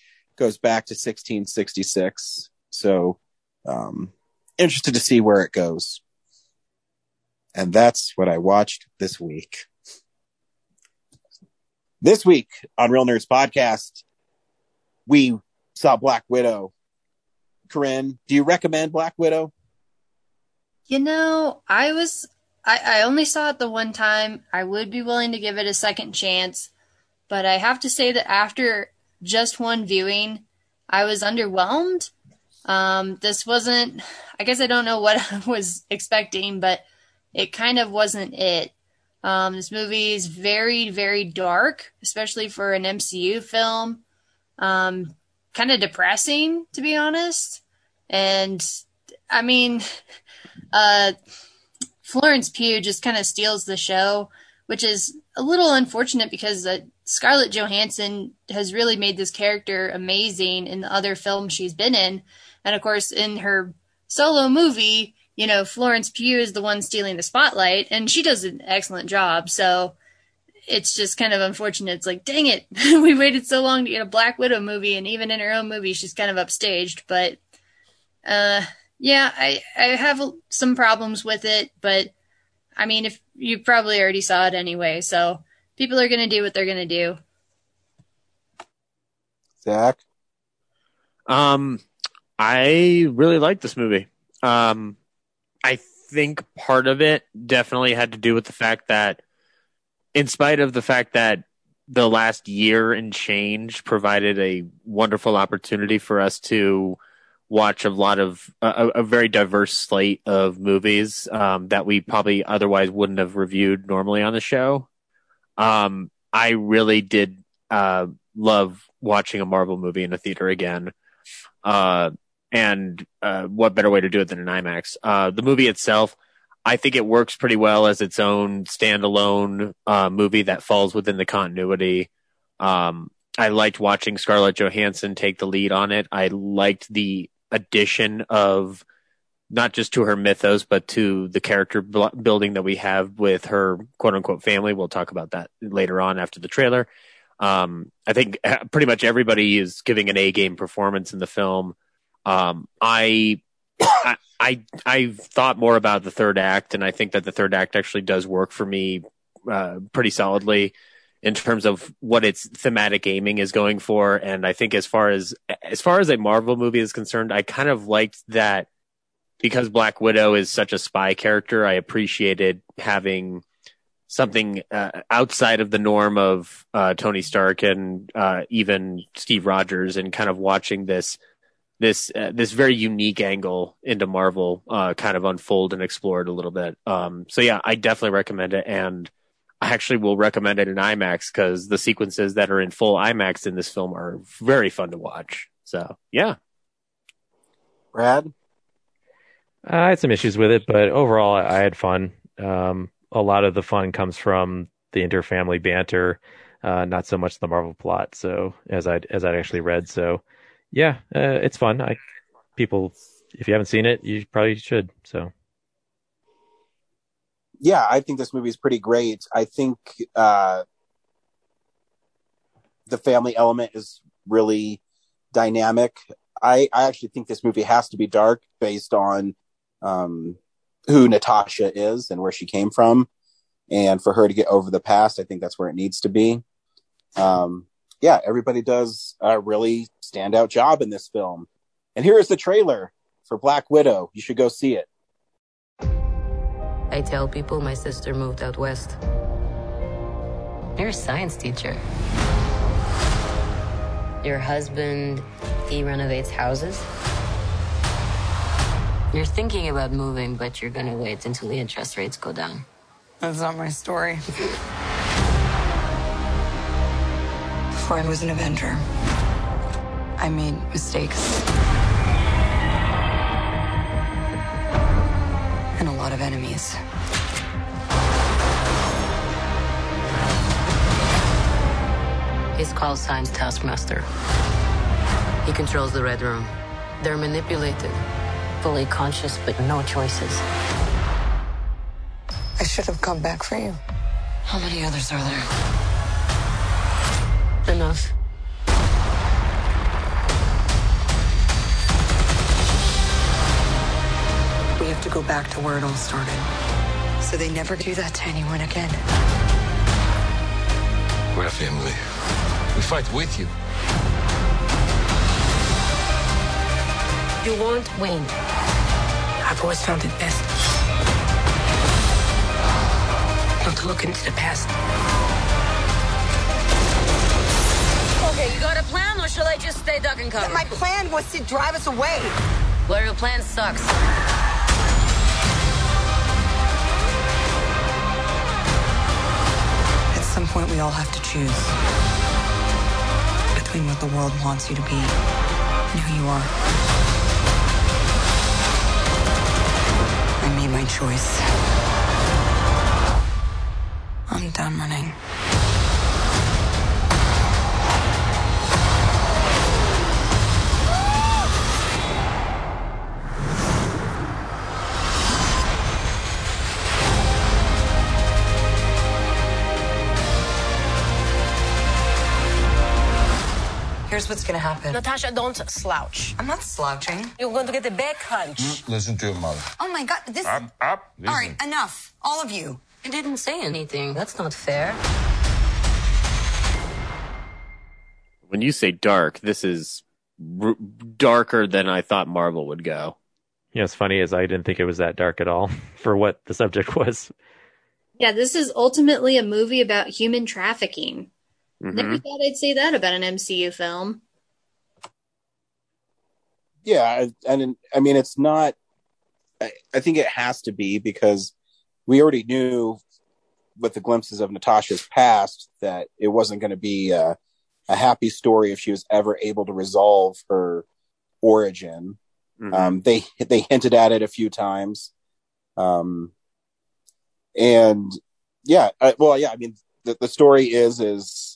Speaker 2: goes back to 1666. So, um, interested to see where it goes. And that's what I watched this week. This week on Real Nerds Podcast, we saw Black Widow. Corinne, do you recommend Black Widow?
Speaker 4: You know, I was I, I only saw it the one time. I would be willing to give it a second chance, but I have to say that after just one viewing, I was underwhelmed. Um, this wasn't, I guess I don't know what I was expecting, but it kind of wasn't it. Um, this movie is very, very dark, especially for an MCU film. Um, kind of depressing, to be honest. And I mean, uh, Florence Pugh just kind of steals the show, which is a little unfortunate because uh, Scarlett Johansson has really made this character amazing in the other films she's been in. And of course, in her solo movie, you know, Florence Pugh is the one stealing the spotlight and she does an excellent job. So it's just kind of unfortunate. It's like, dang it, we waited so long to get a Black Widow movie and even in her own movie, she's kind of upstaged. But, uh, yeah, I, I have some problems with it, but I mean, if you probably already saw it anyway, so people are going to do what they're going to do.
Speaker 2: Zach?
Speaker 5: Um, I really like this movie. Um, I think part of it definitely had to do with the fact that, in spite of the fact that the last year and change provided a wonderful opportunity for us to watch a lot of a, a very diverse slate of movies um, that we probably otherwise wouldn't have reviewed normally on the show. Um, I really did uh, love watching a Marvel movie in a theater again. Uh, and uh, what better way to do it than an IMAX? Uh, the movie itself, I think it works pretty well as its own standalone uh, movie that falls within the continuity. Um, I liked watching Scarlett Johansson take the lead on it. I liked the addition of not just to her mythos, but to the character building that we have with her quote unquote family. We'll talk about that later on after the trailer. Um, I think uh, pretty much everybody is giving an A game performance in the film. Um, I, I, I, I've thought more about the third act, and I think that the third act actually does work for me uh, pretty solidly in terms of what its thematic aiming is going for. And I think as far as as far as a Marvel movie is concerned, I kind of liked that because Black Widow is such a spy character, I appreciated having something uh, outside of the norm of uh, Tony Stark and uh, even Steve Rogers, and kind of watching this this uh, this very unique angle into Marvel uh, kind of unfold and explore it a little bit. Um, so yeah, I definitely recommend it, and I actually will recommend it in IMAX because the sequences that are in full IMAX in this film are very fun to watch. So yeah,
Speaker 2: Brad.
Speaker 3: I had some issues with it, but overall, I, I had fun. Um, a lot of the fun comes from the interfamily banter, uh, not so much the Marvel plot. So as I as I actually read, so yeah, uh, it's fun. I people, if you haven't seen it, you probably should. So
Speaker 2: yeah, I think this movie is pretty great. I think uh, the family element is really dynamic. I, I actually think this movie has to be dark based on um, who Natasha is and where she came from. And for her to get over the past, I think that's where it needs to be. Um, yeah, everybody does a really standout job in this film. And here is the trailer for Black Widow. You should go see it.
Speaker 8: I tell people my sister moved out west. You're a science teacher. Your husband, he renovates houses. You're thinking about moving, but you're gonna wait until the interest rates go down.
Speaker 9: That's not my story. Before I was an Avenger, I made mistakes. And a lot of enemies.
Speaker 8: He's call sign's Taskmaster. He controls the Red Room. They're manipulated, fully conscious, but no choices.
Speaker 9: I should have come back for you.
Speaker 8: How many others are there? Enough.
Speaker 9: We have to go back to where it all started. So they never do that to anyone again.
Speaker 10: We're a family. We fight with you.
Speaker 8: You won't win.
Speaker 9: I've always found it best not to look into the past.
Speaker 8: Okay, you got a plan, or shall I just stay duck and cover?
Speaker 9: My plan was to drive us away.
Speaker 8: Well, your plan sucks.
Speaker 9: At some point, we all have to choose between what the world wants you to be and who you are. My choice. I'm done running. Here's what's gonna happen.
Speaker 8: Natasha, don't slouch.
Speaker 9: I'm not slouching.
Speaker 8: You're going to get a back hunch.
Speaker 10: Mm, listen to your mother.
Speaker 9: Oh my god, this.
Speaker 10: Up, up.
Speaker 9: All right, enough. All of you.
Speaker 8: I didn't say anything. That's not fair.
Speaker 5: When you say dark, this is r- darker than I thought Marvel would go.
Speaker 3: you know, it's funny is I didn't think it was that dark at all for what the subject was.
Speaker 4: Yeah, this is ultimately a movie about human trafficking. Never
Speaker 5: Mhm.
Speaker 4: thought I'd say that about an MCU film.
Speaker 2: yeah and i mean it's not I, I think it has to be because we already knew with the glimpses of natasha's past that it wasn't going to be a, a happy story if she was ever able to resolve her origin
Speaker 5: Mhm.
Speaker 2: um, they they hinted at it a few times um, and yeah uh, well yeah i mean the, the story is is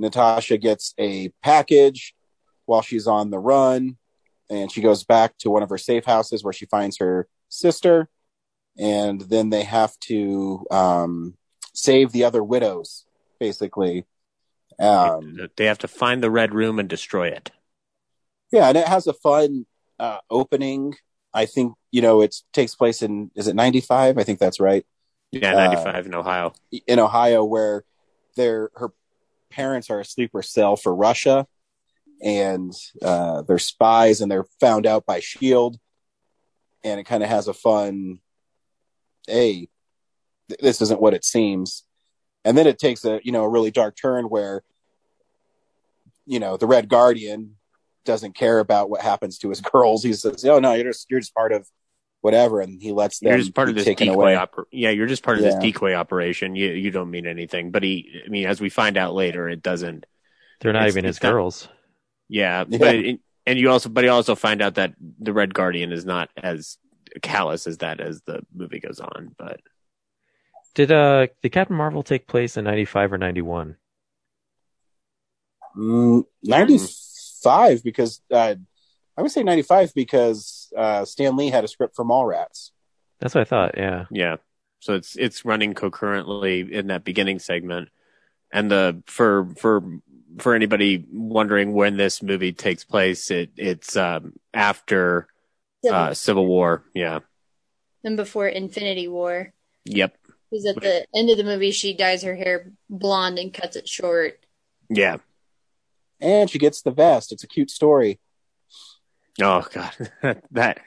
Speaker 2: natasha gets a package while she's on the run and she goes back to one of her safe houses where she finds her sister and then they have to um, save the other widows basically um,
Speaker 5: they have to find the red room and destroy it.
Speaker 2: yeah and it has a fun uh, opening i think you know it takes place in is it 95 i think that's right
Speaker 5: Yeah,
Speaker 2: Uh,
Speaker 5: 95 in Ohio.
Speaker 2: in ohio where their her parents are a sleeper cell for russia and uh, they're spies and they're found out by shield and it kind of has a fun hey th- this isn't what it seems. And then it takes a you know a really dark turn where you know the red guardian doesn't care about what happens to his girls. He says oh no you're just you're just part of whatever and he lets them
Speaker 5: You're just part
Speaker 2: be
Speaker 5: of this decoy
Speaker 2: away
Speaker 5: oper- Yeah, you're just part of
Speaker 2: Yeah.
Speaker 5: this decoy operation. You you don't mean anything. But he, I mean, as we find out later, it doesn't.
Speaker 3: They're not even his
Speaker 5: not-
Speaker 3: girls.
Speaker 5: Yeah,
Speaker 2: Yeah.
Speaker 5: but it, and you also, but you also find out that the Red Guardian is not as callous as that as the movie goes on. But
Speaker 3: Did uh did Captain Marvel take place in ninety five or ninety one?
Speaker 2: Mm, 95 because uh, I would say 95 because uh, Stan Lee had a script for Mallrats.
Speaker 3: That's what I thought. Yeah.
Speaker 5: yeah, so it's it's running concurrently in that beginning segment, and the for for for anybody wondering when this movie takes place, it it's um, after uh, Civil War. Yeah.
Speaker 4: and before Infinity War.
Speaker 5: Yep.
Speaker 4: Because at the end of the movie, she dyes her hair blonde and cuts it short.
Speaker 5: Yeah.
Speaker 2: And she gets the vest. It's a cute story.
Speaker 5: Oh god, that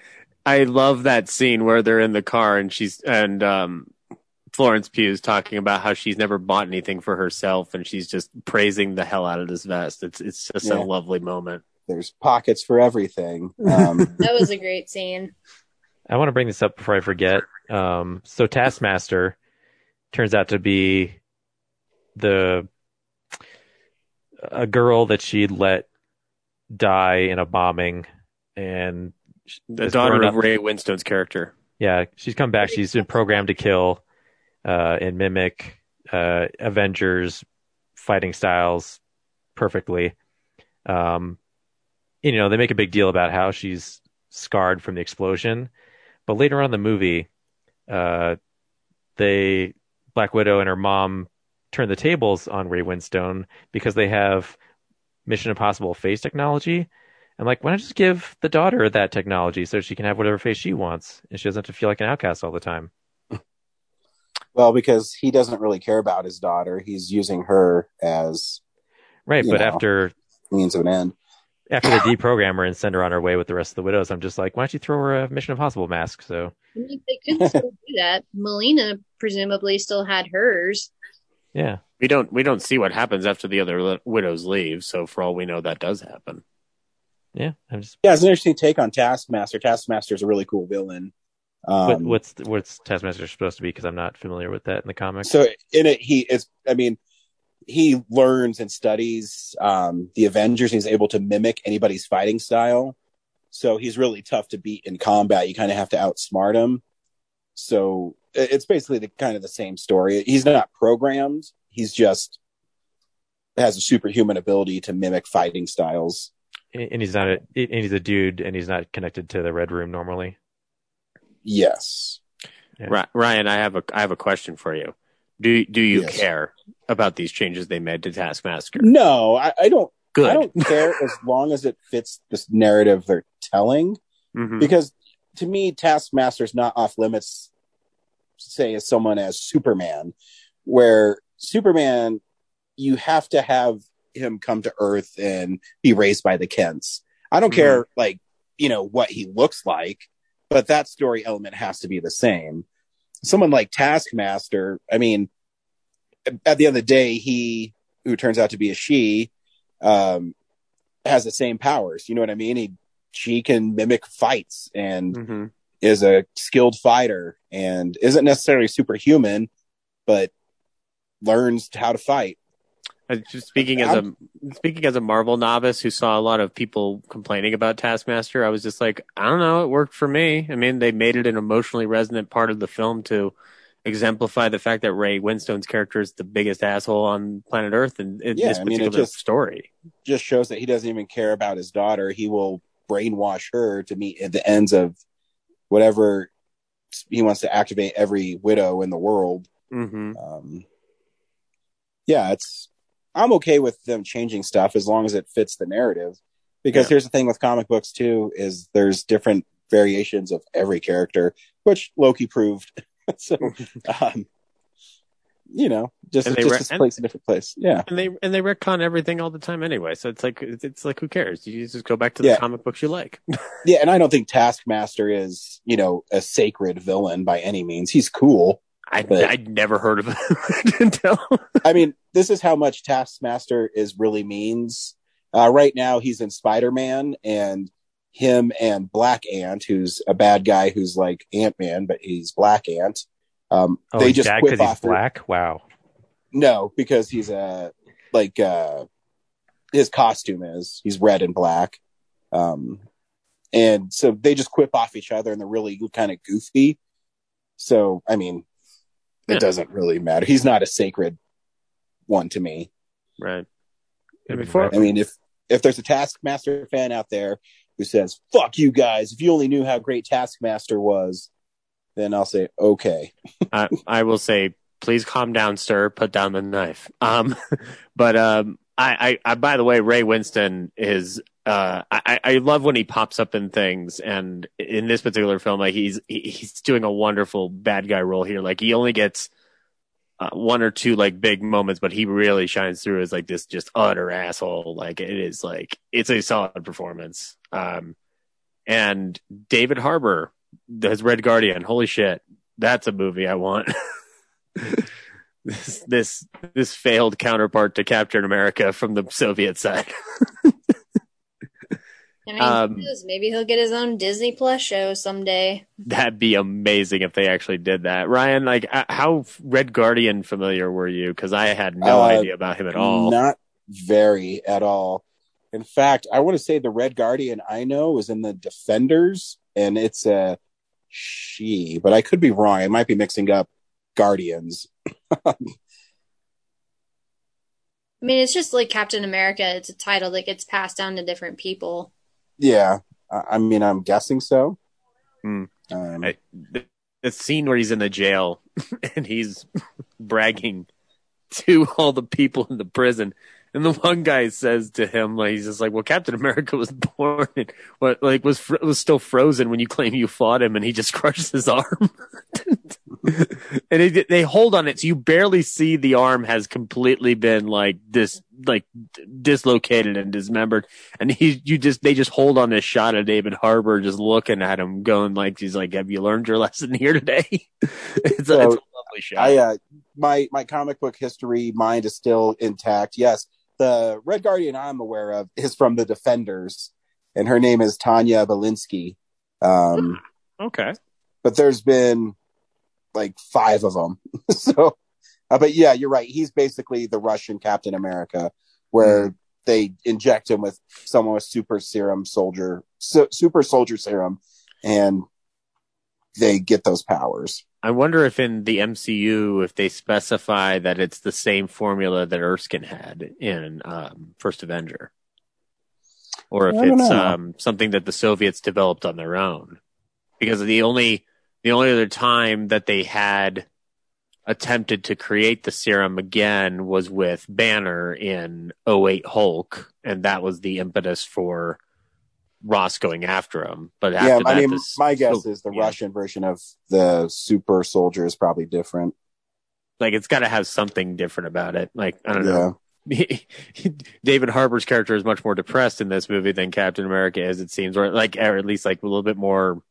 Speaker 5: I love that scene where they're in the car and she's and um Florence Pugh is talking about how she's never bought anything for herself and she's just praising the hell out of this vest. It's it's just
Speaker 2: Yeah.
Speaker 5: a lovely moment.
Speaker 2: There's pockets for everything. Um,
Speaker 4: That was a great scene.
Speaker 3: I want to bring this up before I forget. Um, so Taskmaster turns out to be the a girl that she'd let die in a bombing, and
Speaker 5: The daughter of Ray Winstone's character.
Speaker 3: Yeah, she's come back. She's been programmed to kill uh, and mimic uh, Avengers fighting styles perfectly. Um, you know, they make a big deal about how she's scarred from the explosion, but later on in the movie, uh, they Black Widow and her mom turn the tables on Ray Winstone because they have Mission Impossible face technology. I'm like, why not just give the daughter that technology so she can have whatever face she wants and she doesn't have to feel like an outcast all the time?
Speaker 2: well, because he doesn't really care about his daughter. He's using her as
Speaker 3: Right, but
Speaker 2: know.
Speaker 3: after
Speaker 2: means of an end.
Speaker 3: after they deprogram her and send her on her way with the rest of the widows, I'm just like, why don't you throw her a Mission Impossible mask? So
Speaker 4: I mean, they could still do that. Melina presumably still had hers.
Speaker 3: yeah,
Speaker 5: We don't we don't see what happens after the other widows leave, so for all we know that does happen.
Speaker 3: Yeah. I'm just
Speaker 2: Yeah, it's an interesting take on Taskmaster. Taskmaster is a really cool villain. Um,
Speaker 3: what, what's what's Taskmaster supposed to be? Because I'm not familiar with that in the comics.
Speaker 2: so in it, he is. I mean, he learns and studies um, the Avengers. And he's able to mimic anybody's fighting style. So he's really tough to beat in combat. You kind of have to outsmart him. So it's basically the kind of the same story. He's not programmed. He's just has a superhuman ability to mimic fighting styles.
Speaker 3: And and he's not a and he's a dude and he's not connected to the Red Room normally.
Speaker 2: Yes.
Speaker 3: Yeah.
Speaker 5: Ryan, I have a I have a question for you. Do do you
Speaker 2: Yes.
Speaker 5: care about these changes they made to Taskmaster?
Speaker 2: No, I, I don't.
Speaker 5: Good.
Speaker 2: I don't care as long as it fits this narrative they're telling.
Speaker 5: Mhm.
Speaker 2: because to me taskmaster's not off limits say as someone as superman where superman you have to have him come to earth and be raised by the kents i don't
Speaker 5: Mhm.
Speaker 2: care like you know what he looks like but that story element has to be the same someone like taskmaster i mean at the end of the day he who turns out to be a she um has the same powers you know what i mean he she can mimic fights and
Speaker 5: Mhm.
Speaker 2: is a skilled fighter and isn't necessarily superhuman, but learns how to fight.
Speaker 5: Just speaking as a speaking as a Marvel novice who saw a lot of people complaining about Taskmaster, I was just like, I don't know, it worked for me. I mean, they made it an emotionally resonant part of the film to exemplify the fact that Ray Winstone's character is the biggest asshole on planet Earth in, in
Speaker 2: Yeah,
Speaker 5: this
Speaker 2: I mean, it
Speaker 5: particular
Speaker 2: just-
Speaker 5: story.
Speaker 2: Just shows that he doesn't even care about his daughter. He will brainwash her to meet at the ends of whatever he wants to activate every widow in the world.
Speaker 5: hmm
Speaker 2: Um, yeah, it's I'm okay with them changing stuff as long as it fits the narrative. Because
Speaker 5: Yeah.
Speaker 2: here's the thing with comic books too is there's different variations of every character, which Loki proved. so, um, you know, just
Speaker 5: And they
Speaker 2: just
Speaker 5: re-
Speaker 2: place a different place. Yeah,
Speaker 5: And they and they retcon everything all the time anyway. So it's like it's, it's like who cares? You just go back to the
Speaker 2: Yeah.
Speaker 5: comic books you like.
Speaker 2: yeah, and I don't think Taskmaster is you know a sacred villain by any means. He's cool.
Speaker 5: I
Speaker 2: But-
Speaker 5: I'd never heard of it until
Speaker 2: I mean, this is how much Taskmaster is really means. Uh, right now, he's in Spider Man, and him and Black Ant, who's a bad guy who's like Ant Man, but he's Black Ant. Um,
Speaker 3: Oh,
Speaker 2: they just
Speaker 3: bad
Speaker 2: quip
Speaker 3: because he's
Speaker 2: off their-
Speaker 3: black. Wow.
Speaker 2: No, because he's a like uh, his costume is he's red and black. Um, and so they just quip off each other and they're really kind of goofy. So I mean, it
Speaker 5: Yeah.
Speaker 2: doesn't really matter. He's not a sacred one to me.
Speaker 5: Right.
Speaker 3: I mean,
Speaker 5: Before-
Speaker 2: I mean, if if there's a Taskmaster fan out there who says "fuck you guys," if you only knew how great Taskmaster was, then I'll say okay.
Speaker 5: I, I will say, please calm down, sir. Put down the knife. Um, but um, I, I, I, by the way, Ray Winstone is. Uh, I, I love when he pops up in things, and in this particular film, like he's he's doing a wonderful bad guy role here. Like he only gets uh, one or two like big moments, but he really shines through as like this just utter asshole. Like it is like it's a solid performance. Um, and David Harbour as Red Guardian. Holy shit, that's a movie I want. this this this failed counterpart to Captain America from the Soviet side.
Speaker 4: I mean,
Speaker 5: Um,
Speaker 4: who maybe he'll get his own Disney Plus show someday.
Speaker 5: That'd be amazing if they actually did that. Ryan, like uh, how Red Guardian familiar were you? Because I had no
Speaker 2: Uh,
Speaker 5: idea about him at all.
Speaker 2: Not very at all. In fact, I want to say the Red Guardian I know is in the Defenders, and it's a she, but I could be wrong. I might be mixing up Guardians.
Speaker 4: I mean, it's just like Captain America. It's a title that gets passed down to different people.
Speaker 2: Yeah, I, I mean, I'm guessing so.
Speaker 5: Hmm.
Speaker 2: Um,
Speaker 5: I- the, the scene where he's in the jail and he's bragging to all the people in the prison. And the one guy says to him, like, he's just like, well, Captain America was born and what, like, was, fr- was still frozen when you claim you fought him and he just crushes his arm. and it, they hold on it. So you barely see the arm has completely been like this, like dislocated and dismembered. And he, you just, they just hold on this shot of David Harbour just looking at him going like, he's like, have you learned your lesson here today? it's, a, it's a lovely shot.
Speaker 2: I uh, my my comic book history mind is still intact. Yes, the Red Guardian I'm aware of is from the Defenders, and her name is Tanya Belinsky. Um,
Speaker 5: okay.
Speaker 2: but there's been like five of them. so, uh, but yeah, you're right. He's basically the Russian Captain America, where they inject him with someone with super serum soldier, su- super soldier serum, and they get those powers.
Speaker 5: I wonder if in the MCU, if they specify that it's the same formula that Erskine had in um, First Avenger, or if it's um, something that the Soviets developed on their own. Because the only the only other time that they had attempted to create the serum again was with Banner in 08 Hulk, and that was the impetus for Ross going after him. But after
Speaker 2: yeah,
Speaker 5: that,
Speaker 2: I mean,
Speaker 5: the
Speaker 2: my guess
Speaker 5: so-
Speaker 2: is the
Speaker 5: yeah.
Speaker 2: Russian version of the super soldier is probably different.
Speaker 5: like it's got to have something different about it. Like I don't
Speaker 2: Yeah.
Speaker 5: know. David Harbour's character is much more depressed in this movie than Captain America is. It seems, or like, or at least like a little bit more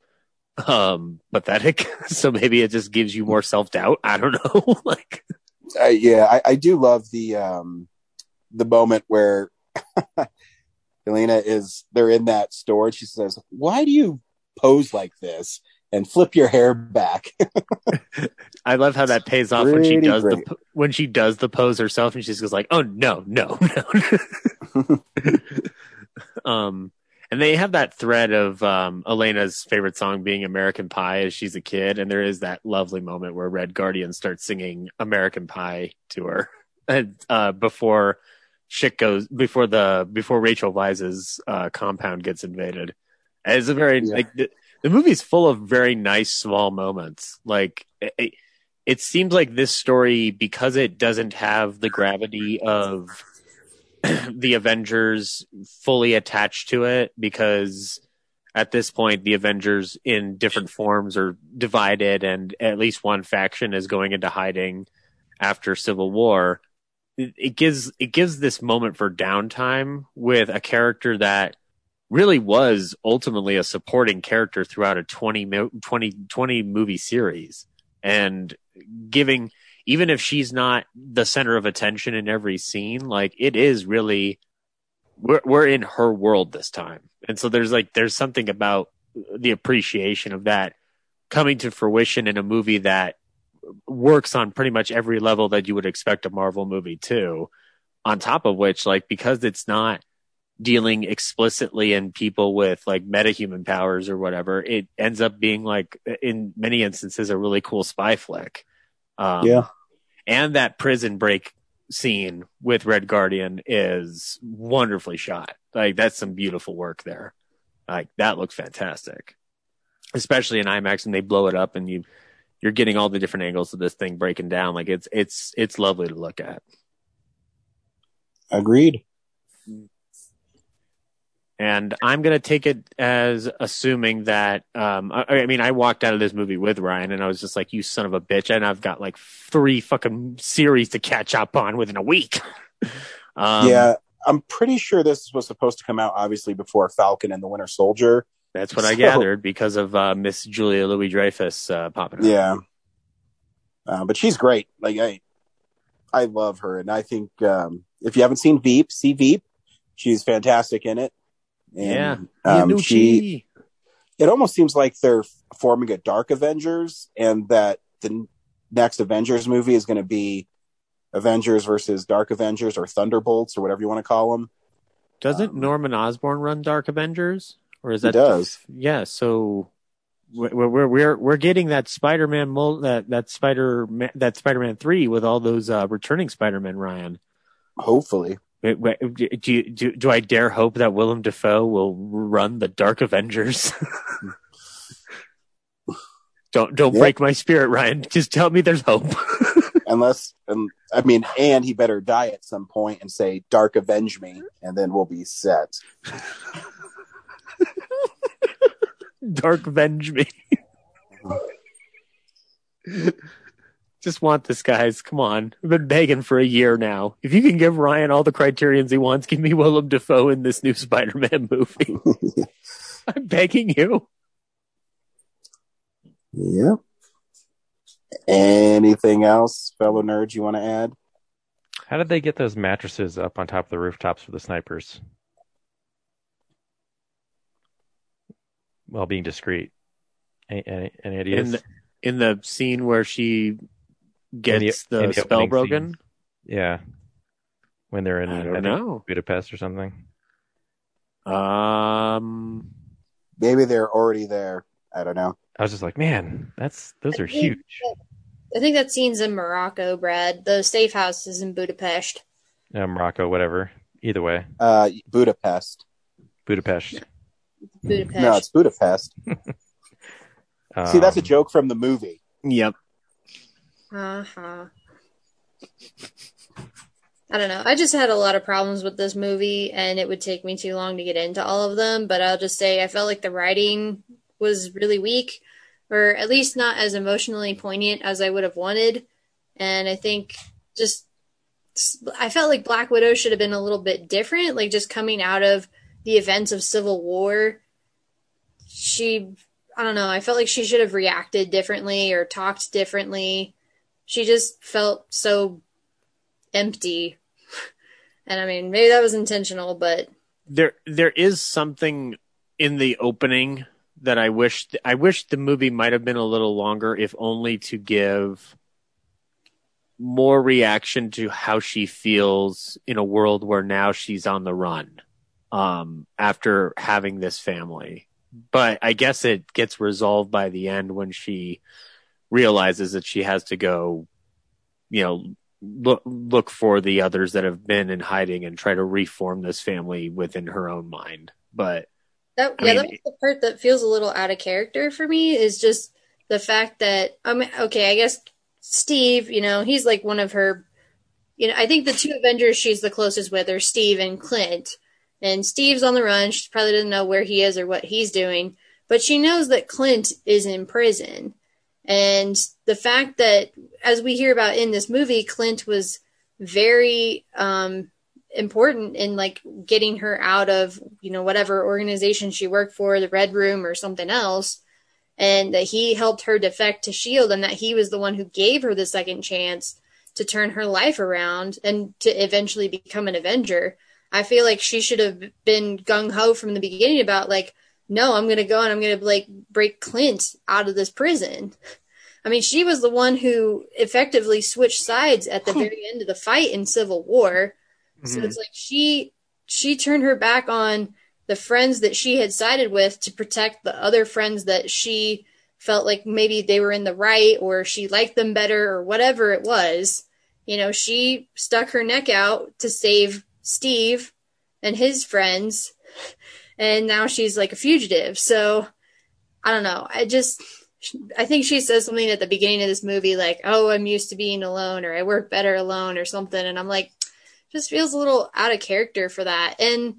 Speaker 5: um pathetic. so maybe it just gives you more self doubt. I don't know. like,
Speaker 2: Uh, yeah, I, I do love the um the moment where Elena is they're in that store and she says, "Why do you pose like this and flip your hair back?"
Speaker 5: I love how that pays off when she does the
Speaker 2: great.
Speaker 5: po- when she does the pose herself, and she's just goes like, "Oh no, no, no." um, and they have that thread of um, Elena's favorite song being American Pie as she's a kid, and there is that lovely moment where Red Guardian starts singing American Pie to her uh, before shit goes before the before Rachel Weisz's uh, compound gets invaded. It's a very
Speaker 2: Yeah.
Speaker 5: like the, the movie's full of very nice small moments. Like it, it seems like this story because it doesn't have the gravity of the Avengers fully attached to it because at this point the Avengers in different forms are divided and at least one faction is going into hiding after Civil War. It, gives it gives this moment for downtime with a character that really was ultimately a supporting character throughout a 20, 20, 20 movie series and giving even if she's not the center of attention in every scene like it is really we're we're in her world this time and so there's like there's something about the appreciation of that coming to fruition in a movie that works on pretty much every level that you would expect a Marvel movie to on top of which like because it's not dealing explicitly in people with like metahuman powers or whatever, it ends up being like in many instances a really cool spy flick. Um,
Speaker 2: Yeah.
Speaker 5: and that prison break scene with Red Guardian is wonderfully shot. Like that's some beautiful work there. Like that looks fantastic, especially in IMAX when they blow it up and you you're getting all the different angles of this thing breaking down. Like it's it's it's lovely to look at.
Speaker 2: Agreed.
Speaker 5: And I'm gonna take it as assuming that um I, I mean I walked out of this movie with Ryan and I was just like, you son of a bitch, and I've got like three fucking series to catch up on within a week. um,
Speaker 2: yeah, I'm pretty sure this was supposed to come out obviously before Falcon and the Winter Soldier.
Speaker 5: That's what I gathered because of uh, Miss Julia Louis Dreyfus uh, popping up.
Speaker 2: Yeah. Uh, but she's great. Like I, I love her, and I think um, if you haven't seen Veep, see Veep. She's fantastic in it.
Speaker 5: Yeah.
Speaker 2: Um, she. It almost seems like they're forming a Dark Avengers, and that the next Avengers movie is going to be Avengers versus Dark Avengers or Thunderbolts or whatever you want to call them.
Speaker 5: Doesn't Norman Osborn run Dark Avengers, or is that
Speaker 2: does.
Speaker 5: Yeah. So we're we're we're, we're getting that Spider-Man mul- that that Spider that Spider-Man three with all those uh, returning Spider-Man. Ryan,
Speaker 2: Hopefully,
Speaker 5: do, you- do do I dare hope that Willem Dafoe will run the Dark Avengers? don't don't
Speaker 2: Yeah.
Speaker 5: break my spirit, Ryan. Just tell me there's hope.
Speaker 2: unless, and I mean, and he better die at some point and say "Dark Avenge me," and then we'll be set.
Speaker 5: Dark Avenge me. Just want this, guys. Come on. I've been begging for a year now. If you can give Ryan all the criterions he wants, give me Willem Dafoe in this new Spider-Man movie. I'm begging you.
Speaker 2: Yeah. Anything else, fellow nerds, you want to add?
Speaker 3: How did they get those mattresses up on top of the rooftops for the snipers? While being discreet. Any, any, any ideas?
Speaker 5: In the, in the scene where she gets
Speaker 3: In
Speaker 5: the,
Speaker 3: in
Speaker 5: spell broken.
Speaker 3: scene. Yeah. When they're in
Speaker 5: I
Speaker 3: I
Speaker 5: don't know.
Speaker 3: Budapest or something.
Speaker 5: Um,
Speaker 2: Maybe they're already there. I don't know.
Speaker 3: I was just like, man, that's those are
Speaker 4: I think
Speaker 3: huge.
Speaker 4: I think that scene's in Morocco, Brad. The safe house is in Budapest.
Speaker 3: Uh, Morocco, whatever. Either way,
Speaker 2: Uh, Budapest.
Speaker 3: Budapest.
Speaker 4: Budapest.
Speaker 2: No, it's Budapest. See, that's a
Speaker 3: Um,
Speaker 2: joke from the movie.
Speaker 5: yep.
Speaker 4: Uh-huh. I don't know. I just had a lot of problems with this movie, and it would take me too long to get into all of them. But I'll just say I felt like the writing was really weak, or at least not as emotionally poignant as I would have wanted. And I think just I felt like Black Widow should have been a little bit different, like just coming out of the events of Civil War. She, I don't know, I felt like she should have reacted differently or talked differently. She just felt so empty. And I mean, maybe that was intentional, but
Speaker 5: there there is something in the opening that I wish I wish the movie might have been a little longer, if only to give more reaction to how she feels in a world where now she's on the run um, after having this family. But I guess it gets resolved by the end when she realizes that she has to go, you know, look look for the others that have been in hiding and try to reform this family within her own mind. But
Speaker 4: that
Speaker 5: I
Speaker 4: yeah,
Speaker 5: mean,
Speaker 4: that was the part that feels a little out of character for me is just the fact that I mean, okay, I guess Steve, you know, he's like one of her. You know, I think the two Avengers she's the closest with are Steve and Clint. And Steve's on the run. She probably doesn't know where he is or what he's doing, but she knows that Clint is in prison. And the fact that, as we hear about in this movie, Clint was very um, important in like getting her out of, you know, whatever organization she worked for, the Red Room or something else, and that he helped her defect to Shield, and that he was the one who gave her the second chance to turn her life around and to eventually become an Avenger. I feel like she should have been gung ho from the beginning about like, no, I'm gonna go and I'm gonna like break Clint out of this prison. I mean, she was the one who effectively switched sides at the very end of the fight in Civil War. So
Speaker 5: Mhm.
Speaker 4: it's like she she turned her back on the friends that she had sided with to protect the other friends that she felt like maybe they were in the right or she liked them better or whatever it was. You know, she stuck her neck out to save Steve and his friends, and now she's like a fugitive. So I don't know. I just I think she says something at the beginning of this movie like, "Oh, I'm used to being alone," or "I work better alone," or something, and I'm like, just feels a little out of character for that. And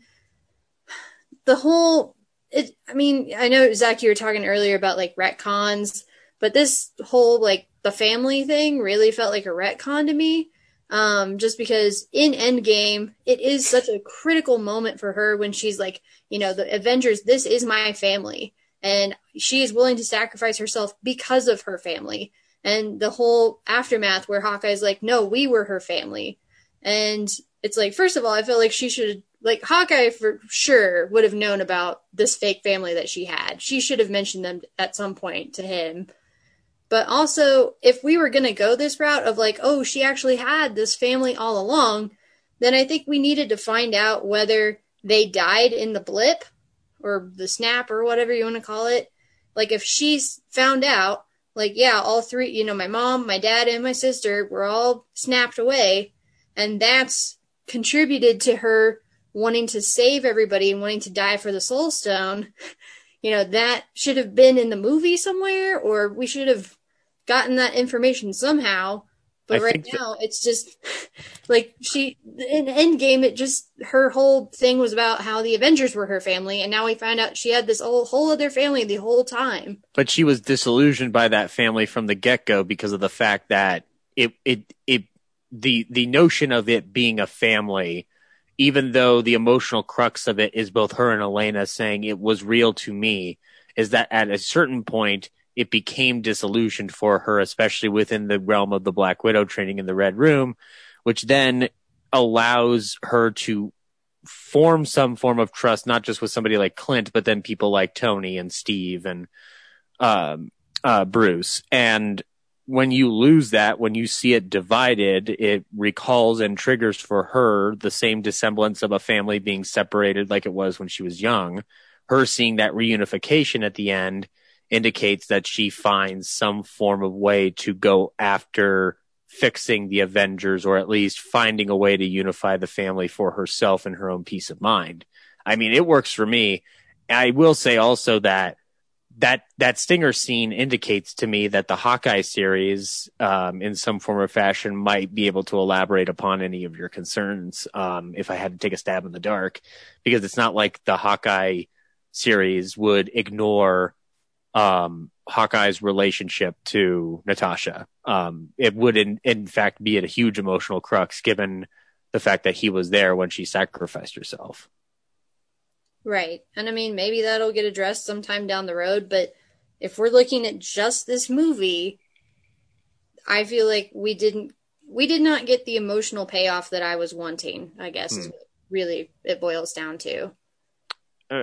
Speaker 4: the whole, it. I mean, I know Zach, you were talking earlier about like retcons, but this whole like the family thing really felt like a retcon to me. Um, just because in Endgame, it is such a critical moment for her when she's like, you know, the Avengers, this is my family and she is willing to sacrifice herself because of her family. And the whole aftermath where Hawkeye's like, no, we were her family. And it's like, first of all, I feel like she should, like, Hawkeye for sure would have known about this fake family that she had. She should have mentioned them at some point to him. But also, if we were going to go this route of like, oh, she actually had this family all along, then I think we needed to find out whether they died in the blip or the snap or whatever you want to call it. Like if she's found out, like yeah, all three, you know, my mom, my dad, and my sister were all snapped away, and that's contributed to her wanting to save everybody and wanting to die for the soul stone. You know, that should have been in the movie somewhere, or we should have gotten that information somehow but
Speaker 5: I
Speaker 4: right
Speaker 5: think that-
Speaker 4: now, it's just like she in Endgame. It just her whole thing was about how the Avengers were her family, and now we find out she had this whole whole other family the whole time.
Speaker 5: but she was disillusioned by that family from the get go because of the fact that it it it the the notion of it being a family, even though the emotional crux of it is both her and Yelena saying it was real to me, is that at a certain point it became disillusioned for her, especially within the realm of the Black Widow training in the Red Room, which then allows her to form some form of trust, not just with somebody like Clint, but then people like Tony and Steve and um, uh, Bruce. And when you lose that, when you see it divided, it recalls and triggers for her the same dissemblance of a family being separated like it was when she was young. Her seeing that reunification at the end indicates that she finds some form of way to go after fixing the Avengers or at least finding a way to unify the family for herself and her own peace of mind. I mean, it works for me. I will say also that that that stinger scene indicates to me that the Hawkeye series, um, in some form or fashion, might be able to elaborate upon any of your concerns. Um, if I had to take a stab in the dark, because it's not like the Hawkeye series would ignore um, Hawkeye's relationship to Natasha. Um, it would, in, in fact, be a huge emotional crux given the fact that he was there when she sacrificed herself.
Speaker 4: Right. And I mean, maybe that'll get addressed sometime down the road, but if we're looking at just this movie, I feel like we didn't we did not get the emotional payoff that I was wanting, I guess is
Speaker 5: Hmm.
Speaker 4: what really it boils down to.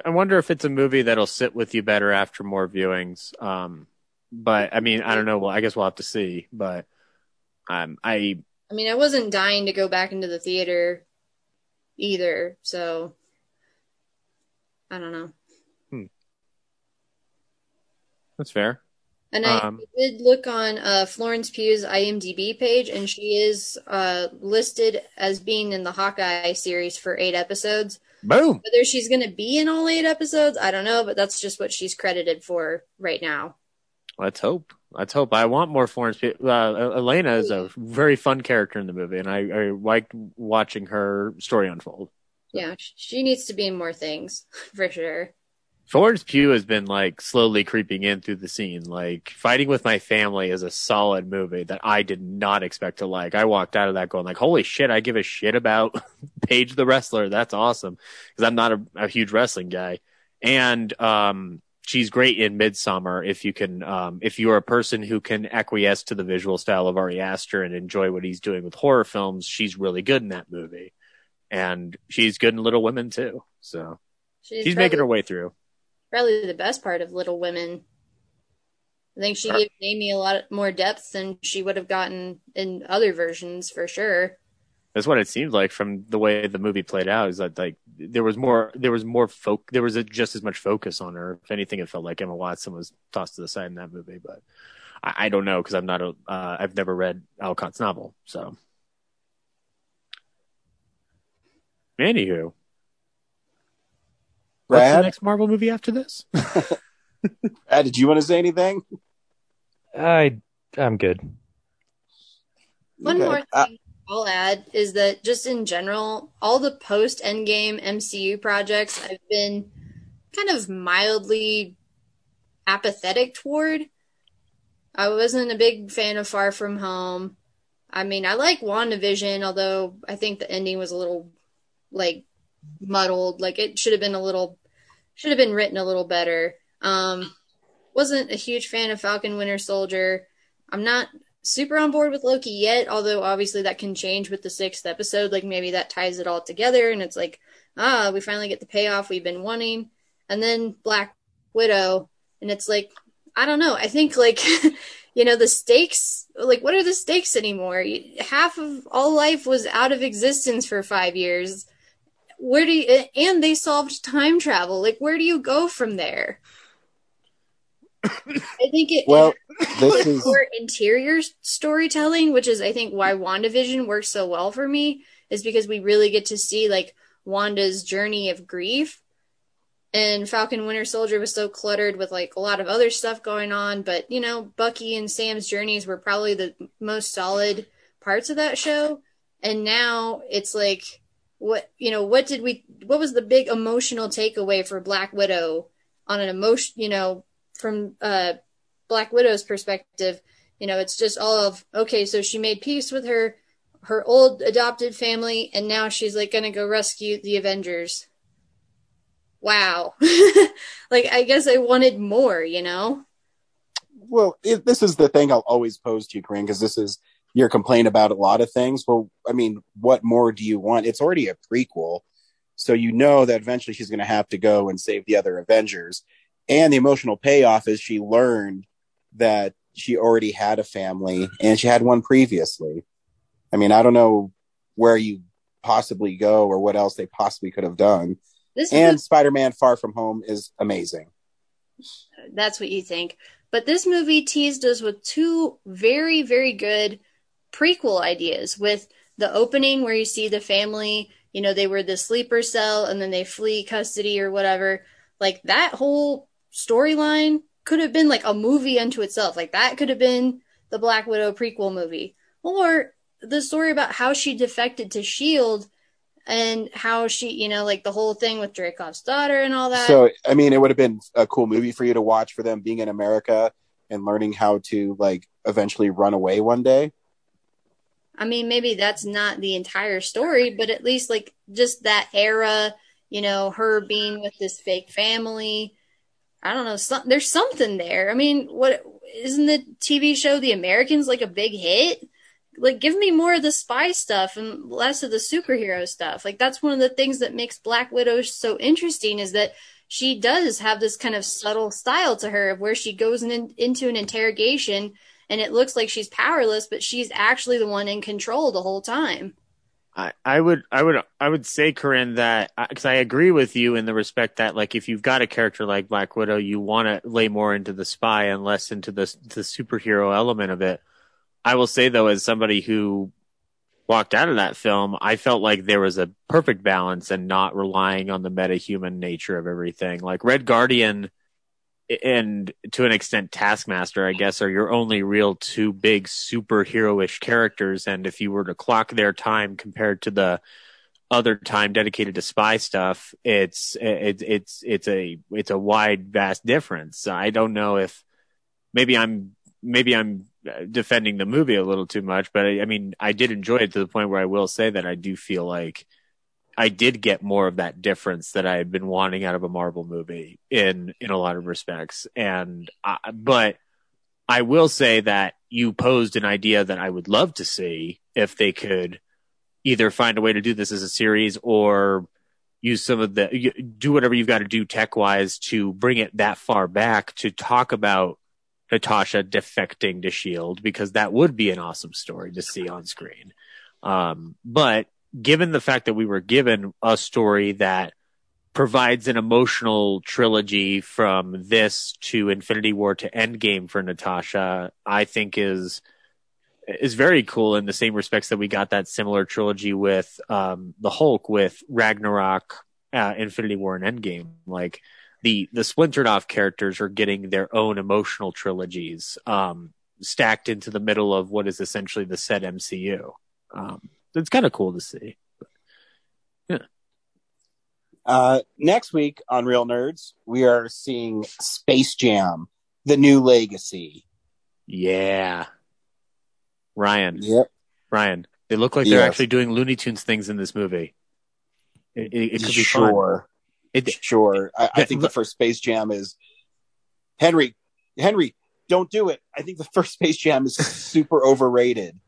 Speaker 5: I wonder if it's a movie that'll sit with you better after more viewings. Um, but I mean, I don't know. Well, I guess we'll have to see. But um, I
Speaker 4: I mean, I wasn't dying to go back into the theater either, so I don't know. Hmm.
Speaker 5: that's fair.
Speaker 4: And I
Speaker 5: Um,
Speaker 4: did look on uh, Florence Pugh's IMDb page, and she is uh, listed as being in the Hawkeye series for eight episodes.
Speaker 5: Boom.
Speaker 4: Whether she's going to be in all eight episodes, I don't know, but that's just what she's credited for right now.
Speaker 5: Let's hope. Let's hope. I want more Florence. Pugh. Uh, Yelena is a very fun character in the movie, and I, I liked watching her story unfold.
Speaker 4: Yeah, she needs to be in more things for sure.
Speaker 5: Florence Pugh has been like slowly creeping in through the scene. Like Fighting with My Family is a solid movie that I did not expect to like. I walked out of that going like, "Holy shit! I give a shit about Paige the wrestler. That's awesome." Because I'm not a, a huge wrestling guy, and um, she's great in Midsommar. If you can, um, if you're a person who can acquiesce to the visual style of Ari Aster and enjoy what he's doing with horror films, she's really good in that movie, and she's good in Little Women too. So
Speaker 4: She's,
Speaker 5: she's
Speaker 4: probably,
Speaker 5: making her way through.
Speaker 4: Probably the best part of Little Women. I think she gave Amy a lot more depth than she would have gotten in other versions for sure.
Speaker 5: That's what it seemed like from the way the movie played out. Is that like there was more, there was more folk, there was a, just as much focus on her. If anything, it felt like Emma Watson was tossed to the side in that movie. But I, I don't know because I'm not a, uh, I've never read Alcott's novel. So, anywho, what's the next Marvel movie after this?
Speaker 2: Brad, did you want to say anything?
Speaker 3: I I'm good.
Speaker 4: One
Speaker 2: Okay.
Speaker 4: more
Speaker 2: Uh,
Speaker 4: thing I'll add is that just in general, all the post Endgame MCU projects I've been kind of mildly apathetic toward. I wasn't a big fan of Far From Home. I mean, I like WandaVision, although I think the ending was a little like muddled. Like it should have been a little should have been written a little better. Um wasn't a huge fan of Falcon Winter Soldier. I'm not super on board with Loki yet, although obviously that can change with the sixth episode. Like maybe that ties it all together and it's like, ah, we finally get the payoff we've been wanting. And then Black Widow, and it's like, I don't know. I think like, you know, the stakes, like, what are the stakes anymore? Half of all life was out of existence for five years. Where do you, and they solved time travel. Like, where do you go from there? I think it,
Speaker 2: Well, this is
Speaker 4: more interior storytelling, which is I think why WandaVision works so well for me, is because we really get to see like Wanda's journey of grief. And Falcon Winter Soldier was so cluttered with like a lot of other stuff going on, but you know, Bucky and Sam's journeys were probably the most solid parts of that show. And now it's like what you know, what did we what was the big emotional takeaway for Black Widow on an emotion, you know, from uh Black Widow's perspective, you know, it's just all of okay, so she made peace with her her old adopted family and now she's like going to go rescue the Avengers. Wow. like I guess I wanted more, you know.
Speaker 2: well, this is the thing I'll always pose to you, Corinne, because this is your complaint about a lot of things. Well, I mean, what more do you want? It's already a prequel, so you know that eventually she's going to have to go and save the other Avengers. And the emotional payoff is she learned that she already had a family and she had one previously. I mean, I don't know where you possibly go or what else they possibly could have done.
Speaker 4: This
Speaker 2: And
Speaker 4: movie-
Speaker 2: Spider-Man Far From Home is amazing.
Speaker 4: that's what you think. But this movie teased us with two very, very good prequel ideas with the opening where you see the family, you know, they were the sleeper cell and then they flee custody or whatever. Like that whole storyline could have been like a movie unto itself. Like that could have been the Black Widow prequel movie. Or the story about how she defected to S.H.I.E.L.D. and how she, you know, like the whole thing with Dreykov's daughter and all that.
Speaker 2: So, I mean, it would have been a cool movie for you to watch for them being in America and learning how to like eventually run away one day.
Speaker 4: I mean, maybe that's not the entire story, but at least like just that era, you know, her being with this fake family. I don't know. Some, there's something there. I mean, what isn't the TV show The Americans like a big hit? Like, give me more of the spy stuff and less of the superhero stuff. Like, that's one of the things that makes Black Widow so interesting is that she does have this kind of subtle style to her of where she goes in, into an interrogation and it looks like she's powerless, but she's actually the one in control the whole time.
Speaker 5: I, I would I would I would say Corinne that because I agree with you in the respect that like if you've got a character like Black Widow you want to lay more into the spy and less into the the superhero element of it. I will say though as somebody who walked out of that film I felt like there was a perfect balance and not relying on the meta human nature of everything. Like Red Guardian and to an extent Taskmaster I guess are your only real two big superhero-ish characters. And if you were to clock their time compared to the other time dedicated to spy stuff it's it's it's it's a it's a wide vast difference. I don't know if maybe i'm maybe i'm defending the movie a little too much but I, I mean i did enjoy it to the point where i will say that i do feel like I did get more of that difference that I had been wanting out of a Marvel movie in in a lot of respects. And I, but I will say that you posed an idea that I would love to see if they could either find a way to do this as a series or use some of the do whatever you've got to do tech wise to bring it that far back to talk about Natasha defecting to Shield because that would be an awesome story to see on screen. Um, but given the fact that we were given a story that provides an emotional trilogy from this to Infinity War to Endgame for Natasha, I think is is very cool in the same respects that we got that similar trilogy with um, the Hulk with Ragnarok, uh, Infinity War, and Endgame. Like the the splintered off characters are getting their own emotional trilogies um, stacked into the middle of what is essentially the set MCU. Um, it's kind of cool to see.
Speaker 2: Uh, next week on Real Nerds, we are seeing Space Jam: The New Legacy.
Speaker 5: Yeah, Ryan.
Speaker 2: Yep.
Speaker 5: Ryan. They look like they're actually doing Looney Tunes things in this movie. It, it, it could be
Speaker 2: sure.
Speaker 5: fun. It,
Speaker 2: Sure. I, I think the first Space Jam is Henry. Henry, don't do it. I think the first Space Jam is super overrated.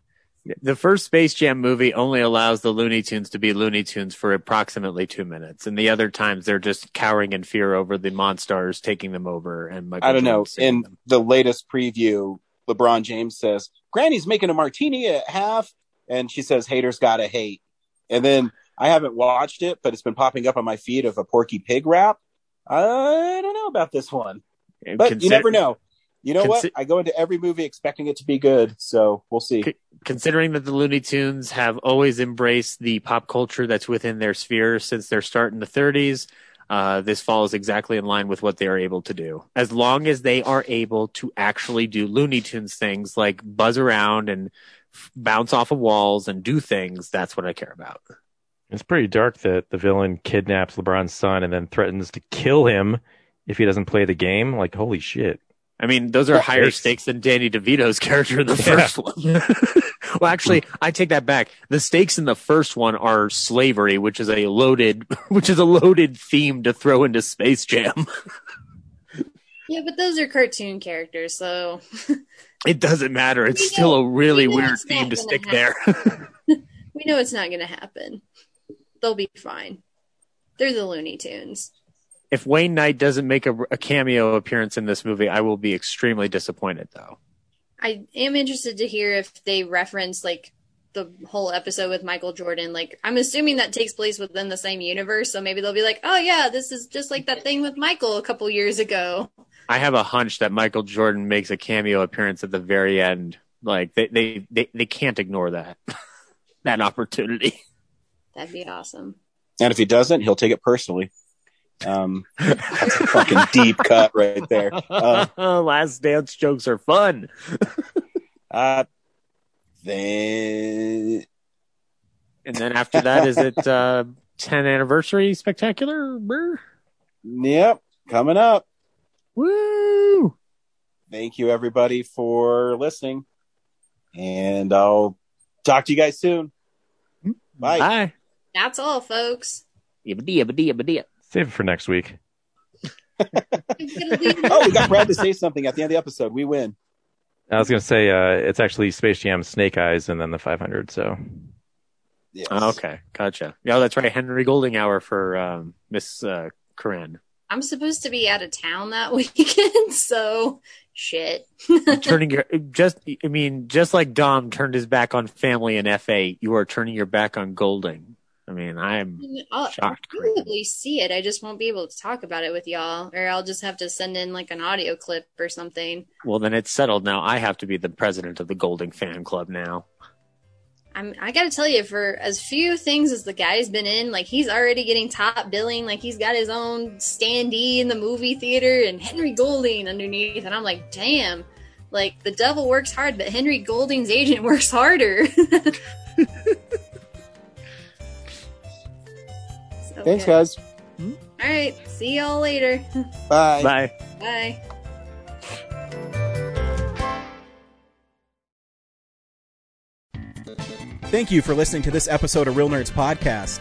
Speaker 5: The first Space Jam movie only allows the Looney Tunes to be Looney Tunes for approximately two minutes, and the other times they're just cowering in fear over the monsters taking them over. And Michael
Speaker 2: I don't know. In
Speaker 5: them.
Speaker 2: the latest preview, LeBron James says, Granny's making a martini at half. And she says, haters gotta hate. And then I haven't watched it, but it's been popping up on my feed of a Porky Pig rap. I don't know about this one, but you never know. You know what? I go into every movie expecting it to be good. So we'll see.
Speaker 5: C- considering that the Looney Tunes have always embraced the pop culture that's within their sphere since their start in the 30s, uh, this falls exactly in line with what they are able to do. As long as they are able to actually do Looney Tunes things like buzz around and f- bounce off of walls and do things, that's what I care about.
Speaker 3: It's pretty dark that the villain kidnaps LeBron's son and then threatens to kill him if he doesn't play the game. Like, holy shit.
Speaker 5: I mean, those are
Speaker 3: Well,
Speaker 5: higher
Speaker 3: it's-
Speaker 5: stakes than Danny DeVito's character in the
Speaker 3: Yeah.
Speaker 5: first one. well, actually, I take that back. The stakes in the first one are slavery, which is a loaded, which is a loaded theme to throw into Space Jam.
Speaker 4: Yeah, but those are cartoon characters, so
Speaker 5: It doesn't matter. It's
Speaker 4: We
Speaker 5: still
Speaker 4: know-
Speaker 5: a really
Speaker 4: we
Speaker 5: weird theme to
Speaker 4: gonna
Speaker 5: stick there.
Speaker 4: we know it's not going to happen. They'll be fine. They're the Looney Tunes.
Speaker 5: If Wayne Knight doesn't make a, a cameo appearance in this movie, I will be extremely disappointed, though.
Speaker 4: I am interested to hear if they reference like the whole episode with Michael Jordan. Like, I'm assuming that takes place within the same universe, so maybe they'll be like, "Oh yeah, this is just like that thing with Michael a couple years ago."
Speaker 5: I have a hunch that Michael Jordan makes a cameo appearance at the very end. Like they they they, they can't ignore that that opportunity.
Speaker 4: That'd be awesome.
Speaker 2: And if he doesn't, he'll take it personally. Um, that's a fucking deep cut right there. Uh,
Speaker 5: Last dance jokes are fun.
Speaker 2: uh, then
Speaker 5: And then after that, is it uh, 10 anniversary spectacular? Brr?
Speaker 2: Yep, coming up.
Speaker 5: Woo!
Speaker 2: Thank you everybody for listening. And I'll talk to you guys soon. Bye.
Speaker 5: Bye.
Speaker 4: That's all, folks.
Speaker 5: Yabba-dee, yabba-dee, yabba-dee.
Speaker 3: Save it for next week.
Speaker 2: Oh, we got Brad to say something at the end of the episode. We win.
Speaker 3: I was going to say uh, it's actually Space Jam Snake Eyes and then the 500. So
Speaker 2: Yes.
Speaker 5: Oh, okay, gotcha. Yeah, that's right. Henry Golding hour for um, Miss uh, Corinne.
Speaker 4: I'm supposed to be out of town that weekend, so shit.
Speaker 5: turning your just I mean, just like Dom turned his back on family and FA, you are turning your back on Golding. I mean, I'm
Speaker 4: I'll
Speaker 5: shocked.
Speaker 4: probably see it. I just won't be able to talk about it with y'all, or I'll just have to send in like an audio clip or something.
Speaker 5: Well, then it's settled now. I have to be the president of the Golding fan club now.
Speaker 4: I'm, I gotta tell you, for as few things as the guy's been in, like he's already getting top billing. Like he's got his own standee in the movie theater and Henry Golding underneath, and I'm like, damn. Like the devil works hard, but Henry Golding's agent works harder. So,
Speaker 2: Thanks,
Speaker 4: okay.
Speaker 2: guys. Hmm?
Speaker 4: All right, see y'all later.
Speaker 2: Bye.
Speaker 5: Bye.
Speaker 4: Bye.
Speaker 11: Thank you for listening to this episode of Real Nerds Podcast.